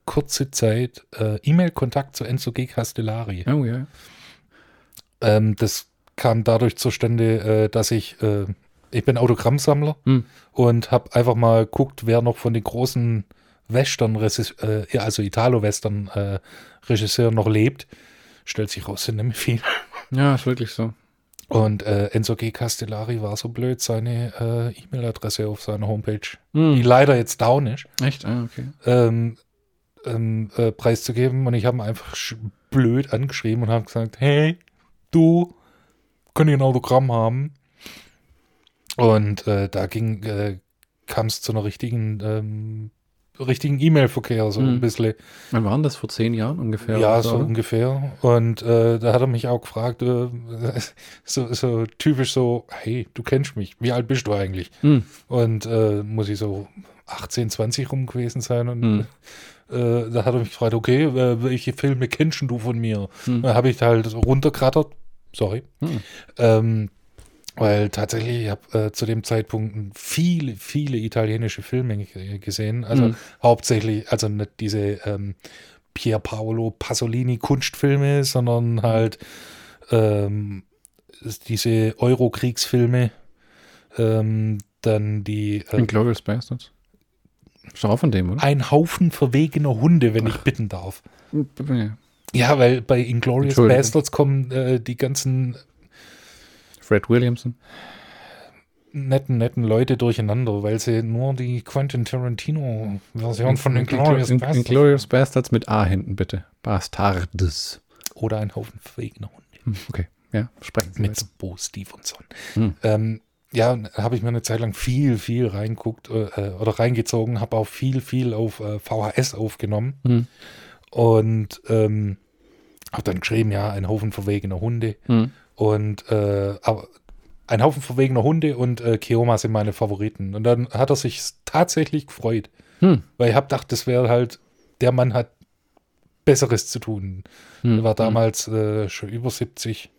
kurze Zeit äh, E-Mail-Kontakt zu Enzo G. Castellari. Oh ja. Ähm, das kam dadurch zustande, äh, dass ich, äh, ich bin Autogrammsammler Hm. und habe einfach mal geguckt, wer noch von den großen Western, äh, also Italo-Western äh, noch lebt. Stellt sich raus, sind nämlich viel. Ja, ist wirklich so. Und äh, Enzo G. Castellari war so blöd, seine äh, E-Mail-Adresse auf seiner Homepage, Hm. die leider jetzt down ist, Echt? Ah, okay. ähm, ähm, äh, preiszugeben. Und ich habe ihn einfach blöd angeschrieben und habe gesagt, hey, du, kann ich ein Autogramm haben? Und äh, da ging, äh, kam es zu einer richtigen, ähm, richtigen E-Mail-Verkehr, so Mhm. ein bisschen. Wann waren das? Vor zehn Jahren ungefähr? Ja, so oder? ungefähr. Und äh, da hat er mich auch gefragt, äh, so, so typisch so, hey, du kennst mich, wie alt bist du eigentlich? Hm. Und äh, muss ich so 18, 20 rum gewesen sein. Und Hm. äh, da hat er mich gefragt, okay, äh, welche Filme kennst du von mir? Hm. Da habe ich halt so runtergerattert, sorry. Hm. Ähm, weil tatsächlich, ich habe äh, zu dem Zeitpunkt viele, viele italienische Filme gesehen. Also Hm. hauptsächlich, also nicht diese ähm, Pier Paolo Pasolini Kunstfilme, sondern halt ähm, diese Euro-Kriegsfilme. Ähm, dann die äh, Inglourious Bastards. Ist doch auch von dem, oder? Ein Haufen verwegener Hunde, wenn ich bitten darf. Ja. Weil bei Entschuldigung. Bastards kommen äh, die ganzen Fred Williamson. netten, netten Leute durcheinander, weil sie nur die Quentin Tarantino-Version von Inglourious In- Bastards Inglourious Bastards mit A hinten, bitte. Bastardes. oder ein Haufen verwegener Hunde. Hm, Okay, ja, sprechen Sie mit weiter. Bo Stevenson. Hm. Ähm, ja, habe ich mir eine Zeit lang viel, viel reinguckt äh, oder reingezogen, habe auch viel, viel auf äh, VHS aufgenommen Hm. und ähm, habe dann geschrieben, ja, ein Haufen verwegener Hunde Hm. Und äh, ein Haufen verwegener Hunde und äh, Keoma sind meine Favoriten. Und dann hat er sich tatsächlich gefreut, Hm. weil ich habe gedacht, das wäre halt, der Mann hat Besseres zu tun. Hm. Er war damals äh, schon über 70,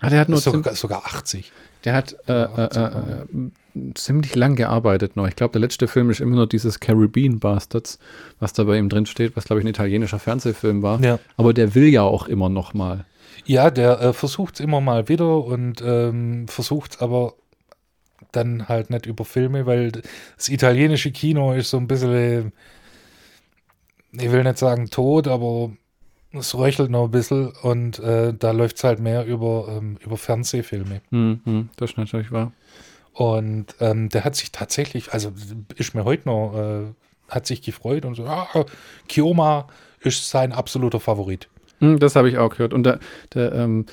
Ah, der hat nur sogar, sogar 80. Der hat äh, äh, äh, äh, ziemlich lang gearbeitet noch. Ich glaube, der letzte Film ist immer nur dieses Caribbean Bastards, was da bei ihm drin steht, was glaube ich ein italienischer Fernsehfilm war. Ja. Aber der will ja auch immer noch mal. Ja, der äh, versucht es immer mal wieder und ähm, versucht aber dann halt nicht über Filme, weil das italienische Kino ist so ein bisschen, ich will nicht sagen tot, aber es röchelt noch ein bisschen und äh, da läuft es halt mehr über, ähm, über Fernsehfilme. Hm, hm, das ist natürlich wahr. Und ähm, der hat sich tatsächlich, also ist mir heute noch, äh, hat sich gefreut und so, ah, Kioma ist sein absoluter Favorit. Hm, das habe ich auch gehört. Und der, der, ähm,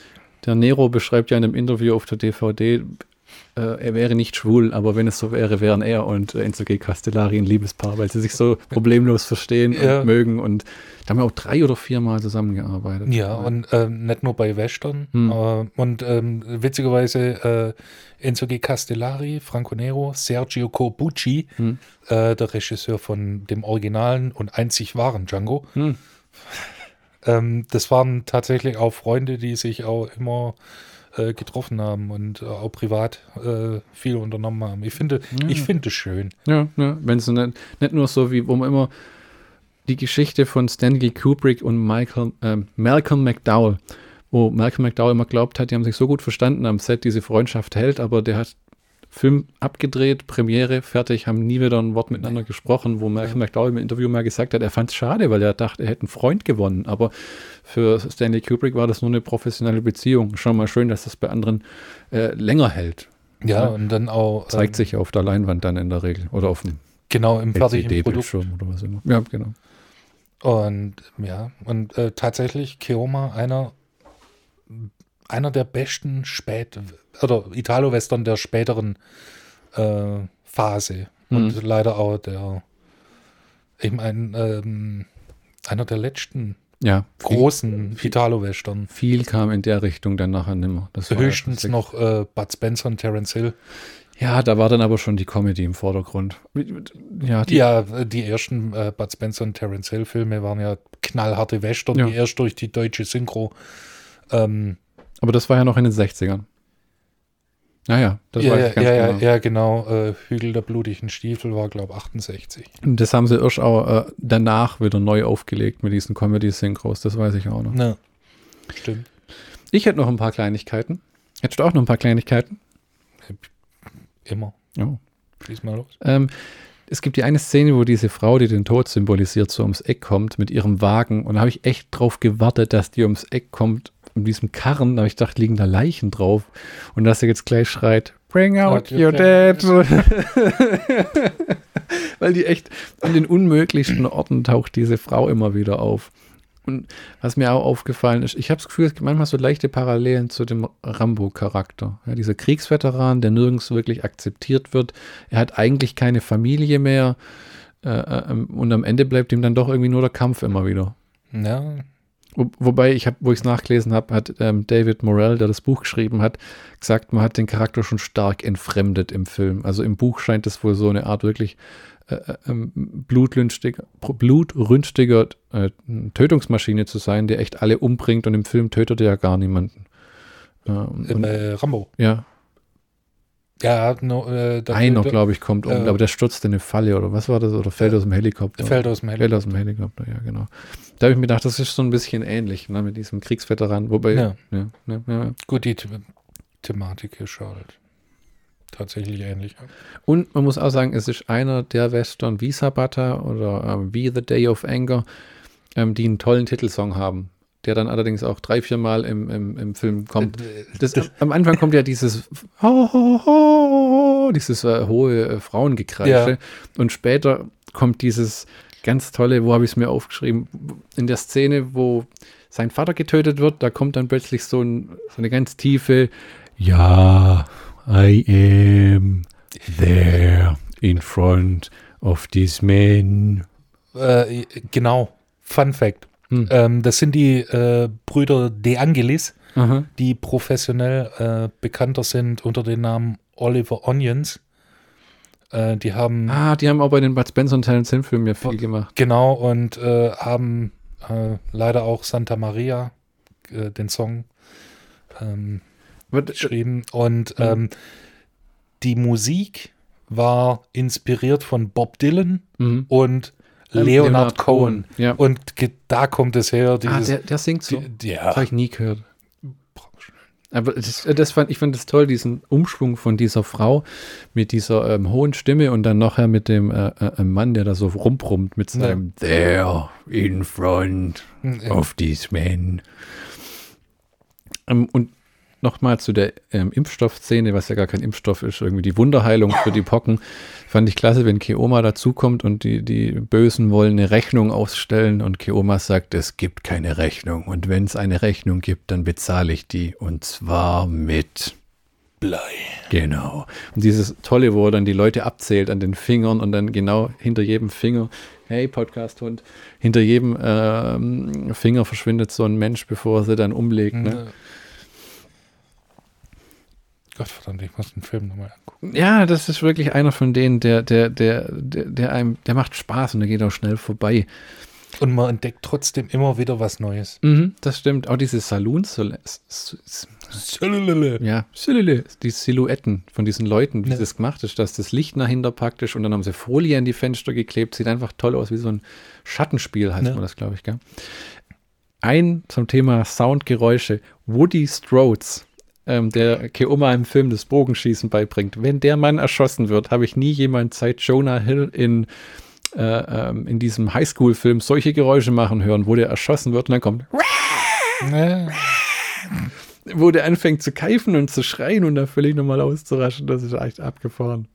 der Nero beschreibt ja in einem Interview auf der DVD, äh, er wäre nicht schwul, aber wenn es so wäre, wären er und äh, Enzo G. Castellari ein Liebespaar, weil sie sich so problemlos verstehen Ja. und mögen. Und da haben wir auch drei oder viermal zusammengearbeitet. Ja, und ähm, nicht nur bei Western. Hm. Äh, und ähm, witzigerweise äh, Enzo G. Castellari, Franco Nero, Sergio Corbucci, Hm. äh, der Regisseur von dem originalen und einzig wahren Django. Hm. Ähm, das waren tatsächlich auch Freunde, die sich auch immer äh, getroffen haben und äh, auch privat äh, viel unternommen haben. Ich finde, Ja. ich finde es schön. Ja, ja wenn es nicht, nicht nur so wie, wo man immer die Geschichte von Stanley Kubrick und Michael, ähm, Malcolm McDowell, wo Malcolm McDowell immer glaubt hat, die haben sich so gut verstanden am Set, diese Freundschaft hält, aber der hat Film abgedreht, Premiere, fertig, haben nie wieder ein Wort miteinander gesprochen, wo Malcolm McDowell im Interview mal gesagt hat, er fand es schade, weil er dachte, er hätte einen Freund gewonnen. Aber für Stanley Kubrick war das nur eine professionelle Beziehung. Schon mal schön, dass das bei anderen äh, länger hält. Ja, Ja. und dann auch Zeigt ähm, sich auf der Leinwand dann in der Regel oder auf dem genau im fertigen Produkt. Oder was immer. Ja, genau. Und ja, und äh, tatsächlich Keoma einer, einer der besten Spät- oder Italo-Western der späteren äh, Phase. Und Mhm. leider auch der, ich meine, ähm, einer der letzten Ja, viel, großen Italo-Western. viel kam in der Richtung dann nachher nimmer. Das Höchstens noch äh, Bud Spencer und Terence Hill. Ja, da war dann aber schon die Comedy im Vordergrund. Ja, die, Ja, die ersten äh, Bud Spencer und Terence Hill Filme waren ja knallharte Western, Ja. die erst durch die deutsche Synchro ähm, aber das war ja noch in den 60ern. Naja, das ja, weiß ja, ich ganz ja, genau. ja, ja, genau. Äh, Hügel der blutigen Stiefel war, glaube ich, 68. Und Das haben sie erst auch äh, danach wieder neu aufgelegt mit diesen Comedy-Synchros, das weiß ich auch noch. Ja, stimmt. Ich hätte noch ein paar Kleinigkeiten. Hättest du auch noch ein paar Kleinigkeiten? Immer. Oh. Schieß mal los. Ähm, es gibt die eine Szene, wo diese Frau, die den Tod symbolisiert, so ums Eck kommt mit ihrem Wagen. Und da habe ich echt drauf gewartet, dass die ums Eck kommt, in diesem Karren, habe ich gedacht, liegen da Leichen drauf. Und dass er jetzt gleich schreit, bring out your dad. Weil die echt an den unmöglichsten Orten taucht diese Frau immer wieder auf. Und was mir auch aufgefallen ist, ich habe das Gefühl, es gibt manchmal so leichte Parallelen zu dem Rambo-Charakter. Ja, dieser Kriegsveteran, der nirgends wirklich akzeptiert wird. Er hat eigentlich keine Familie mehr. Äh, äh, und am Ende bleibt ihm dann doch irgendwie nur der Kampf immer wieder. Ja. Wo, wobei, ich hab, wo ich es nachgelesen habe, hat ähm, David Morell, der das Buch geschrieben hat, gesagt, man hat den Charakter schon stark entfremdet im Film. Also im Buch scheint es wohl so eine Art wirklich äh, äh, ähm, blutrünstiger, blutrünstiger äh, Tötungsmaschine zu sein, der echt alle umbringt und im Film tötet er ja gar niemanden. Ähm, Im äh, Rambo. Ja. Ja, no, äh, Einer, glaube ich, kommt um, äh, aber der stürzt in eine Falle oder was war das? Oder fällt aus dem Helikopter? Fällt aus dem Helikopter. Fällt aus dem Helikopter, ja, genau. Da habe ich mir gedacht, das ist so ein bisschen ähnlich ne, mit diesem Kriegsveteran. Wobei, ja. Ja, ja, Gut, die The Thematik ist halt tatsächlich ähnlich. Und man muss auch sagen, es ist einer der Western wie Sabata oder ähm, wie The Day of Anger, ähm, die einen tollen Titelsong haben, der dann allerdings auch drei, vier Mal im, im, im Film kommt. Das, am Anfang kommt ja dieses ho, ho, ho, dieses äh, hohe äh, Frauengekreische ja. und später kommt dieses ganz tolle, wo habe ich es mir aufgeschrieben, in der Szene, wo sein Vater getötet wird, da kommt dann plötzlich so, ein, so eine ganz tiefe Ja, I am there in front of these men. Äh, genau. Fun Fact. Hm. Ähm, das sind die äh, Brüder De Angelis, Aha. die professionell äh, bekannter sind unter dem Namen Oliver Onions. Äh, die haben. Ah, die haben auch bei den Bud Spencer und Terence Hill Filmen ja viel gemacht. Genau, und äh, haben äh, leider auch Santa Maria, den Song, ähm, geschrieben. Und mhm. ähm, die Musik war inspiriert von Bob Dylan mhm. und Leonard, Leonard Cohen. Ja. Und da kommt es her. Ah, dieses, ah, der, der singt so. Die, ja. Das habe ich nie gehört. Aber das, das fand, ich fand es toll, diesen Umschwung von dieser Frau mit dieser ähm, hohen Stimme und dann nachher mit dem äh, äh, Mann, der da so rumbrummt mit seinem ja. There in front ja. of these men. Ähm, und nochmal zu der ähm, Impfstoffszene, was ja gar kein Impfstoff ist, irgendwie die Wunderheilung für die Pocken. Fand ich klasse, wenn Keoma dazukommt und die, die Bösen wollen eine Rechnung ausstellen und Keoma sagt, es gibt keine Rechnung. Und wenn es eine Rechnung gibt, dann bezahle ich die. Und zwar mit Blei. Genau. Und dieses Tolle, wo er dann die Leute abzählt an den Fingern und dann genau hinter jedem Finger, hey Podcast-Hund, hinter jedem ähm, Finger verschwindet so ein Mensch, bevor er sie dann umlegt. Ne? Gott verdammt, ich muss den Film nochmal angucken. Ja, das ist wirklich einer von denen, der, der, der, der, der einem, der macht Spaß und der geht auch schnell vorbei. Und man entdeckt trotzdem immer wieder was Neues. Mhm, das stimmt. Auch diese Saloons, ja, die Silhouetten von diesen Leuten, wie ja. das gemacht ist, dass das Licht dahinter praktisch und dann haben sie Folie an die Fenster geklebt, sieht einfach toll aus, wie so ein Schattenspiel heißt ja. man das, glaube ich, gell? Ein zum Thema Soundgeräusche, Woody Strodes ähm, der Keoma im Film das Bogenschießen beibringt. Wenn der Mann erschossen wird, habe ich nie jemand seit Jonah Hill in, äh, ähm, in diesem Highschool-Film solche Geräusche machen hören, wo der erschossen wird und dann kommt. wo der anfängt zu keifen und zu schreien und da völlig nochmal auszuraschen. Das ist echt abgefahren.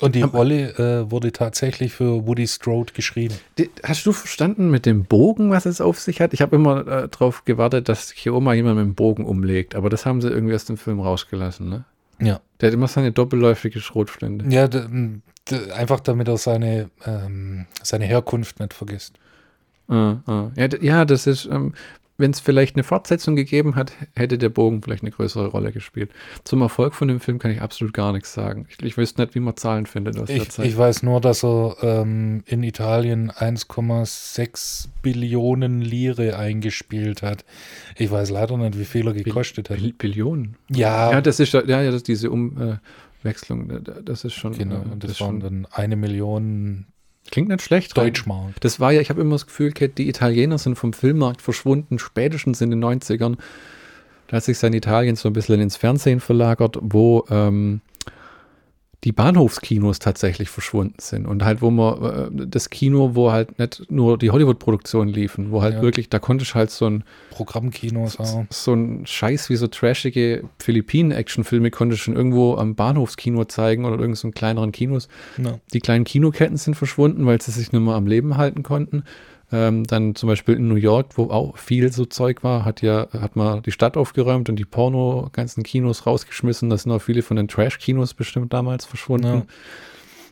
Und die Rolle äh, wurde tatsächlich für Woody Strode geschrieben. Die, hast du verstanden mit dem Bogen, was es auf sich hat? Ich habe immer äh, darauf gewartet, dass Chioma jemand mit dem Bogen umlegt, aber das haben sie irgendwie aus dem Film rausgelassen, ne? Ja. Der hat immer seine doppelläufige Schrotflinte. Ja, einfach damit er seine, ähm, seine Herkunft nicht vergisst. Ah, ah. Ja, ja, das ist, ähm, wenn es vielleicht eine Fortsetzung gegeben hat, hätte der Bogen vielleicht eine größere Rolle gespielt. Zum Erfolg von dem Film kann ich absolut gar nichts sagen. Ich, ich wüsste nicht, wie man Zahlen findet aus ich, der Zeit. Ich weiß nur, dass er ähm, in Italien 1,6 Billionen Lire eingespielt hat. Ich weiß leider nicht, wie viel er gekostet Bill, hat. Billionen? Ja. Ja, das ist ja, ja das ist diese Umwechslung, das ist schon. Genau, äh, das, das waren dann eine Million Klingt nicht schlecht. Deutschmark. Das war ja, ich habe immer das Gefühl, die Italiener sind vom Filmmarkt verschwunden, spätestens in den 90ern. Da hat sich sein Italien so ein bisschen ins Fernsehen verlagert, wo ähm, die Bahnhofskinos tatsächlich verschwunden sind und halt, wo man äh, das Kino, wo halt nicht nur die Hollywood-Produktionen liefen, wo halt Ja. wirklich, da konnte ich halt so ein, Programmkinos auch. so ein Scheiß wie so trashige Philippinen-Actionfilme konnte ich schon irgendwo am Bahnhofskino zeigen oder irgend so in kleineren Kinos. Ja. Die kleinen Kinoketten sind verschwunden, weil sie sich nicht mehr am Leben halten konnten. Ähm, dann zum Beispiel in New York, wo auch viel so Zeug war, hat ja, hat man die Stadt aufgeräumt und die Porno ganzen Kinos rausgeschmissen. Da sind auch viele von den Trash-Kinos bestimmt damals verschwunden. Ja.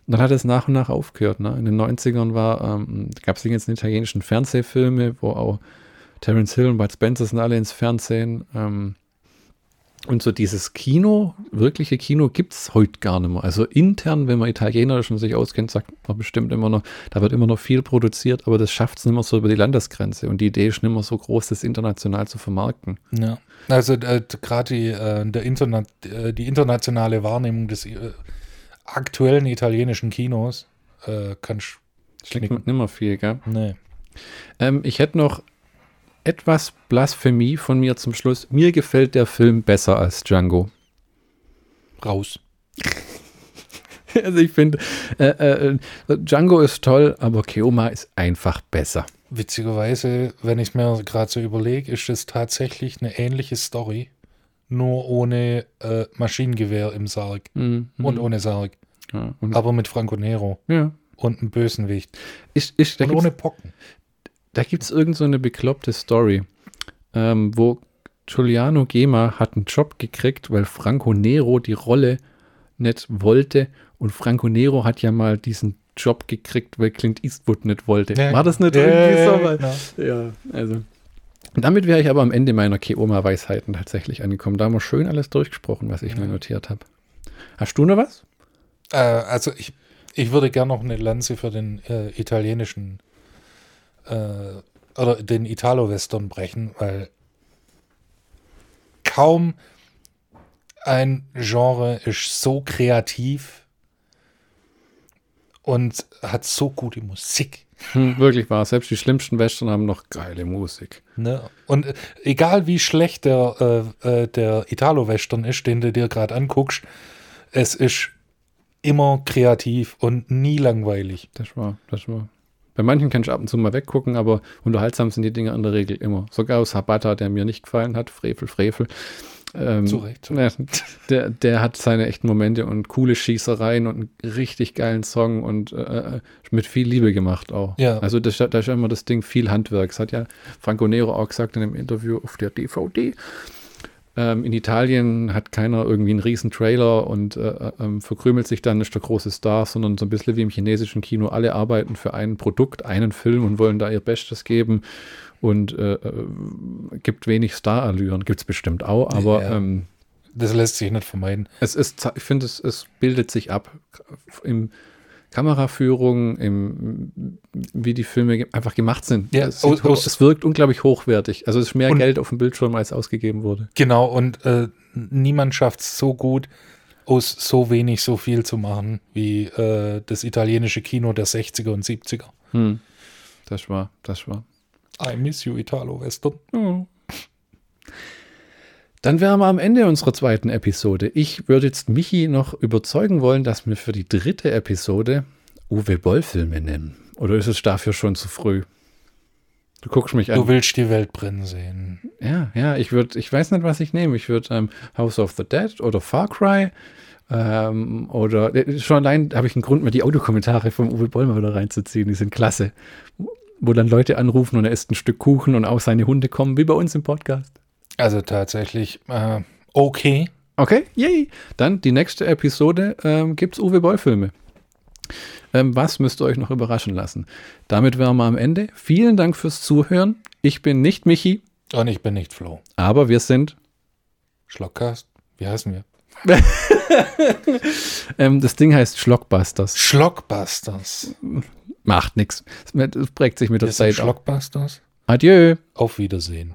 Dann hat es nach und nach aufgehört. Ne? In den 90ern war, ähm, gab es die ganzen italienischen Fernsehfilme, wo auch Terence Hill und Bud Spencer sind alle ins Fernsehen. Ähm, und so dieses Kino, wirkliche Kino, gibt es heute gar nicht mehr. Also intern, wenn man Italiener schon sich auskennt, sagt man bestimmt immer noch, da wird immer noch viel produziert, aber das schafft es nicht mehr so über die Landesgrenze. Und die Idee ist nicht mehr so groß, das international zu vermarkten. Ja. Also äh, gerade die, äh, der Interna äh, die internationale Wahrnehmung des äh, aktuellen italienischen Kinos äh, kann ich Klingt nicht mehr viel, gell? Nee. Ähm, ich hätte noch etwas Blasphemie von mir zum Schluss. Mir gefällt der Film besser als Django. Raus. Also ich finde, äh, äh, Django ist toll, aber Keoma ist einfach besser. Witzigerweise, wenn ich mir gerade so überlege, ist es tatsächlich eine ähnliche Story, nur ohne äh, Maschinengewehr im Sarg Mhm. und ohne Sarg, ja, und, aber mit Franco Nero ja. und einem Bösenwicht Ich, ich, und ohne Pocken. Da gibt es irgend so eine bekloppte Story, ähm, wo Giuliano Gema hat einen Job gekriegt, weil Franco Nero die Rolle nicht wollte. Und Franco Nero hat ja mal diesen Job gekriegt, weil Clint Eastwood nicht wollte. Ja, War das nicht ja, irgendwie ja, so? Weil- genau. Ja, also. Damit wäre ich aber am Ende meiner Keoma-Weisheiten tatsächlich angekommen. Da haben wir schön alles durchgesprochen, was ich mir Ja. notiert habe. Hast du noch was? Äh, also ich, ich würde gerne noch eine Lanze für den äh, italienischen äh, oder den Italo-Western brechen, weil kaum ein Genre ist so kreativ und hat so gute Musik. Hm, wirklich wahr. Selbst die schlimmsten Western haben noch geile Musik. Ne? Und äh, egal wie schlecht der, äh, äh, der Italo-Western ist, den du dir gerade anguckst, es ist immer kreativ und nie langweilig. Das war, das war. Bei manchen kann ich ab und zu mal weggucken, aber unterhaltsam sind die Dinge in der Regel immer. Sogar aus Habata, der mir nicht gefallen hat, Frevel, Frevel. Ähm, Zu Recht. ja, Der, der hat seine echten Momente und coole Schießereien und einen richtig geilen Song und äh, mit viel Liebe gemacht auch. Ja. Also da ist ja immer das Ding viel Handwerk. Das hat ja Franco Nero auch gesagt in einem Interview auf der DVD. Ähm, in Italien hat keiner irgendwie einen riesen Trailer und äh, ähm, verkrümelt sich dann, ist der große Star, sondern so ein bisschen wie im chinesischen Kino. Alle arbeiten für ein Produkt, einen Film und wollen da ihr Bestes geben und äh, äh, gibt wenig Starallüren. Gibt es bestimmt auch, aber Ja. ähm, Das lässt sich nicht vermeiden. es ist, ich finde, es, es bildet sich ab im Kameraführung, im, wie die Filme einfach gemacht sind. Ja, es, sieht, aus- es wirkt unglaublich hochwertig. Also es ist mehr Geld auf dem Bildschirm, als ausgegeben wurde. Genau, und äh, niemand schafft es so gut, aus so wenig so viel zu machen, wie äh, das italienische Kino der 60er und 70er. Hm. Das war, das war. I miss you, Italo-Western. Dann wären wir am Ende unserer zweiten Episode. Ich würde jetzt Michi noch überzeugen wollen, dass wir für die dritte Episode Uwe Boll-Filme nennen. Oder ist es dafür schon zu früh? Du guckst mich an. Du willst die Welt brennen sehen. Ja, ja, ich würde, ich weiß nicht, was ich nehme. Ich würde ähm, House of the Dead oder Far Cry ähm, oder äh, schon allein habe ich einen Grund, mir die Audiokommentare vom Uwe Boll mal wieder reinzuziehen. Die sind klasse. Wo dann Leute anrufen und er isst ein Stück Kuchen und auch seine Hunde kommen, wie bei uns im Podcast. Also tatsächlich, äh, okay. Okay, yay. Dann die nächste Episode ähm, gibt es Uwe Boll-Filme. Ähm, was müsst ihr euch noch überraschen lassen? Damit wären wir am Ende. Vielen Dank fürs Zuhören. Ich bin nicht Michi, Und ich bin nicht Flo. aber wir sind Schlockcast, wie heißen wir? Ähm, das Ding heißt Schlockbusters. Schlockbusters. Macht nichts. Es prägt sich mit der Zeit. auf. Schlockbusters. Adieu. Auf Wiedersehen.